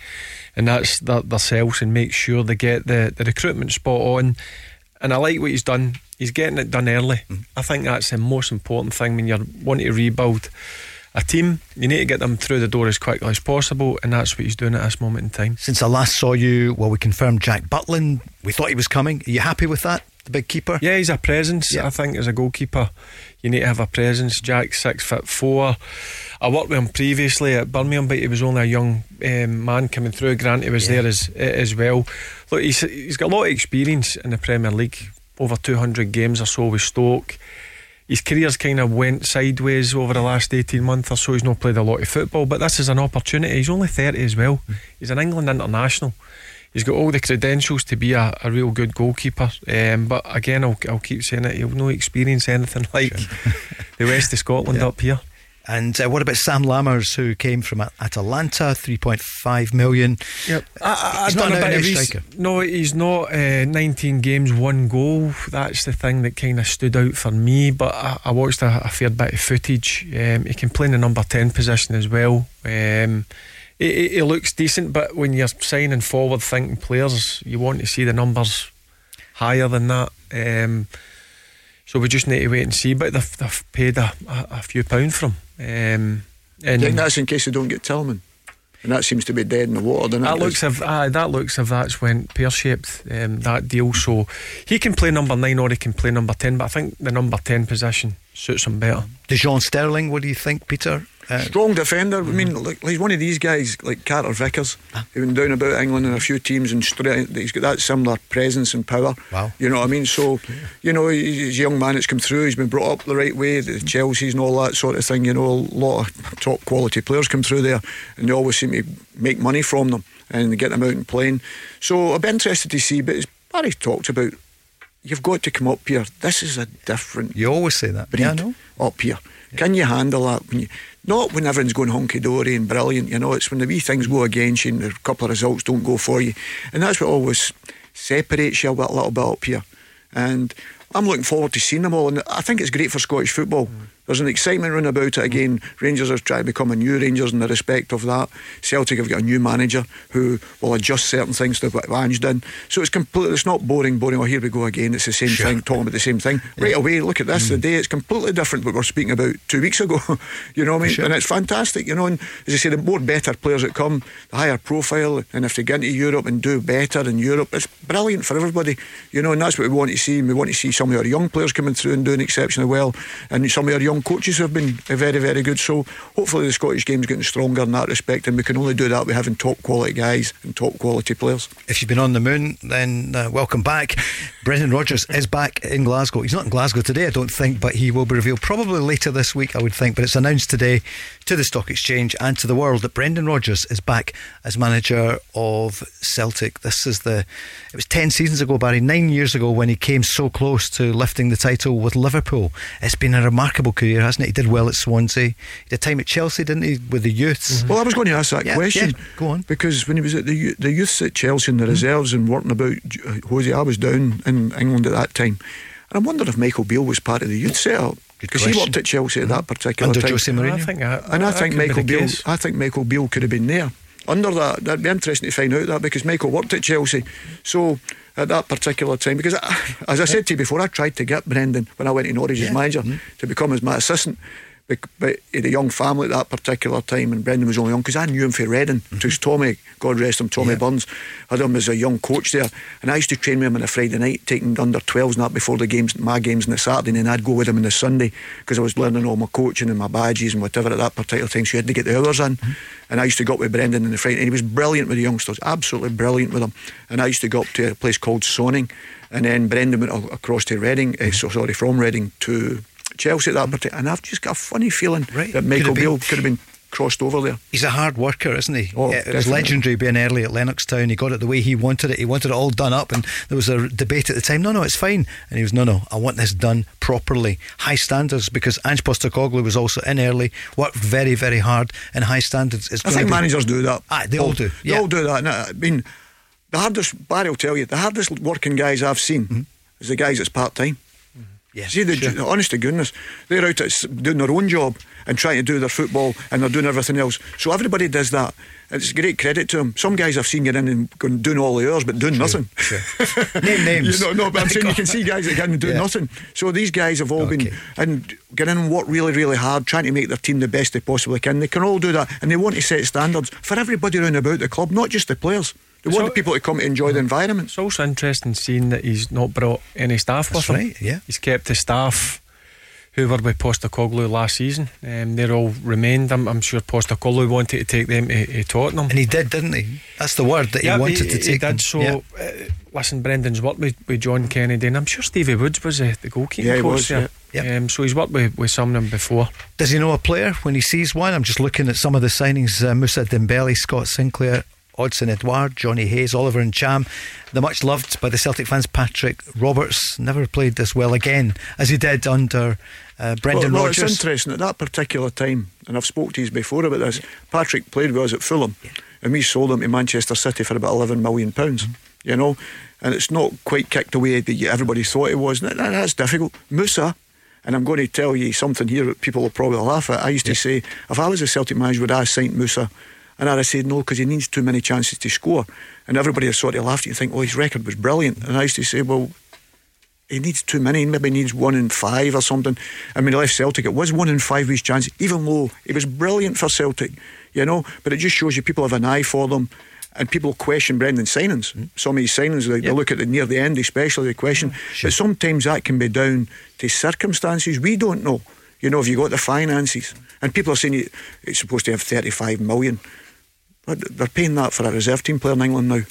and that's their, themselves and make sure they get the, the recruitment spot on. And I like what he's done. He's getting it done early. I think that's the most important thing when you're wanting to rebuild a team. You need to get them through the door as quickly as possible, and that's what he's doing at this moment in time. Since I last saw you, well, we confirmed Jack Butland. We thought he was coming. Are you happy with that? The big keeper? Yeah, he's a presence. I think as a goalkeeper, you need to have a presence. Jack six foot four. I worked with him previously at Birmingham, but he was only a young um, man coming through. Grant, he was there as as well. Look, he's he's got a lot of experience in the Premier League, over two hundred games or so with Stoke. His career's kind of went sideways over the last 18 months or so. He's not played a lot of football, but this is an opportunity. He's only 30 as well. He's an England international. He's got all the credentials to be a, a real good goalkeeper. Um, but again, I'll, I'll keep saying it, he'll no experience anything like the west of Scotland up here. And uh, what about Sam Lammers, who came from At- Atalanta, 3.5 million? Yep. I, I, He's I've not done an a bit out-and-out of striker. No, he's not. Uh, 19 games, one goal. That's the thing that kind of stood out for me. But I, I watched a, a fair bit of footage. Um, he can play in the number 10 position as well. Um, he, he- he looks decent, but when you're signing forward thinking players, you want to see the numbers higher than that. Um, so we just need to wait and see. But they've, they've paid a, a, a few pounds for him. Um, I and think that's in case they don't get Tillman. And that seems to be dead in the water, doesn't that it? looks of aye, that looks of that's went pear shaped um, that deal. So he can play number nine or he can play number ten, but I think the number ten position suits him better. Dujon Sterling, what do you think, Peter? Uh, Strong defender. I mean, like, he's one of these guys like Carter Vickers, who been down about England in a few teams and straight, he's got that similar presence and power. Wow. You know what I mean? So, you know, he's he's a young man that's come through. He's been brought up the right way. The Chelsea's and all that sort of thing. You know, a lot of top quality players come through there, and they always seem to make money from them and get them out and playing. So, I'd be interested to see. But as Barry talked about, you've got to come up here. This is a different. You always say that. Breed Yeah, I know. Up here, can you handle that? When you not when everyone's going honky dory and brilliant, you know. It's when the wee things go against you and a couple of results don't go for you, and that's what always separates you a, a little bit up here. And I'm looking forward to seeing them all, and I think it's great for Scottish football. There's an excitement round about it again. Rangers are trying to become a new Rangers in the respect of that. Celtic have got a new manager who will adjust certain things to what Ange done. So it's completely, it's not boring, boring. Oh, here we go again. It's the same thing, talking about the same thing. Right away, look at this today. Mm. It's completely different what we were speaking about two weeks ago. you know what I mean? And it's fantastic, you know. And as I say, the more better players that come, the higher profile. And if they get into Europe and do better in Europe, it's brilliant for everybody. You know, and that's what we want to see. And we want to see some of our young players coming through and doing exceptionally well. And some of our young coaches have been very, very good. So hopefully the Scottish game's getting stronger in that respect. And we can only do that by having top quality guys and top quality players. If you've been on the moon, then uh, welcome back. Brendan Rodgers is back in Glasgow. He's not in Glasgow today, I don't think, but he will be revealed probably later this week, I would think. But it's announced today to the Stock Exchange and to the world that Brendan Rodgers is back as manager of Celtic. This is the. It was 10 seasons ago, Barry, nine years ago when he came so close to lifting the title with Liverpool. It's been a remarkable career, hasn't he? He did well at Swansea. He did time at Chelsea, didn't he, with the youths? Mm-hmm. Well, I was going to ask that Yeah, question. yeah, go on. Because when he was at the youth- the youths at Chelsea and the mm-hmm. reserves and working about uh, Jose, I was down in England at that time, and I wondered if Michael Beale was part of the youth setup because he worked at Chelsea at that mm-hmm. particular Under time. Jose Mourinho. I think that- and I that think Michael the Beale, case. I think Michael Beale could have been there. Under that, that'd be interesting to find out that because Michael worked at Chelsea, so at that particular time, because I, as I said to you before, I tried to get Brendan when I went to Norwich as manager mm-hmm. to become as my assistant. But he had a young family at that particular time, and Brendan was only young because I knew him for Reading. It was Tommy, God rest him, Tommy Burns. had him as a young coach there, and I used to train with him on a Friday night, taking under 12s and that before the games, my games on the Saturday, and then I'd go with him on the Sunday because I was learning all my coaching and my badges and whatever at that particular time. So you had to get the hours in, and I used to go up with Brendan in the Friday, and he was brilliant with the youngsters, absolutely brilliant with them. And I used to go up to a place called Sonning, and then Brendan went across to Reading, eh, so sorry, from Reading to Chelsea at that particular, and I've just got a funny feeling that Michael. Beale could have been crossed over there. He's a hard worker, isn't he? Oh, Yeah, it was legendary being early at Lennoxtown. He got it the way he wanted it. He wanted it all done up, and there was a debate at the time. No, no, it's fine. And he was, no, no, I want this done properly, high standards. Because Ange Postecoglou was also in early, worked very, very hard, and high standards. Is I think managers do that. Aye, they all do. They all do that. And I mean, the hardest, Barry will tell you, the hardest working guys I've seen Mm-hmm. is the guys that's part time. Yeah, See, the, sure. honest to goodness, they're out at doing their own job and trying to do their football and they're doing everything else. So everybody does that. It's great credit to them. Some guys I've seen get in and going, doing all the hours but doing nothing. Name names. You know, no, but I'm saying you can see guys that get in and do Yeah. nothing. So these guys have all been and get in and work really, really hard, trying to make their team the best they possibly can. They can all do that, and they want to set standards for everybody around about the club, not just the players. They want the people to come to enjoy the environment. It's also interesting seeing that he's not brought any staff That's with him. right, yeah. He's kept the staff who were with Postecoglou last season. Um, they're all remained. I'm, I'm sure Postecoglou wanted to take them to, to Tottenham. And he did, didn't he? That's the word that he Yeah, wanted to he take. did. them. So, Yeah. uh, listen, Brendan's worked with, with John Kennedy, and I'm sure Stevie Woods was uh, the goalkeeper Yeah, he coach was, there. yeah. Um, so he's worked with, with some of them before. Does he know a player when he sees one? I'm just looking at some of the signings uh, Moussa Dembele, Scott Sinclair, Odsonne Edouard, Johnny Hayes, Olivier Ntcham. The much loved by the Celtic fans, Patrick Roberts, never played this well again as he did under uh, Brendan well, well, it's interesting at that particular time, and I've spoke to you before about this. Patrick played with us at Fulham, and we sold him to Manchester City for about eleven million pounds. Mm-hmm. You know, and it's not quite kicked away that everybody thought it was. That, that- that's difficult. Moussa. And I'm going to tell you something here that people will probably laugh at. I used to say, if I was a Celtic manager, would I sign Moussa? And have said no because he needs too many chances to score. And everybody has sort of laughed at you, and think, oh, his record was brilliant. And I used to say, well, he needs too many. He maybe needs one in five or something. I mean, he left Celtic. It was one in five with his chance, even though he was brilliant for Celtic, you know. But it just shows you people have an eye for them. And people question Brendan's signings. Mm-hmm. Some of his signings, they, they look at the near the end, especially the question. But sometimes that can be down to circumstances we don't know. You know, if you got the finances, and people are saying it's supposed to have 35 million, they're paying that for a reserve team player in England now.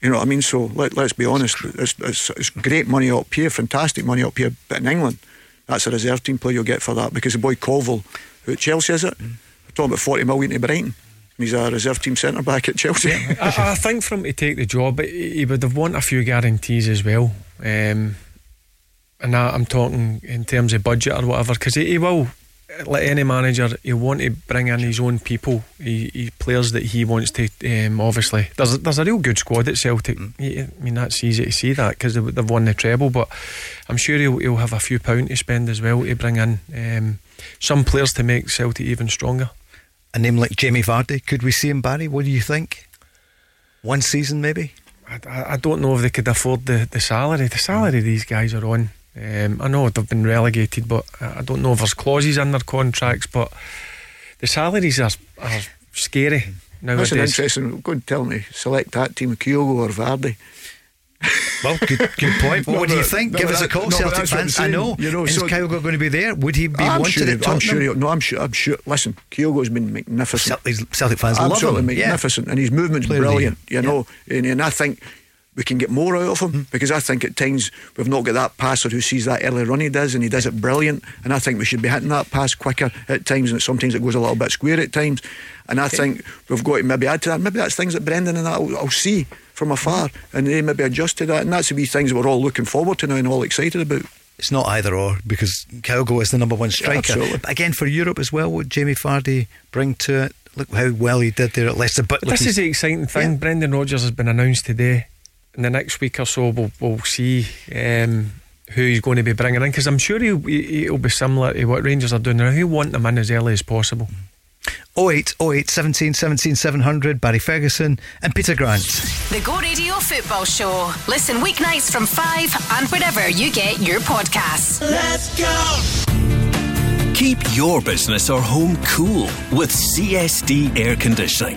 You know what I mean? So let, let's be honest. It's, it's, it's great money up here, fantastic money up here. But in England, that's a reserve team player you'll get for that because the boy Colwill, who at Chelsea is it? Mm. We're talking about 40 million to Brighton. He's a reserve team centre back at Chelsea. I, I think for him to take the job, he would have want a few guarantees as well. Um, and I'm talking in terms of budget or whatever, because he, he will, like any manager, he'll want to bring in his own people, he, he players that he wants to. Um, obviously, there's there's a real good squad at Celtic. He- I mean, that's easy to see that because they've, they've won the treble, but I'm sure he'll, he'll have a few pound to spend as well to bring in um, some players to make Celtic even stronger. A name like Jamie Vardy, could we see him, Barry? What do you think? One season, maybe? I, I- I don't know if they could afford the, the salary. The salary these guys are on. Um, I know they've been relegated, but I I don't know if there's clauses in their contracts. But the salaries are, are scary now. That's an interesting. Go and tell me, select that team, Kyogo or Vardy. Well, good, good point. What No, do you think? no, Give us a call, no, Celtic that's what I'm fans. I know. you know, Is so- Kyogo going to be there? Would he be I'm wanted sure, at he- I'm sure. he- No, I'm sure. I'm sure. Listen, Kyogo's been magnificent. Celtic, Celtic fans love Absolutely him. Yeah. magnificent, and his movement's Player of the brilliant. year. You know, and, and I think we can get more out of him hmm. because I think at times we've not got that passer who sees that early run he does, and he does it brilliant. And I think we should be hitting that pass quicker at times, and sometimes it goes a little bit square at times. And I think we've got to maybe add to that. Maybe that's things that Brendan and I'll, will see from afar, and they maybe adjust to that. And that's the wee things that we're all looking forward to now and all excited about. it's not either or because Kyogo is the number one striker. absolutely. but again, for Europe as well, what Jamie Vardy bring to it? Look how well he did there at Leicester. But this is the exciting thing. Brendan Rodgers has been announced today. In the next week or so, we'll, we'll see um, who he's going to be bringing in because I'm sure he'll, he- he'll be similar to what Rangers are doing now. He'll want them in as early as possible. 08 08 17 17 700, Barry Ferguson and Peter Grant. The Go Radio Football Show. Listen weeknights from 5 and wherever you get your podcasts. Let's go. Keep your business or home cool with CSD Air Conditioning.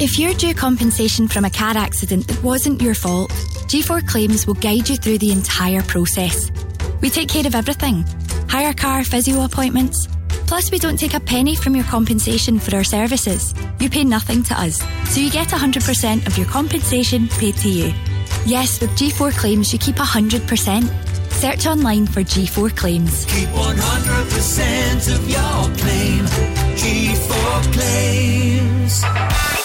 If you're due compensation from a car accident that wasn't your fault, G4 Claims will guide you through the entire process. We take care of everything hire car, physio appointments. Plus, we don't take a penny from your compensation for our services. You pay nothing to us, so you get 100% of your compensation paid to you. Yes, with G4 Claims, you keep 100%. Search online for G4 Claims. Keep 100% of your claim. G4 claims.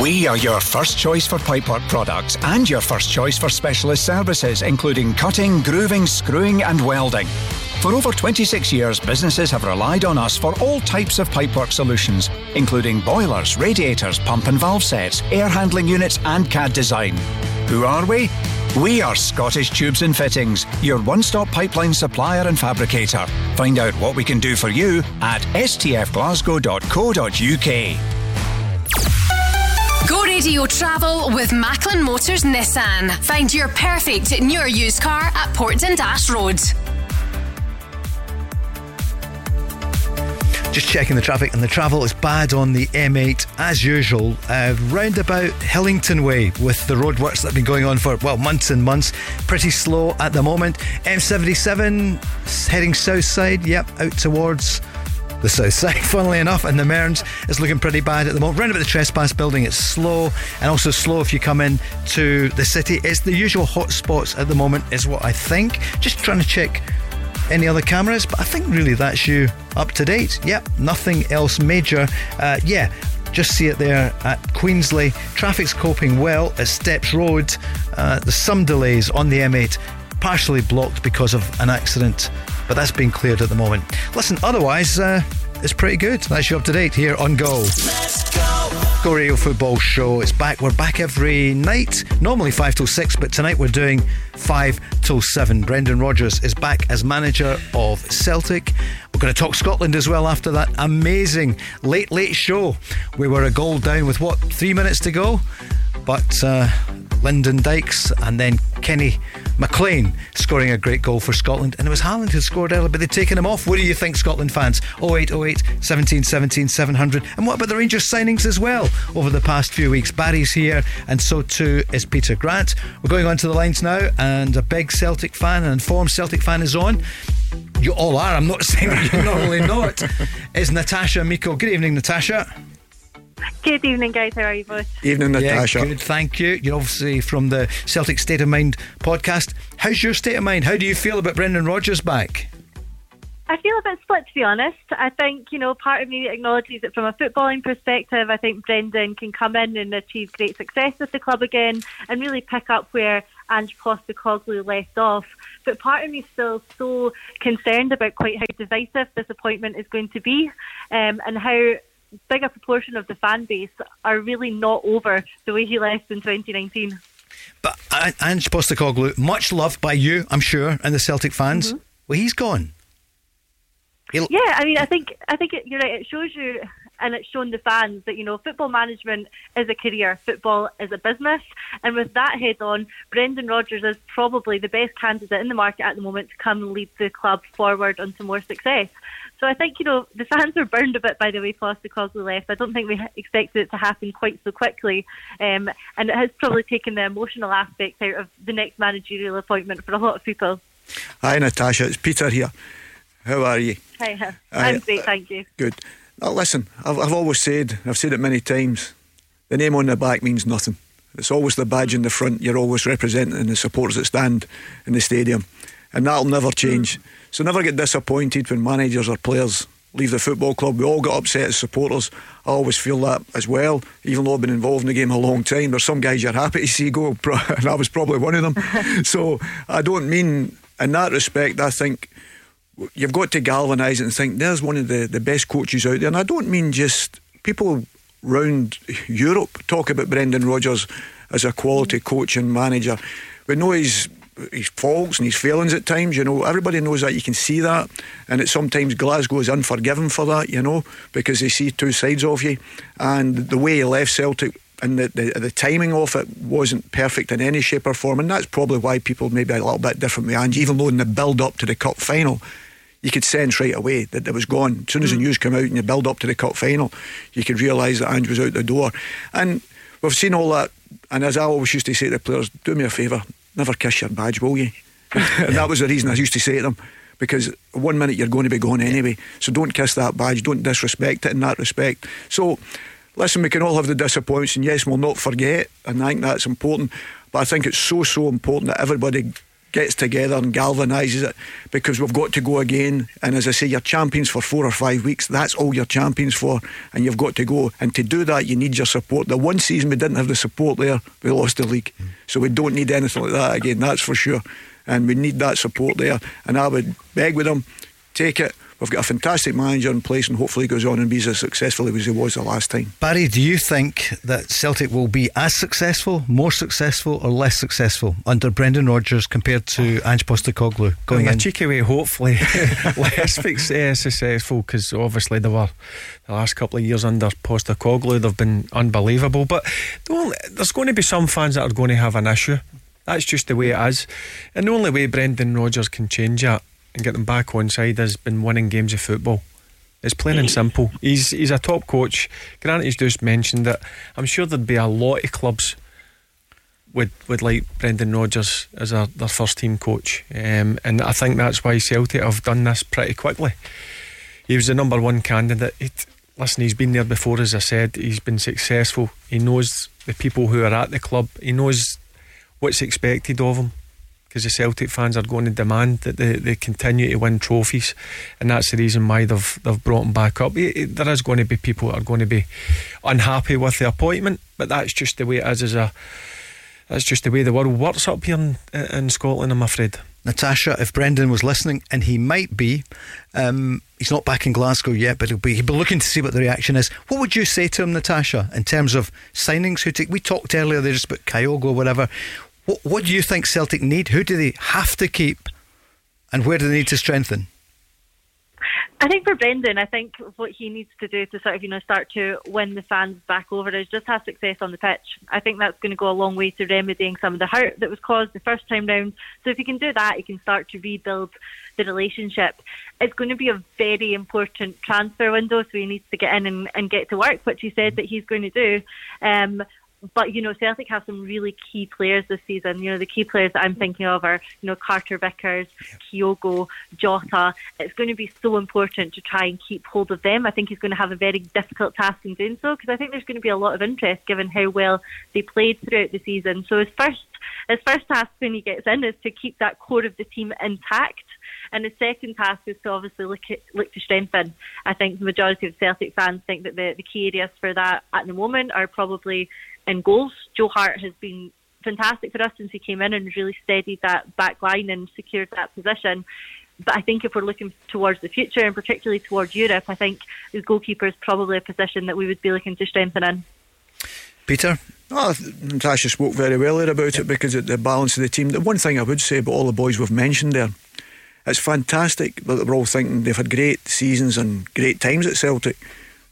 We are your first choice for pipework products and your first choice for specialist services, including cutting, grooving, screwing, and welding. For over 26 years, businesses have relied on us for all types of pipework solutions, including boilers, radiators, pump and valve sets, air handling units, and CAD design. Who are we? We are Scottish Tubes and Fittings, your one stop pipeline supplier and fabricator. Find out what we can do for you at stfglasgow.co.uk. Go Radio Travel with Macklin Motors Nissan. Find your perfect new used car at Portland Dash Road. Just checking the traffic, and the travel is bad on the M8 as usual. Uh, round about Hillington Way with the roadworks that have been going on for, well, months and months. Pretty slow at the moment. M77 heading south side, yep, out towards the south side, funnily enough, and the Mearns is looking pretty bad at the moment. Round about the Trespass building, it's slow, and also slow if you come in to the city. It's the usual hot spots at the moment, is what I think. Just trying to check any other cameras, but I think really that's you up to date. Yep, nothing else major. Uh, yeah, just see it there at Queenslie. Traffic's coping well at Stepps Road. Uh, there's some delays on the M8, partially blocked because of an accident, but that's been cleared at the moment. Listen, otherwise, uh, it's pretty good. That's you up to date here on Go. Go Radio Football Show. It's back. We're back every night. Normally 5 till 6, but tonight we're doing 5 till 7. Brendan Rodgers is back as manager of Celtic. We're going to talk Scotland as well after that amazing late, late show. We were a goal down with what, three minutes to go? But uh, Lyndon Dykes and then Kenny McLean scoring a great goal for Scotland. And it was Haaland who scored earlier, but they'd taken him off. What do you think, Scotland fans? 0808 17 17 700. And what about the Rangers signings as well over the past few weeks? Barry's here, and so too is Peter Grant. We're going on to the lines now, and a big Celtic fan, an informed Celtic fan is on. You all are. I'm not saying you're normally not. Is Natasha Miko. Good evening, Natasha. Good evening, guys. How are you both? Evening, Natasha. Yeah, good, thank you. You're obviously from the Celtic State of Mind podcast. How's your state of mind? How do you feel about Brendan Rodgers back? I feel a bit split, to be honest. I think, you know, part of me acknowledges that from a footballing perspective, I think Brendan can come in and achieve great success with the club again and really pick up where Ange Postecoglou left off. But part of me is still so concerned about quite how divisive this appointment is going to be um, and how big a proportion of the fan base are really not over the way he left in 2019. But uh, Ange Postecoglou, much loved by you, I'm sure, and the Celtic fans. Mm-hmm. Well, he's gone. He'll- Yeah, I mean, I think I think it, you're right. It shows you and it's shown the fans that you know football management is a career, football is a business, and with that head on, Brendan Rodgers is probably the best candidate in the market at the moment to come and lead the club forward onto more success. So I think you know the fans are burned a bit by the way Postecoglou left. I don't think we expected it to happen quite so quickly, um, and it has probably taken the emotional aspect out of the next managerial appointment for a lot of people. Hi, Natasha. It's Peter here. How are you? Hi, uh. I'm great, thank you. Good. Now, listen, I've, I've always said, I've said it many times, the name on the back means nothing. It's always the badge in the front. You're always representing the supporters that stand in the stadium. And that'll never change. So never get disappointed when managers or players leave the football club. We all get upset as supporters. I always feel that as well, even though I've been involved in the game a long time. There's some guys you're happy to see go, and I was probably one of them. so I don't mean, in that respect, I think you've got to galvanise and think there's one of the, the best coaches out there. And I don't mean just people round Europe talk about Brendan Rodgers as a quality coach and manager. We know his his faults and his failings at times, you know. Everybody knows that. You can see that. And it's sometimes Glasgow is unforgiving for that, you know, because they see two sides of you. And the way he left Celtic and the, the, the timing of it wasn't perfect in any shape or form. And that's probably why people maybe a little bit different with Ange, even though in the build up to the cup final, you could sense right away that it was gone. As soon as the mm. news came out and you build up to the cup final, you could realise that Ange was out the door. And we've seen all that. And as I always used to say to the players, do me a favour, never kiss your badge, will you? and that was the reason I used to say to them. Because one minute you're going to be gone anyway. So don't kiss that badge, don't disrespect it in that respect. So listen, we can all have the disappointments, and yes, we'll not forget, and I think that's important. But I think it's so, so important that everybody gets together and galvanises it because we've got to go again. And as I say, you're champions for four or five weeks. That's all you're champions for, and you've got to go. And to do that, you need your support. The one season we didn't have the support there, we lost the league. Hmm. So we don't need anything like that again, that's for sure. And we need that support there. And I would beg with them, take it. We've got a fantastic manager in place, and hopefully he goes on and be as successful as he was the last time. Barry, do you think that Celtic will be as successful, more successful, or less successful under Brendan Rodgers compared to Ange Postecoglou going in a cheeky way, hopefully less success- eh, successful because obviously they were the last couple of years under Postecoglou. They've been unbelievable, but the only, there's going to be some fans that are going to have an issue. That's just the way it is, and the only way Brendan Rodgers can change that and get them back on side has been winning games of football. It's plain and simple. He's he's a top coach. Granted, he's just mentioned that. I'm sure there'd be a lot of clubs would would like Brendan Rodgers as a, their first team coach, um, and I think that's why Celtic have done this pretty quickly. He was the number one candidate. It, listen, he's been there before, as I said. He's been successful. He knows the people who are at the club. He knows what's expected of him because the Celtic fans are going to demand that they, they continue to win trophies, and that's the reason why they've they've brought him back up. He- he- there is going to be people that are going to be unhappy with the appointment, but that's just the way it is. As a that's just the way the world works up here in, in Scotland. I'm afraid. Natasha, if Brendan was listening, and he might be, um, he's not back in Glasgow yet, but he'll be, he'll be looking to see what the reaction is. What would you say to him, Natasha, in terms of signings? Who take, we talked earlier there just about Kyogo or whatever. What, what do you think Celtic need? Who do they have to keep, and where do they need to strengthen? I think for Brendan, I think what he needs to do to sort of, you know, start to win the fans back over is just have success on the pitch. I think that's going to go a long way to remedying some of the hurt that was caused the first time round. So if he can do that, he can start to rebuild the relationship. It's going to be a very important transfer window, so he needs to get in and, and get to work, which he said that he's going to do. Um, but you know, Celtic have some really key players this season. You know, the key players that I'm thinking of are you know Carter Vickers, Kyogo, Jota. It's going to be so important to try and keep hold of them. I think he's going to have a very difficult task in doing so because I think there's going to be a lot of interest given how well they played throughout the season. So his first his first task when he gets in is to keep that core of the team intact. And the second task is to obviously look at, look to strengthen. I think the majority of Celtic fans think that the, the key areas for that at the moment are probably in goals. Joe Hart has been fantastic for us since he came in and really steadied that back line and secured that position. But I think if we're looking towards the future and particularly towards Europe, I think the goalkeeper is probably a position that we would be looking to strengthen in. Peter? Oh, Natasha spoke very well there about it because of the balance of the team. The one thing I would say about all the boys we've mentioned there, it's fantastic that we're all thinking they've had great seasons and great times at Celtic.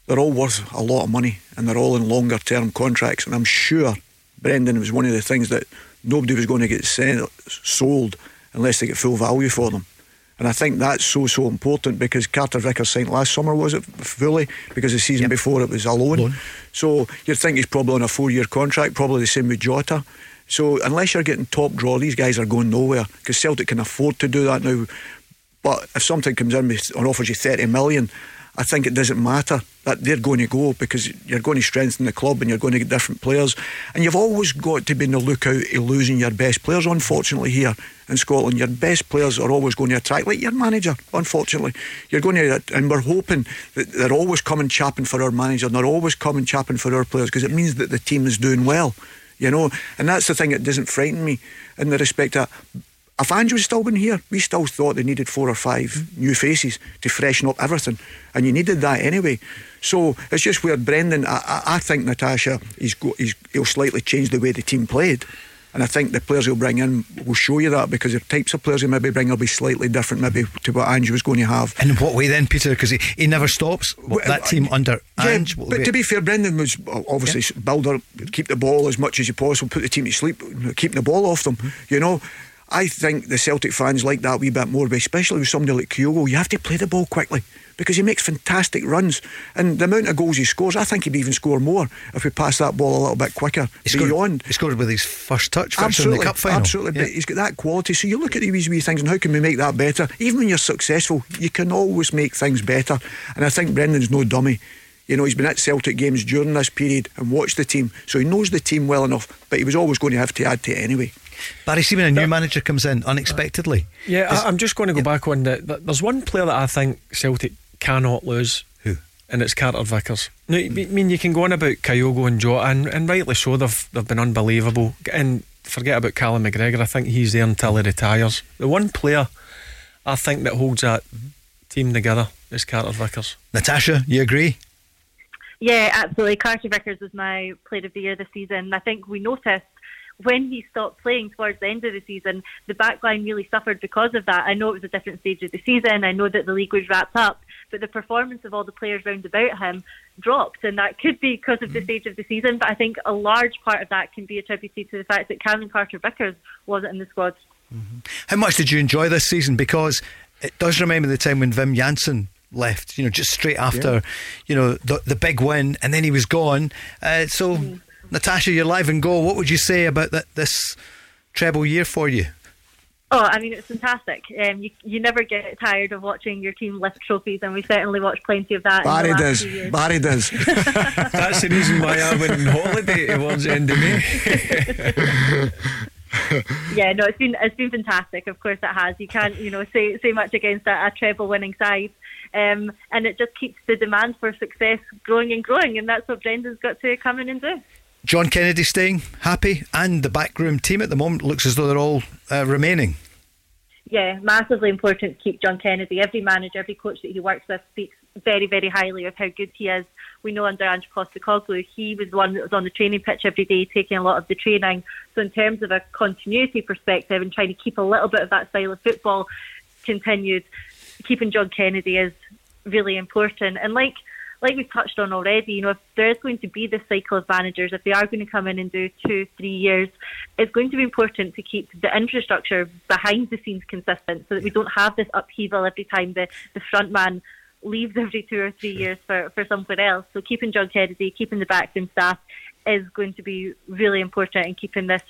They're all worth a lot of money and they're all in longer term contracts. And I'm sure Brendan was one of the things that nobody was going to get sent, sold unless they get full value for them. And I think that's so, so important because Carter Vickers signed last summer, was it fully? Because the season before it was a loan. So you'd think he's probably on a four year contract, probably the same with Jota. So unless you're getting top draw, these guys are going nowhere because Celtic can afford to do that now. But if something comes in and offers you 30 million, I think it doesn't matter that they're going to go because you're going to strengthen the club and you're going to get different players. And you've always got to be in the lookout of losing your best players, unfortunately, here in Scotland. Your best players are always going to attract, like your manager, unfortunately. You're going to, and we're hoping that they're always coming chapping for our manager and they're always coming chapping for our players because it means that the team is doing well, you know. And that's the thing that doesn't frighten me in the respect that if Andrew was still been here, we still thought they needed four or five new faces to freshen up everything, and you needed that anyway. So it's just where Brendan. I, I, I think Natasha, he's, go, he's he'll slightly change the way the team played, and I think the players he'll bring in will show you that because the types of players he maybe bring will be slightly different, maybe to what Andrew was going to have. And in what way then, Peter? Because he, he never stops. What, that team under Yeah, Ange. but way- to be fair, Brendan was obviously builder, keep the ball as much as you possible, put the team to sleep, keeping the ball off them. You know, I think the Celtic fans like that wee bit more, but especially with somebody like Kyogo, you have to play the ball quickly because he makes fantastic runs. And the amount of goals he scores, I think he'd even score more if we pass that ball a little bit quicker. He scored, beyond. he scored with his first touch Absolutely, the cup final. absolutely. But he's got that quality. So you look at these wee things and how can we make that better? Even when you're successful, you can always make things better. And I think Brendan's no dummy. You know, he's been at Celtic games during this period and watched the team, so he knows the team well enough. But he was always going to have to add to it anyway. Barry, see when a new manager comes in unexpectedly. Yeah, Is- I, I'm just going to go back on that. that There's one player that I think Celtic cannot lose. Who? And it's Carter Vickers. No, I mean you can go on about Kyogo and Jota, and, and rightly so. They've they've been unbelievable. And forget about Callum McGregor. I think he's there until he retires. The one player I think that holds that team together is Carter Vickers. Natasha, you agree? Yeah, absolutely. Carter Vickers was my player of the year this season. I think we noticed when he stopped playing towards the end of the season, the back line really suffered because of that. I know it was a different stage of the season. I know that the league was wrapped up, but the performance of all the players round about him dropped, and that could be because of the mm. stage of the season. But I think a large part of that can be attributed to the fact that Cameron Carter Vickers wasn't in the squad. Mm-hmm. How much did you enjoy this season? Because it does remind remember the time when Wim Jansen left, you know, just straight after, Yeah. you know, the, the big win, and then he was gone. Uh, so, mm. Natasha, you're live and go. What would you say about that, this treble year for you? Oh, I mean, it's fantastic. Um, you, you never get tired of watching your team lift trophies, and we certainly watched plenty of that. Barry in the last does. few years. Barry does. That's the reason why I went on holiday towards the end of May. yeah, no, it's been it's been fantastic. Of course, it has. You can't you know say say much against a, a treble winning side, um, and it just keeps the demand for success growing and growing, and that's what Brendan's got to come in and do. John Kennedy staying happy, and the backroom team at the moment looks as though they're all uh, remaining. Yeah, massively important to keep John Kennedy. Every manager, every coach that he works with speaks very, very highly of how good he is. We know under Ange Postecoglou, he was the one that was on the training pitch every day, taking a lot of the training. So in terms of a continuity perspective and trying to keep a little bit of that style of football continued, keeping John Kennedy is really important. And like like we've touched on already, you know, if there is going to be this cycle of managers, if they are going to come in and do two, three years, it's going to be important to keep the infrastructure behind the scenes consistent so that we don't have this upheaval every time the, the front man leaves every two or three years for, for somewhere else. So keeping Kennedy, keeping the backroom staff is going to be really important in keeping this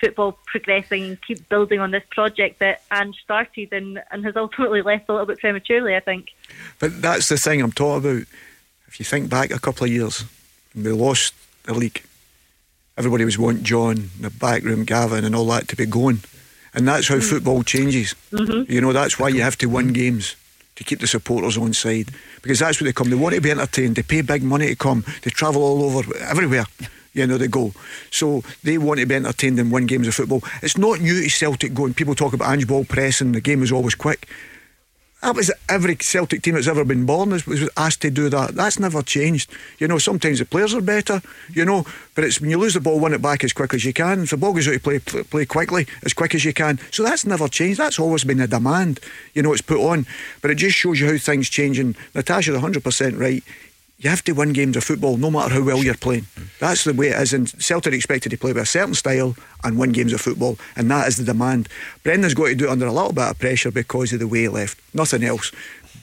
football progressing and keep building on this project that Ange started and, and has ultimately left a little bit prematurely, I think. But that's the thing I'm talking about. If you think back a couple of years, when they lost the league, everybody was wanting John, the backroom Gavin, and all that to be going. And that's how football changes. Mhm. You know, that's why you have to win games to keep the supporters on side. Because that's where they come. They want to be entertained. They pay big money to come. They travel all over, everywhere. You know, they go. So they want to be entertained and win games of football. It's not new to Celtic going. People talk about Ange ball pressing, the game is always quick. That was every Celtic team that's ever been born was, asked to do that. That's never changed. You know, sometimes the players are better, you know, but it's when you lose the ball, win it back as quick as you can. If the ball goes out play, play, play quickly, as quick as you can. So that's never changed. That's always been a demand, you know, it's put on. But it just shows you how things change. And Natasha's 100% right. You have to win games of football no matter how well you're playing. Hmm. That's the way it is. And Celtic are expected to play with a certain style and win games of football, and that is the demand. Brendan's got to do it under a little bit of pressure because of the way he left. Nothing else.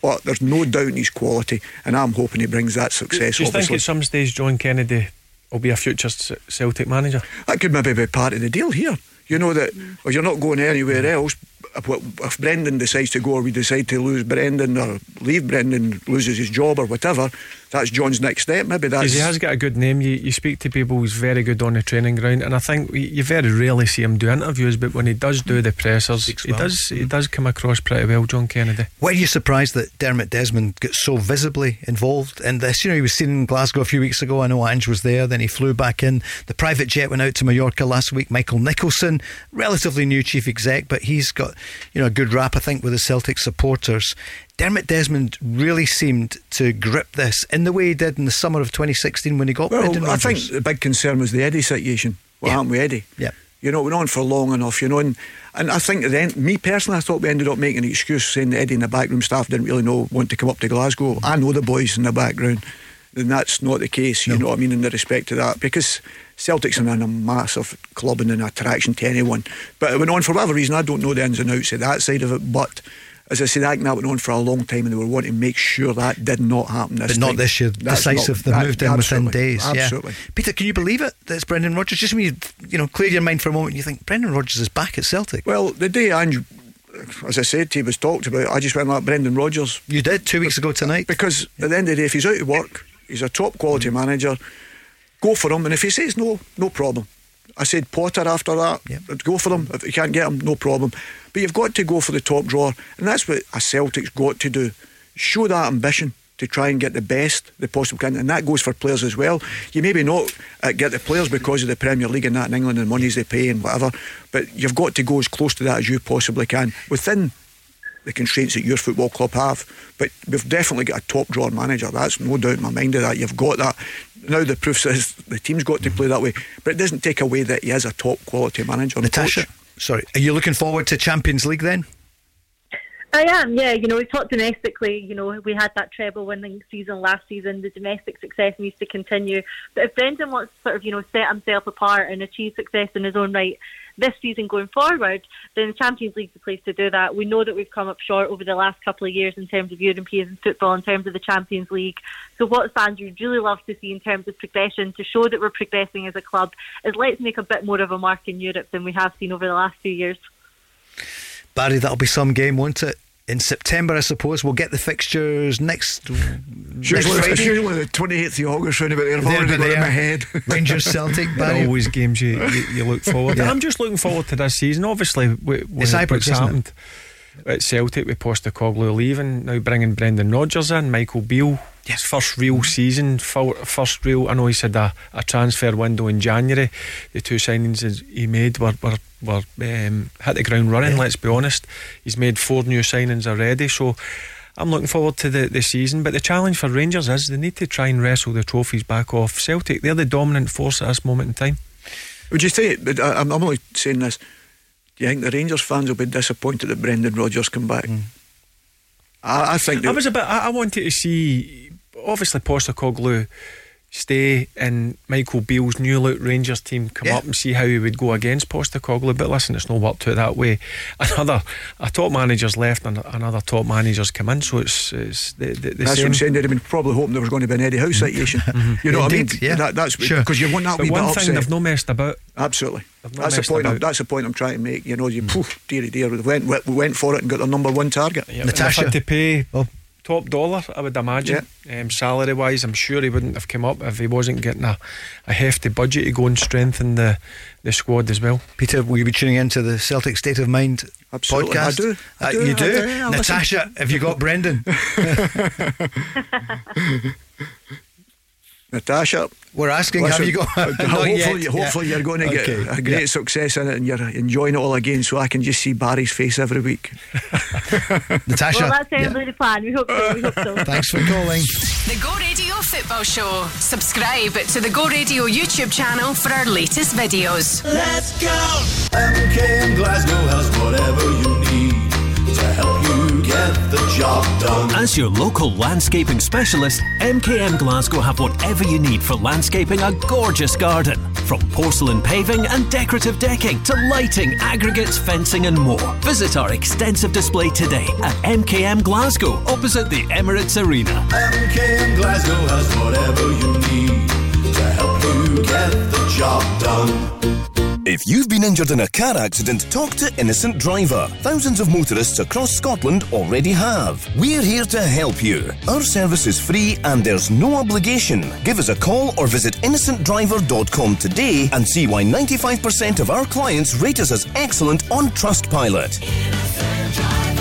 But there's no doubt in his quality, and I'm hoping he brings that success. Do you think obviously. at some stage John Kennedy will be a future Celtic manager? That could maybe be part of the deal here. You know that hmm. well, you're not going anywhere else. If, if Brendan decides to go, or we decide to lose Brendan, or leave Brendan, loses his job, or whatever, that's John's next step. Maybe that's. Because he has got a good name. You, you speak to people, he's very good on the training ground, and I think you very rarely see him do interviews. But when he does do the pressers, he well. does he does come across pretty well, John Kennedy. Were you surprised that Dermot Desmond got so visibly involved in this? You know, he was seen in Glasgow a few weeks ago. I know Ange was there. Then he flew back in. The private jet went out to Mallorca last week. Michael Nicholson, relatively new chief exec, but he's got you know a good rap, I think, with the Celtic supporters. Dermot Desmond really seemed to grip this in the way he did in the summer of 2016 when he got Brendan Well, I think the big concern was the Eddie situation. What happened with Eddie? Yeah. You know, it went on for long enough, you know, and, and I think at the end, me personally, I thought we ended up making an excuse saying that Eddie and the backroom staff didn't really know want to come up to Glasgow. I know the boys in the background. Then that's not the case, you know what I mean, in the respect to that, because Celtic's in a massive club and an attraction to anyone. But it went on for whatever reason, I don't know the ins and outs of that side of it, but as I said, that went on for a long time and they were wanting to make sure that did not happen this but not time. this year. That's Decisive. They moved in within absolutely, days. yeah. Absolutely. Peter, can you believe it? That it's Brendan Rodgers. Just when you you know clear your mind for a moment, and you think Brendan Rodgers is back at Celtic. Well, the day Ange, as I said you, was talked about, I just went like Brendan Rodgers. You did two weeks ago tonight. Because at the end of the day, if he's out of work, he's a top quality manager. Go for him, and if he says no, no problem. I said Potter after that. Go for him. If you can't get him, no problem. But you've got to go for the top drawer, and that's what a Celtic's got to do. Show that ambition to try and get the best they possibly can, and that goes for players as well. You maybe not uh, get the players because of the Premier League and that in England and the monies they pay and whatever, but you've got to go as close to that as you possibly can within the constraints that your football club have. But we've definitely got a top drawer manager. That's no doubt in my mind of that. You've got that. Now the proof says the team's got to play that way, but it doesn't take away that he is a top quality manager. Natasha, coach. sorry, are you looking forward to Champions League then? I am, yeah. You know, we talked domestically. You know, we had that treble winning season last season. The domestic success needs to continue. But if Brendan wants to sort of, you know, set himself apart and achieve success in his own right this season going forward, then the Champions League's the place to do that. We know that we've come up short over the last couple of years in terms of European football, in terms of the Champions League. So what fans would really love to see in terms of progression, to show that we're progressing as a club, is let's make a bit more of a mark in Europe than we have seen over the last few years. Barry, that'll be some game, won't it? In September, I suppose we'll get the fixtures next. It's next usually, it's usually the 28th of August, round about there. I've There, already but got it in there. my head. Rangers Celtic, They're Barry. always games you, you, you look forward to. Yeah. I'm just looking forward to this season. Obviously, with, with It's Ibrox, what's isn't it? happened at Celtic with Postecoglou leaving, now bringing Brendan Rodgers in, Michael Beale. His first real season, first real. I know he said a, a transfer window in January. The two signings he made were were, were um, hit the ground running. Let's be honest. He's made four new signings already. So I'm looking forward to the, the season. But the challenge for Rangers is they need to try and wrestle the trophies back off Celtic. They're the dominant force at this moment in time. Would you say, but I, I'm only saying this, do you think the Rangers fans will be disappointed that Brendan Rodgers come back? I, I think I was a bit. I, I wanted to see, obviously, Postecoglou stay and Michael Beale's new look Rangers team come Yeah. up and see how he would go against Postecoglou. But listen, it's not worked out that way. Another a top manager's left and another top manager's come in, so it's it's the, the, the that's what. I'm saying. They'd have been probably hoping there was going to be an Eddie Howe mm-hmm. situation. Mm-hmm. You know Indeed, what I mean? yeah. That, that's Sure. because you want that But wee one bit thing upset. they've no messed about. Absolutely. That's the point. I'm, that's the point I'm trying to make. You know, you mm. poof, dearie dear, we went we went for it and got the number one target. Yeah, they've had to pay oh. Top dollar, I would imagine. Um, salary wise, I'm sure he wouldn't have come up if he wasn't getting a, a hefty budget to go and strengthen the, the squad as well. Peter, will you be tuning into the Celtic State of Mind Absolutely, I podcast? do. I Uh, do, you I do? do, I listen. Natasha, have you got Brendan? Natasha, We're asking, have you got? hopefully, yet, hopefully yeah. you're going to get Okay, a great yeah. success in it, and you're enjoying it all again. So I can just see Barry's face every week. Natasha, well, that's yeah. certainly the plan. We hope so. We hope so. thanks for calling. The Go Radio Football Show. Subscribe to the Go Radio YouTube channel for our latest videos. Let's go! MK in Glasgow has whatever you need to help you get the job done. As your local landscaping specialist, MKM Glasgow have whatever you need for landscaping a gorgeous garden. From porcelain paving and decorative decking to lighting, aggregates, fencing, and more. Visit our extensive display today at MKM Glasgow, opposite the Emirates Arena. MKM Glasgow has whatever you need to help you get the job done. If you've been injured in a car accident, talk to Innocent Driver. Thousands of motorists across Scotland already have. We're here to help you. Our service is free and there's no obligation. Give us a call or visit innocentdriver.com today and see why 95% of our clients rate us as excellent on Trustpilot.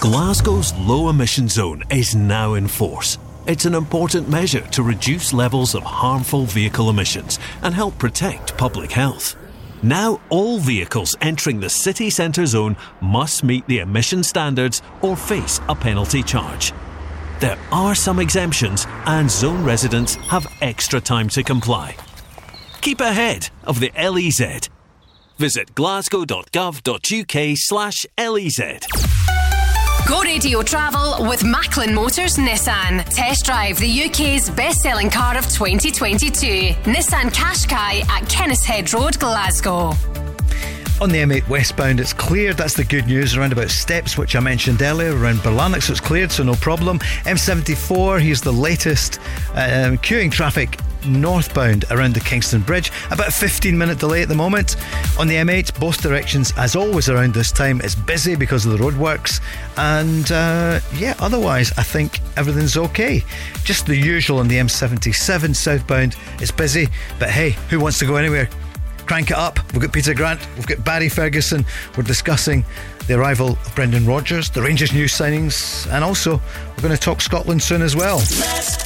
Glasgow's low emission zone is now in force. It's an important measure to reduce levels of harmful vehicle emissions and help protect public health. Now, all vehicles entering the city centre zone must meet the emission standards or face a penalty charge. There are some exemptions, and zone residents have extra time to comply. Keep ahead of the LEZ. Visit glasgow.gov.uk slash LEZ. Go radio travel with Macklin Motors Nissan. Test drive the UK's best selling car of 2022. Nissan Qashqai at Kennishead Road, Glasgow. On the M8 westbound, it's cleared. That's the good news. Around about Stepps, which I mentioned earlier, around Berlanach, so it's cleared, so no problem. M74, here's the latest. Um, queuing traffic northbound around the Kingston Bridge. About a 15 minute delay at the moment. On the M8, both directions, as always around this time, it's busy because of the roadworks. And uh, yeah, otherwise, I think everything's okay. Just the usual on the M77 southbound. It's busy, but hey, who wants to go anywhere? Crank it up. We've got Peter Grant, we've got Barry Ferguson. We're discussing the arrival of Brendan Rodgers, the Rangers new signings, and also we're going to talk Scotland soon as well. Let's.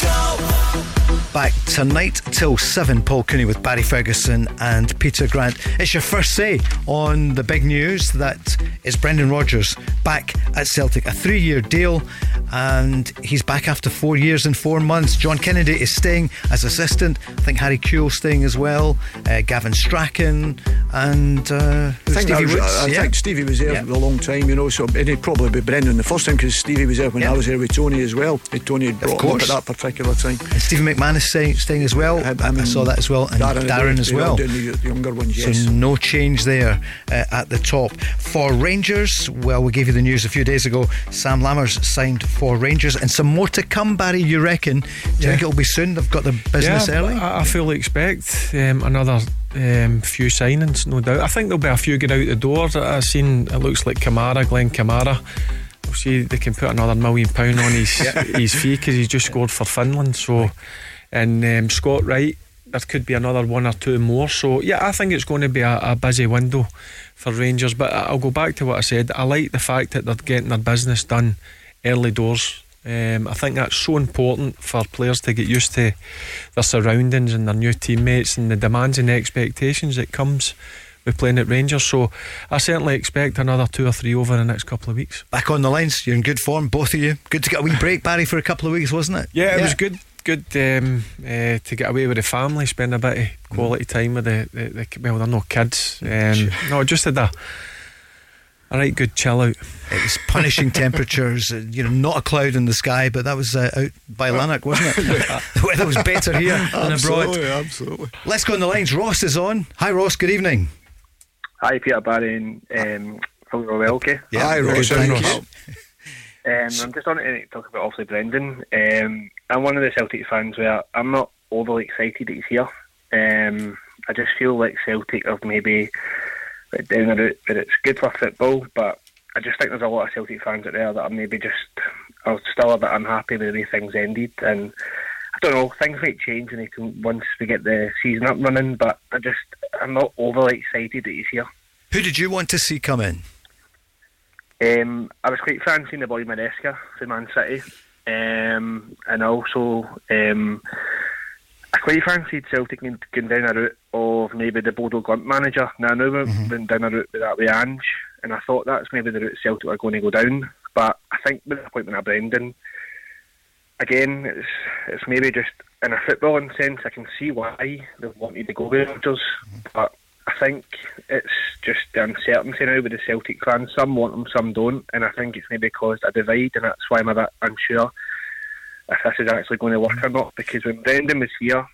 Back tonight till 7, Paul Cooney with Barry Ferguson and Peter Grant. It's your first say on the big news that is Brendan Rodgers back at Celtic. A three year deal, and he's back after four years and four months. John Kennedy is staying as assistant. I think Harry Kewell staying as well. Uh, Gavin Strachan and uh, I think, Stevie I, was- Woods. I yeah. think Stevie was there Yeah. for a long time, you know, so he'd probably be Brendan the first time because Stevie was there when I was there with Tony as well. Tony had brought him up at that particular time. And Stephen McMahon is staying, staying as well. I, I saw that as well. And Darren, Darren, as well. the younger ones, yes. So no change there uh, at the top. For Rangers, well, we gave you the news a few days ago. Sam Lammers signed for Rangers, and some more to come, Barry, you reckon? Do you Yeah. think it'll be soon? They've got the business yeah, early? I, I fully expect um, another um, few signings, no doubt. I think there'll be a few get out the door. I've seen it looks like Kamara, Glenn Kamara. We'll see they can put another million pound on his his fee because he's just scored for Finland. So, and um, Scott Wright, there could be another one or two more. So, yeah, I think it's going to be a, a busy window for Rangers. But I'll go back to what I said. I like the fact that they're getting their business done early doors. Um, I think that's so important for players to get used to their surroundings and their new teammates and the demands and the expectations that comes with playing at Rangers. So I certainly expect another two or three over the next couple of weeks. Back on the lines, you're in good form, both of you. Good to get a wee break, Barry, for a couple of weeks, wasn't it? Yeah, it was good. Good um, uh, to get away with the family, spend a bit of quality time with the, the, the well, they're no kids. Um, no, just had a a right good chill out. It was punishing temperatures, uh, you know, not a cloud in the sky, but that was uh, out by Lanark, wasn't it? the weather was better here than abroad. Absolutely, absolutely. Let's go on the lines. Ross is on. Hi, Ross. Good evening. Hi, Peter Barry and um, hope you're well, okay? Yeah, Hi, Ross. good, thank you. Um, I'm just on to talk about obviously Brendan. Um, I'm one of the Celtic fans where I'm not overly excited that he's here. Um, I just feel like Celtic have maybe down a route that it's good for football, but I just think there's a lot of Celtic fans out there that are maybe just are still a bit unhappy with the way things ended. And I don't know, things might change he can, once we get the season up and running, but I just I'm not overly excited that he's here. Who did you want to see come in? Um, I was quite fancying the boy Maresca for Man City, um, and also um, I quite fancied Celtic going down a route of maybe the Bodo Glimt manager. Now I know we went down a route with that with Ange, and I thought that's maybe the route Celtic are going to go down. But I think with the appointment of Brendan, again, it's it's maybe just in a footballing sense, I can see why they wanted to go with Rodgers, but I think it's just the uncertainty now with the Celtic fans. Some want them, some don't, and I think it's maybe caused a divide, and that's why I'm a bit unsure if this is actually going to work or not. Because when Brendan was here,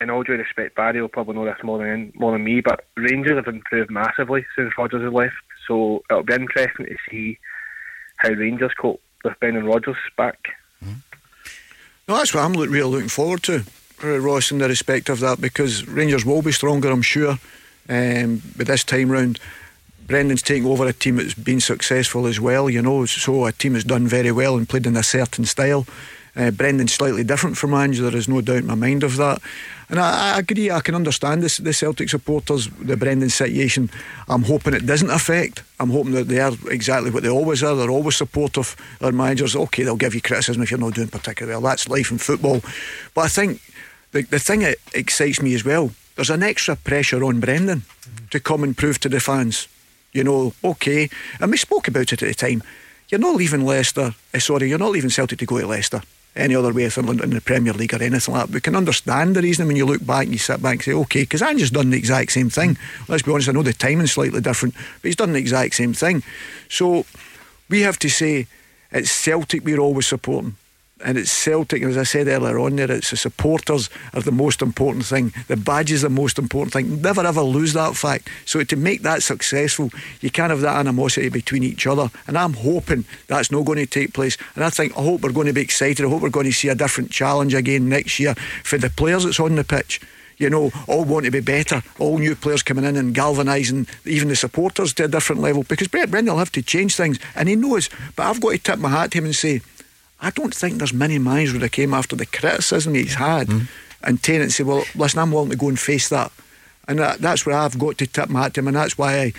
in all due respect, Barry will probably know this more than more than me, but Rangers have improved massively since Rodgers has left. So it'll be interesting to see how Rangers cope with Brendan Rodgers back. Mm-hmm. No, that's what I'm really looking forward to, Ross, in the respect of that, because Rangers will be stronger, I'm sure. Um, but this time round, Brendan's taking over a team that's been successful as well, you know, so a team that's done very well and played in a certain style. Uh, Brendan's slightly different from Ange, there is no doubt in my mind of that. And I, I agree, I can understand this, the Celtic supporters, the Brendan situation. I'm hoping it doesn't affect. I'm hoping that they are exactly what they always are. They're always supportive. Their managers, okay, they'll give you criticism if you're not doing particularly well. That's life in football. But I think the, the thing that excites me as well, there's an extra pressure on Brendan to come and prove to the fans, you know, okay. And we spoke about it at the time. You're not leaving Leicester, eh, sorry, you're not leaving Celtic to go to Leicester any other way than in the Premier League or anything like that. We can understand the reason when you look back and you sit back and say, okay, because Ange's done the exact same thing. Let's be honest, I know the timing's slightly different, but he's done the exact same thing. So we have to say it's Celtic we're always supporting. And it's Celtic, as I said earlier on there, it's the supporters are the most important thing. The badge is the most important thing. Never ever lose that fact. So to make that successful, you can't have that animosity between each other. And I'm hoping that's not going to take place. And I think I hope we're going to be excited. I hope we're going to see a different challenge again next year for the players that's on the pitch. You know, all want to be better, all new players coming in and galvanising even the supporters to a different level because Brett Brendan will have to change things and he knows. But I've got to tip my hat to him and say, I don't think there's many minds managers that came after the criticism he's had hmm. and Tennant and say, well, listen, I'm willing to go and face that. And that, that's where I've got to tip my hat to him, and that's why I,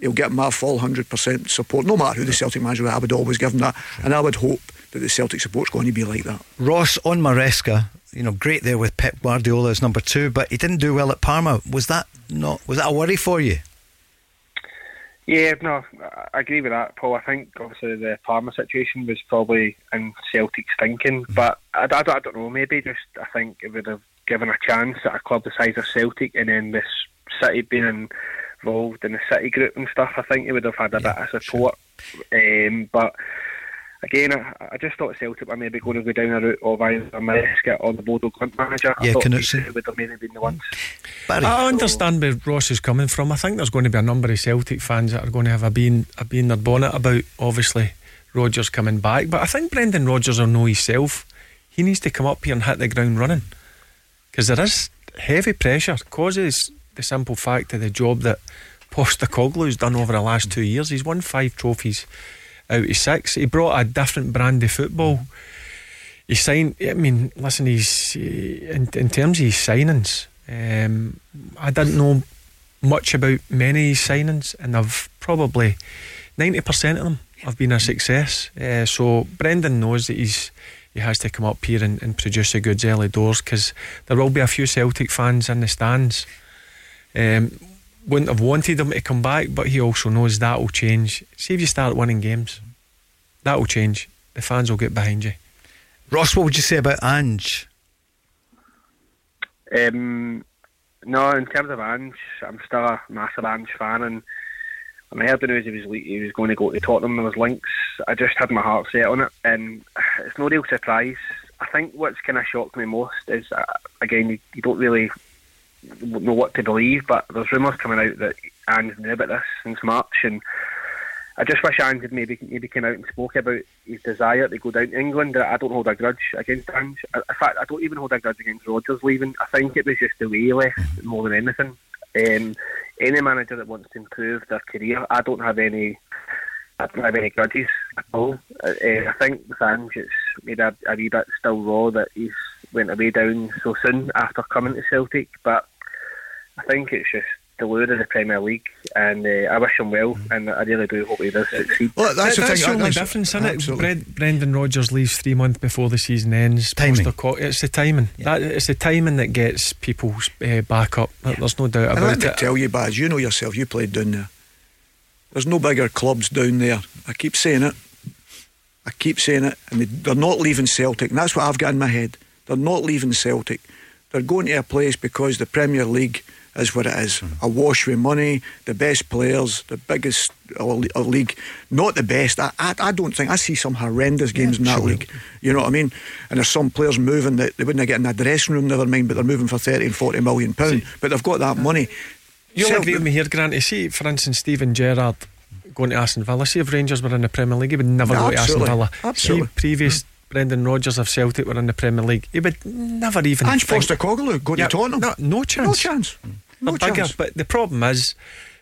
he'll get my full 100% support, no matter who the Celtic manager is, I would always give him that. And I would hope that the Celtic support's going to be like that. Ross on Maresca, you know, great there with Pep Guardiola as number two, but he didn't do well at Parma. Was that not? Was that a worry for you? Yeah, no, I agree with that, Paul. I think obviously the Parma situation was probably in Celtic's thinking, but I, I, don't- I don't know. Maybe just I think it would have given a chance at a club the size of Celtic, and then this City being involved in the City group and stuff. I think it would have had a bit of support. Um, but again, I, I just thought Celtic were maybe going to go down a route of either Maresca or the Bodo Glimt manager. I Yeah, thought Knutsen. these would have maybe been the ones. I understand where Ross is coming from. I think there's going to be a number of Celtic fans that are going to have a bean, a bean their bonnet about obviously Rodgers coming back. But I think Brendan Rodgers will know himself. He needs to come up here and hit the ground running because there is heavy pressure. Causes the simple fact of the job that Postecoglou's done over the last two years. He's won five trophies out of six. He brought a different brand of football. He signed. I mean, listen. He's in, in terms of his signings. Um, I didn't know much about many signings, and I've probably ninety percent of them have been a success. Uh, so Brendan knows that he's he has to come up here and, and produce the goods early doors because there will be a few Celtic fans in the stands. Um, wouldn't have wanted him to come back, but he also knows that will change. See if you start winning games, that will change. The fans will get behind you. Ross, what would you say about Ange? Um, no, in terms of Ange, I'm still a massive Ange fan, and when I heard the news he was he was going to go to Tottenham, there was links. I just had my heart set on it, and it's no real surprise. I think what's kind of shocked me most is uh, again you, you don't really know what to believe, but there's rumours coming out that Ange knew about this since March, and I just wish Ange had maybe maybe came out and spoke about his desire to go down to England. I don't hold a grudge against Ange. In fact, I don't even hold a grudge against Rodgers leaving. I think it was just the way he left more than anything. Um, any manager that wants to improve their career, I don't have any. I don't have any grudges at all. Uh, I think with Ange, it's made a, a wee bit still raw that he's went away down so soon after coming to Celtic, but I think it's just the lure of the Premier League, and uh, I wish him well, and I really do hope he does succeed. Well, that's That- the that's thing. the only that's- difference, isn't it? absolutely. Brendan Rodgers leaves three months before the season ends. Timing. Postecoglou- It's the timing. That, it's the timing that gets people uh, back up. There's no doubt And about let me it. tell you, Baz, you know yourself, you played down there. There's no bigger clubs down there. I keep saying it. I keep saying it. And they, they're not leaving Celtic. And that's what I've got in my head. They're not leaving Celtic. They're going to a place because the Premier League is what it is. Awash with money, the best players, the biggest uh, uh, league. Not the best. I, I, I don't think. I see some horrendous games in that league. You know what I mean? And there's some players moving that they wouldn't get in a dressing room, never mind, but they're moving for 30 and 40 million pounds. But they've got that money. You'll Celt- agree with me here, Grant. You see, for instance, Steven Gerrard going to Aston Villa. See, if Rangers were in the Premier League, he would never No, go to Aston. Villa. Absolutely. See, previous Brendan Rodgers of Celtic were in the Premier League. He would never even. Think- Postecoglou go to Yeah, Tottenham. No, no chance. No chance. No They're bigger, chance. but the problem is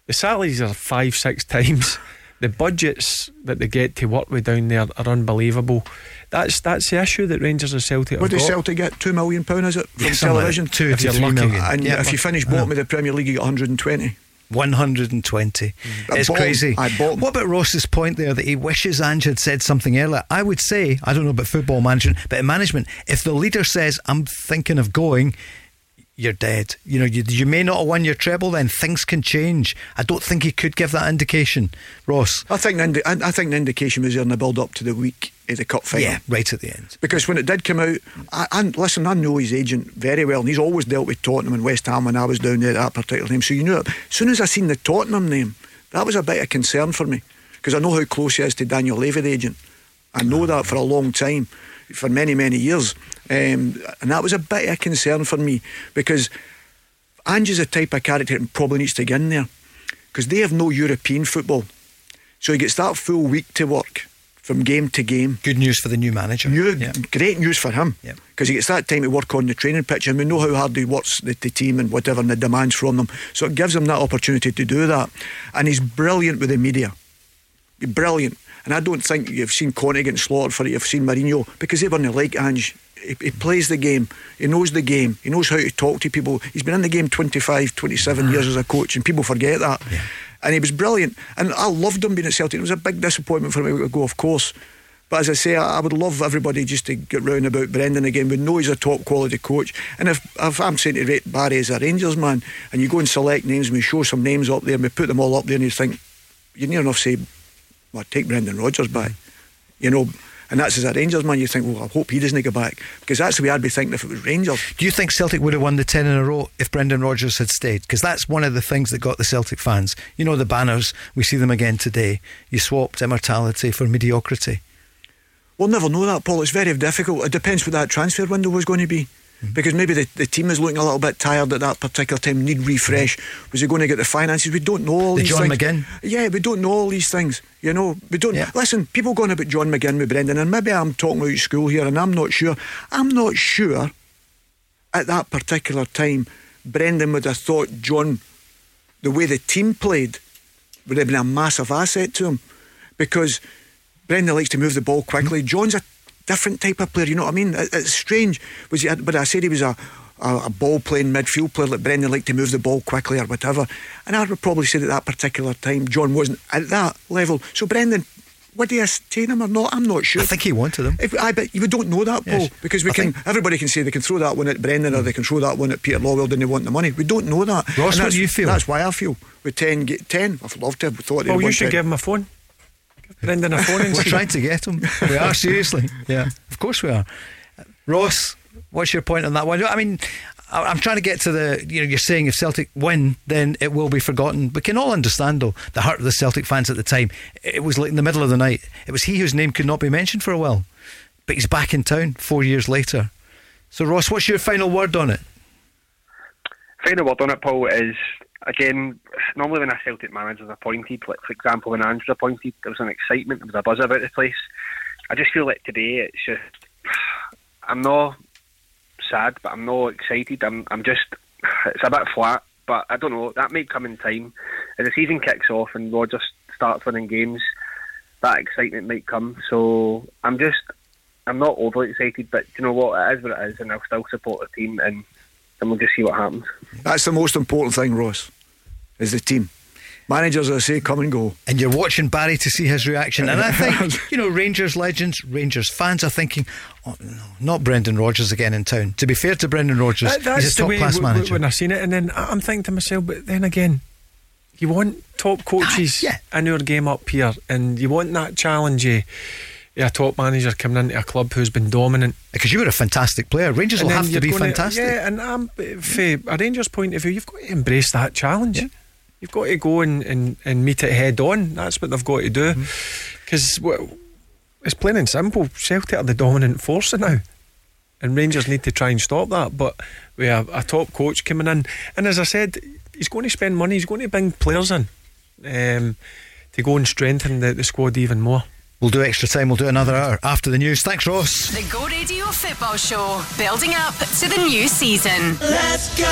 the salaries are five, six times. The budgets that they get to work with down there are unbelievable. That's that's the issue that Rangers and Celtic What have does. Celtic get? Two million pound is it from Yeah, television? that. Two If to you're three lucky. million. And Yeah, if you finish bottom of the Premier League, you get 120. 120. I mm. It's bought crazy. I bought. What about Ross's point there that he wishes Ange had said something earlier? I would say, I don't know about football management, but in management, if the leader says, I'm thinking of going, you're dead. You know, you, you may not have won your treble then. Things can change. I don't think he could give that indication. Ross. I think the indi- I, I think the indication was there in the build up to the week of the cup final. Yeah, right at the end. Because when it did come out, I, I, listen, I know his agent very well, and he's always dealt with Tottenham and West Ham when I was down there at that particular time. So you knew it. As soon as I seen the Tottenham name, that was a bit of concern for me because I know how close he is to Daniel Levy, the agent. I know that for a long time, for many, many years. Um, and that was a bit of a concern for me because Ange is the type of character that probably needs to get in there because they have no European football. So he gets that full week to work from game to game. Good news for the new manager. New, Great news for him Yep. because he gets that time to work on the training pitch and we know how hard he works the, the team and whatever and the demands from them. So it gives him that opportunity to do that. And he's brilliant with the media. Brilliant. And I don't think you've seen Conte getting slaughtered for it, you've seen Mourinho because they weren't like Ange. He, he plays the game, he knows the game, he knows how to talk to people. He's been in the game 25, 27 years as a coach, and people forget that. And he was brilliant. And I loved him being at Celtic. It was a big disappointment for him to go, of course. But as I say, I, I would love everybody just to get round about Brendan again. We know he's a top quality coach. And if, if I'm saying to rate Barry as a Rangers man, and you go and select names, and we show some names up there, and we put them all up there, and you think, you near enough say, well, take Brendan Rodgers back. You know, and that's as a Rangers man, you think, well, I hope he doesn't go back. Because that's the way I'd be thinking if it was Rangers. Do you think Celtic would have won the 10 in a row if Brendan Rodgers had stayed? Because that's one of the things that got the Celtic fans. You know, the banners, we see them again today. You swapped immortality for mediocrity. We'll never know that, Paul. It's very difficult. It depends what that transfer window was going to be. Because maybe the, the team is looking a little bit tired at that particular time, need refresh. Mm-hmm. Was he going to get the finances? We don't know all The these John things. McGinn? Yeah, we don't know all these things. You know, we don't. Listen, people going about John McGinn with Brendan, and maybe I'm talking about school here, and I'm not sure. I'm not sure at that particular time Brendan would have thought John, the way the team played, would have been a massive asset to him because Brendan likes to move the ball quickly. Mm-hmm. John's a different type of player. You know what I mean? It- it's strange. Was he? But I said he was a. A, a ball playing midfield player like Brendan liked to move the ball quickly or whatever, and I would probably say at that particular time John wasn't at that level. So Brendan, would he attain him or not? I'm not sure. I think he wanted him. If, I bet we don't know that, Paul, Yes. because we I can. think- Everybody can say they can throw that one at Brendan or mm. they can throw that one at Peter Lawwell, and they want the money. We don't know that. Ross, And what that's- do you feel? That's why I feel with 10, get 10 I'd love to have thought. Well, they'd you should 10. give him a phone. Give Brendan a phone We're trying to get him. We are, seriously. Yeah, of course we are. Ross, what's your point on that one? I mean, I- I'm trying to get to the, you know, you're saying if Celtic win, then it will be forgotten. We can all understand, though, the heart of the Celtic fans at the time. It was like in the middle of the night. It was he whose name could not be mentioned for a while. But he's back in town four years later. So, Ross, what's your final word on it? Final word on it, Paul, is again normally when a Celtic manager is appointed, like for example when was appointed, there was an excitement, there was a buzz about the place. I just feel like today it's just I'm not sad, but I'm not excited. I'm I'm just it's a bit flat, but I don't know. That may come in time as the season kicks off and Rodgers starts winning games. That excitement might come. So I'm just I'm not overly excited, but you know what? It is what it is, and I'll still support the team and. And we'll just see what happens. That's the most important thing, Ross. Is the team. Managers, as I say, come and go. And you're watching Barry to see his reaction. And I think, you know, Rangers legends, Rangers fans are thinking, oh, no, not Brendan Rodgers again in town. To be fair to Brendan Rodgers, That- that's he's a top class w- w- manager. When I seen it, and then I- I'm thinking to myself, but then again, you want top coaches in your game up here, and you want that challenge. eh, a top manager coming into a club who's been dominant. Because you were a fantastic player. Rangers And will have to be gonna- fantastic. Yeah, and um, from a Rangers point of view, you've got to embrace that challenge. You've got to go and, and, and meet it head on. That's what they've got to do. Mm-hmm. Because it's plain and simple. Celtic are the dominant force now. And Rangers need to try and stop that. But we have a top coach coming in. And as I said, he's going to spend money, he's going to bring players in um, to go and strengthen the, the squad even more. We'll do extra time. We'll do another hour after the news. Thanks, Ross. The Go Radio Football Show, building up to the new season. Let's go!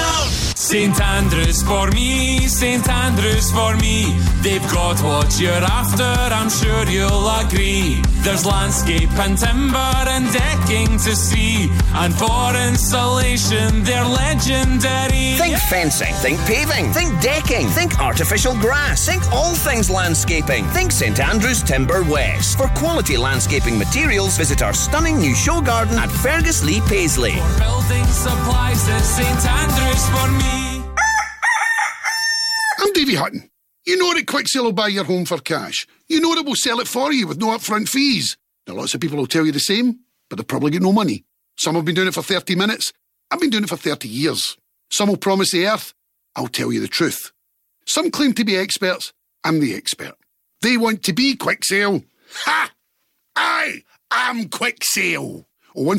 St Andrews for me, St Andrews for me. They've got what you're after, I'm sure you'll agree. There's landscape and timber and decking to see, and for insulation, they're legendary. Think fencing, think paving, think decking, think artificial grass, think all things landscaping. Think St Andrews Timber West. For quality landscaping materials, visit our stunning new show garden at Ferguslie Paisley. Building supplies at St Andrews for me. I'm Davy Hutton. You know that Quicksale will buy your home for cash. You know that we'll sell it for you with no upfront fees. Now, lots of people will tell you the same, but they've probably get no money. Some have been doing it for 30 minutes. I've been doing it for 30 years. Some will promise the earth. I'll tell you the truth. Some claim to be experts. I'm the expert. They want to be Quicksale. Ha! I am Quicksale. One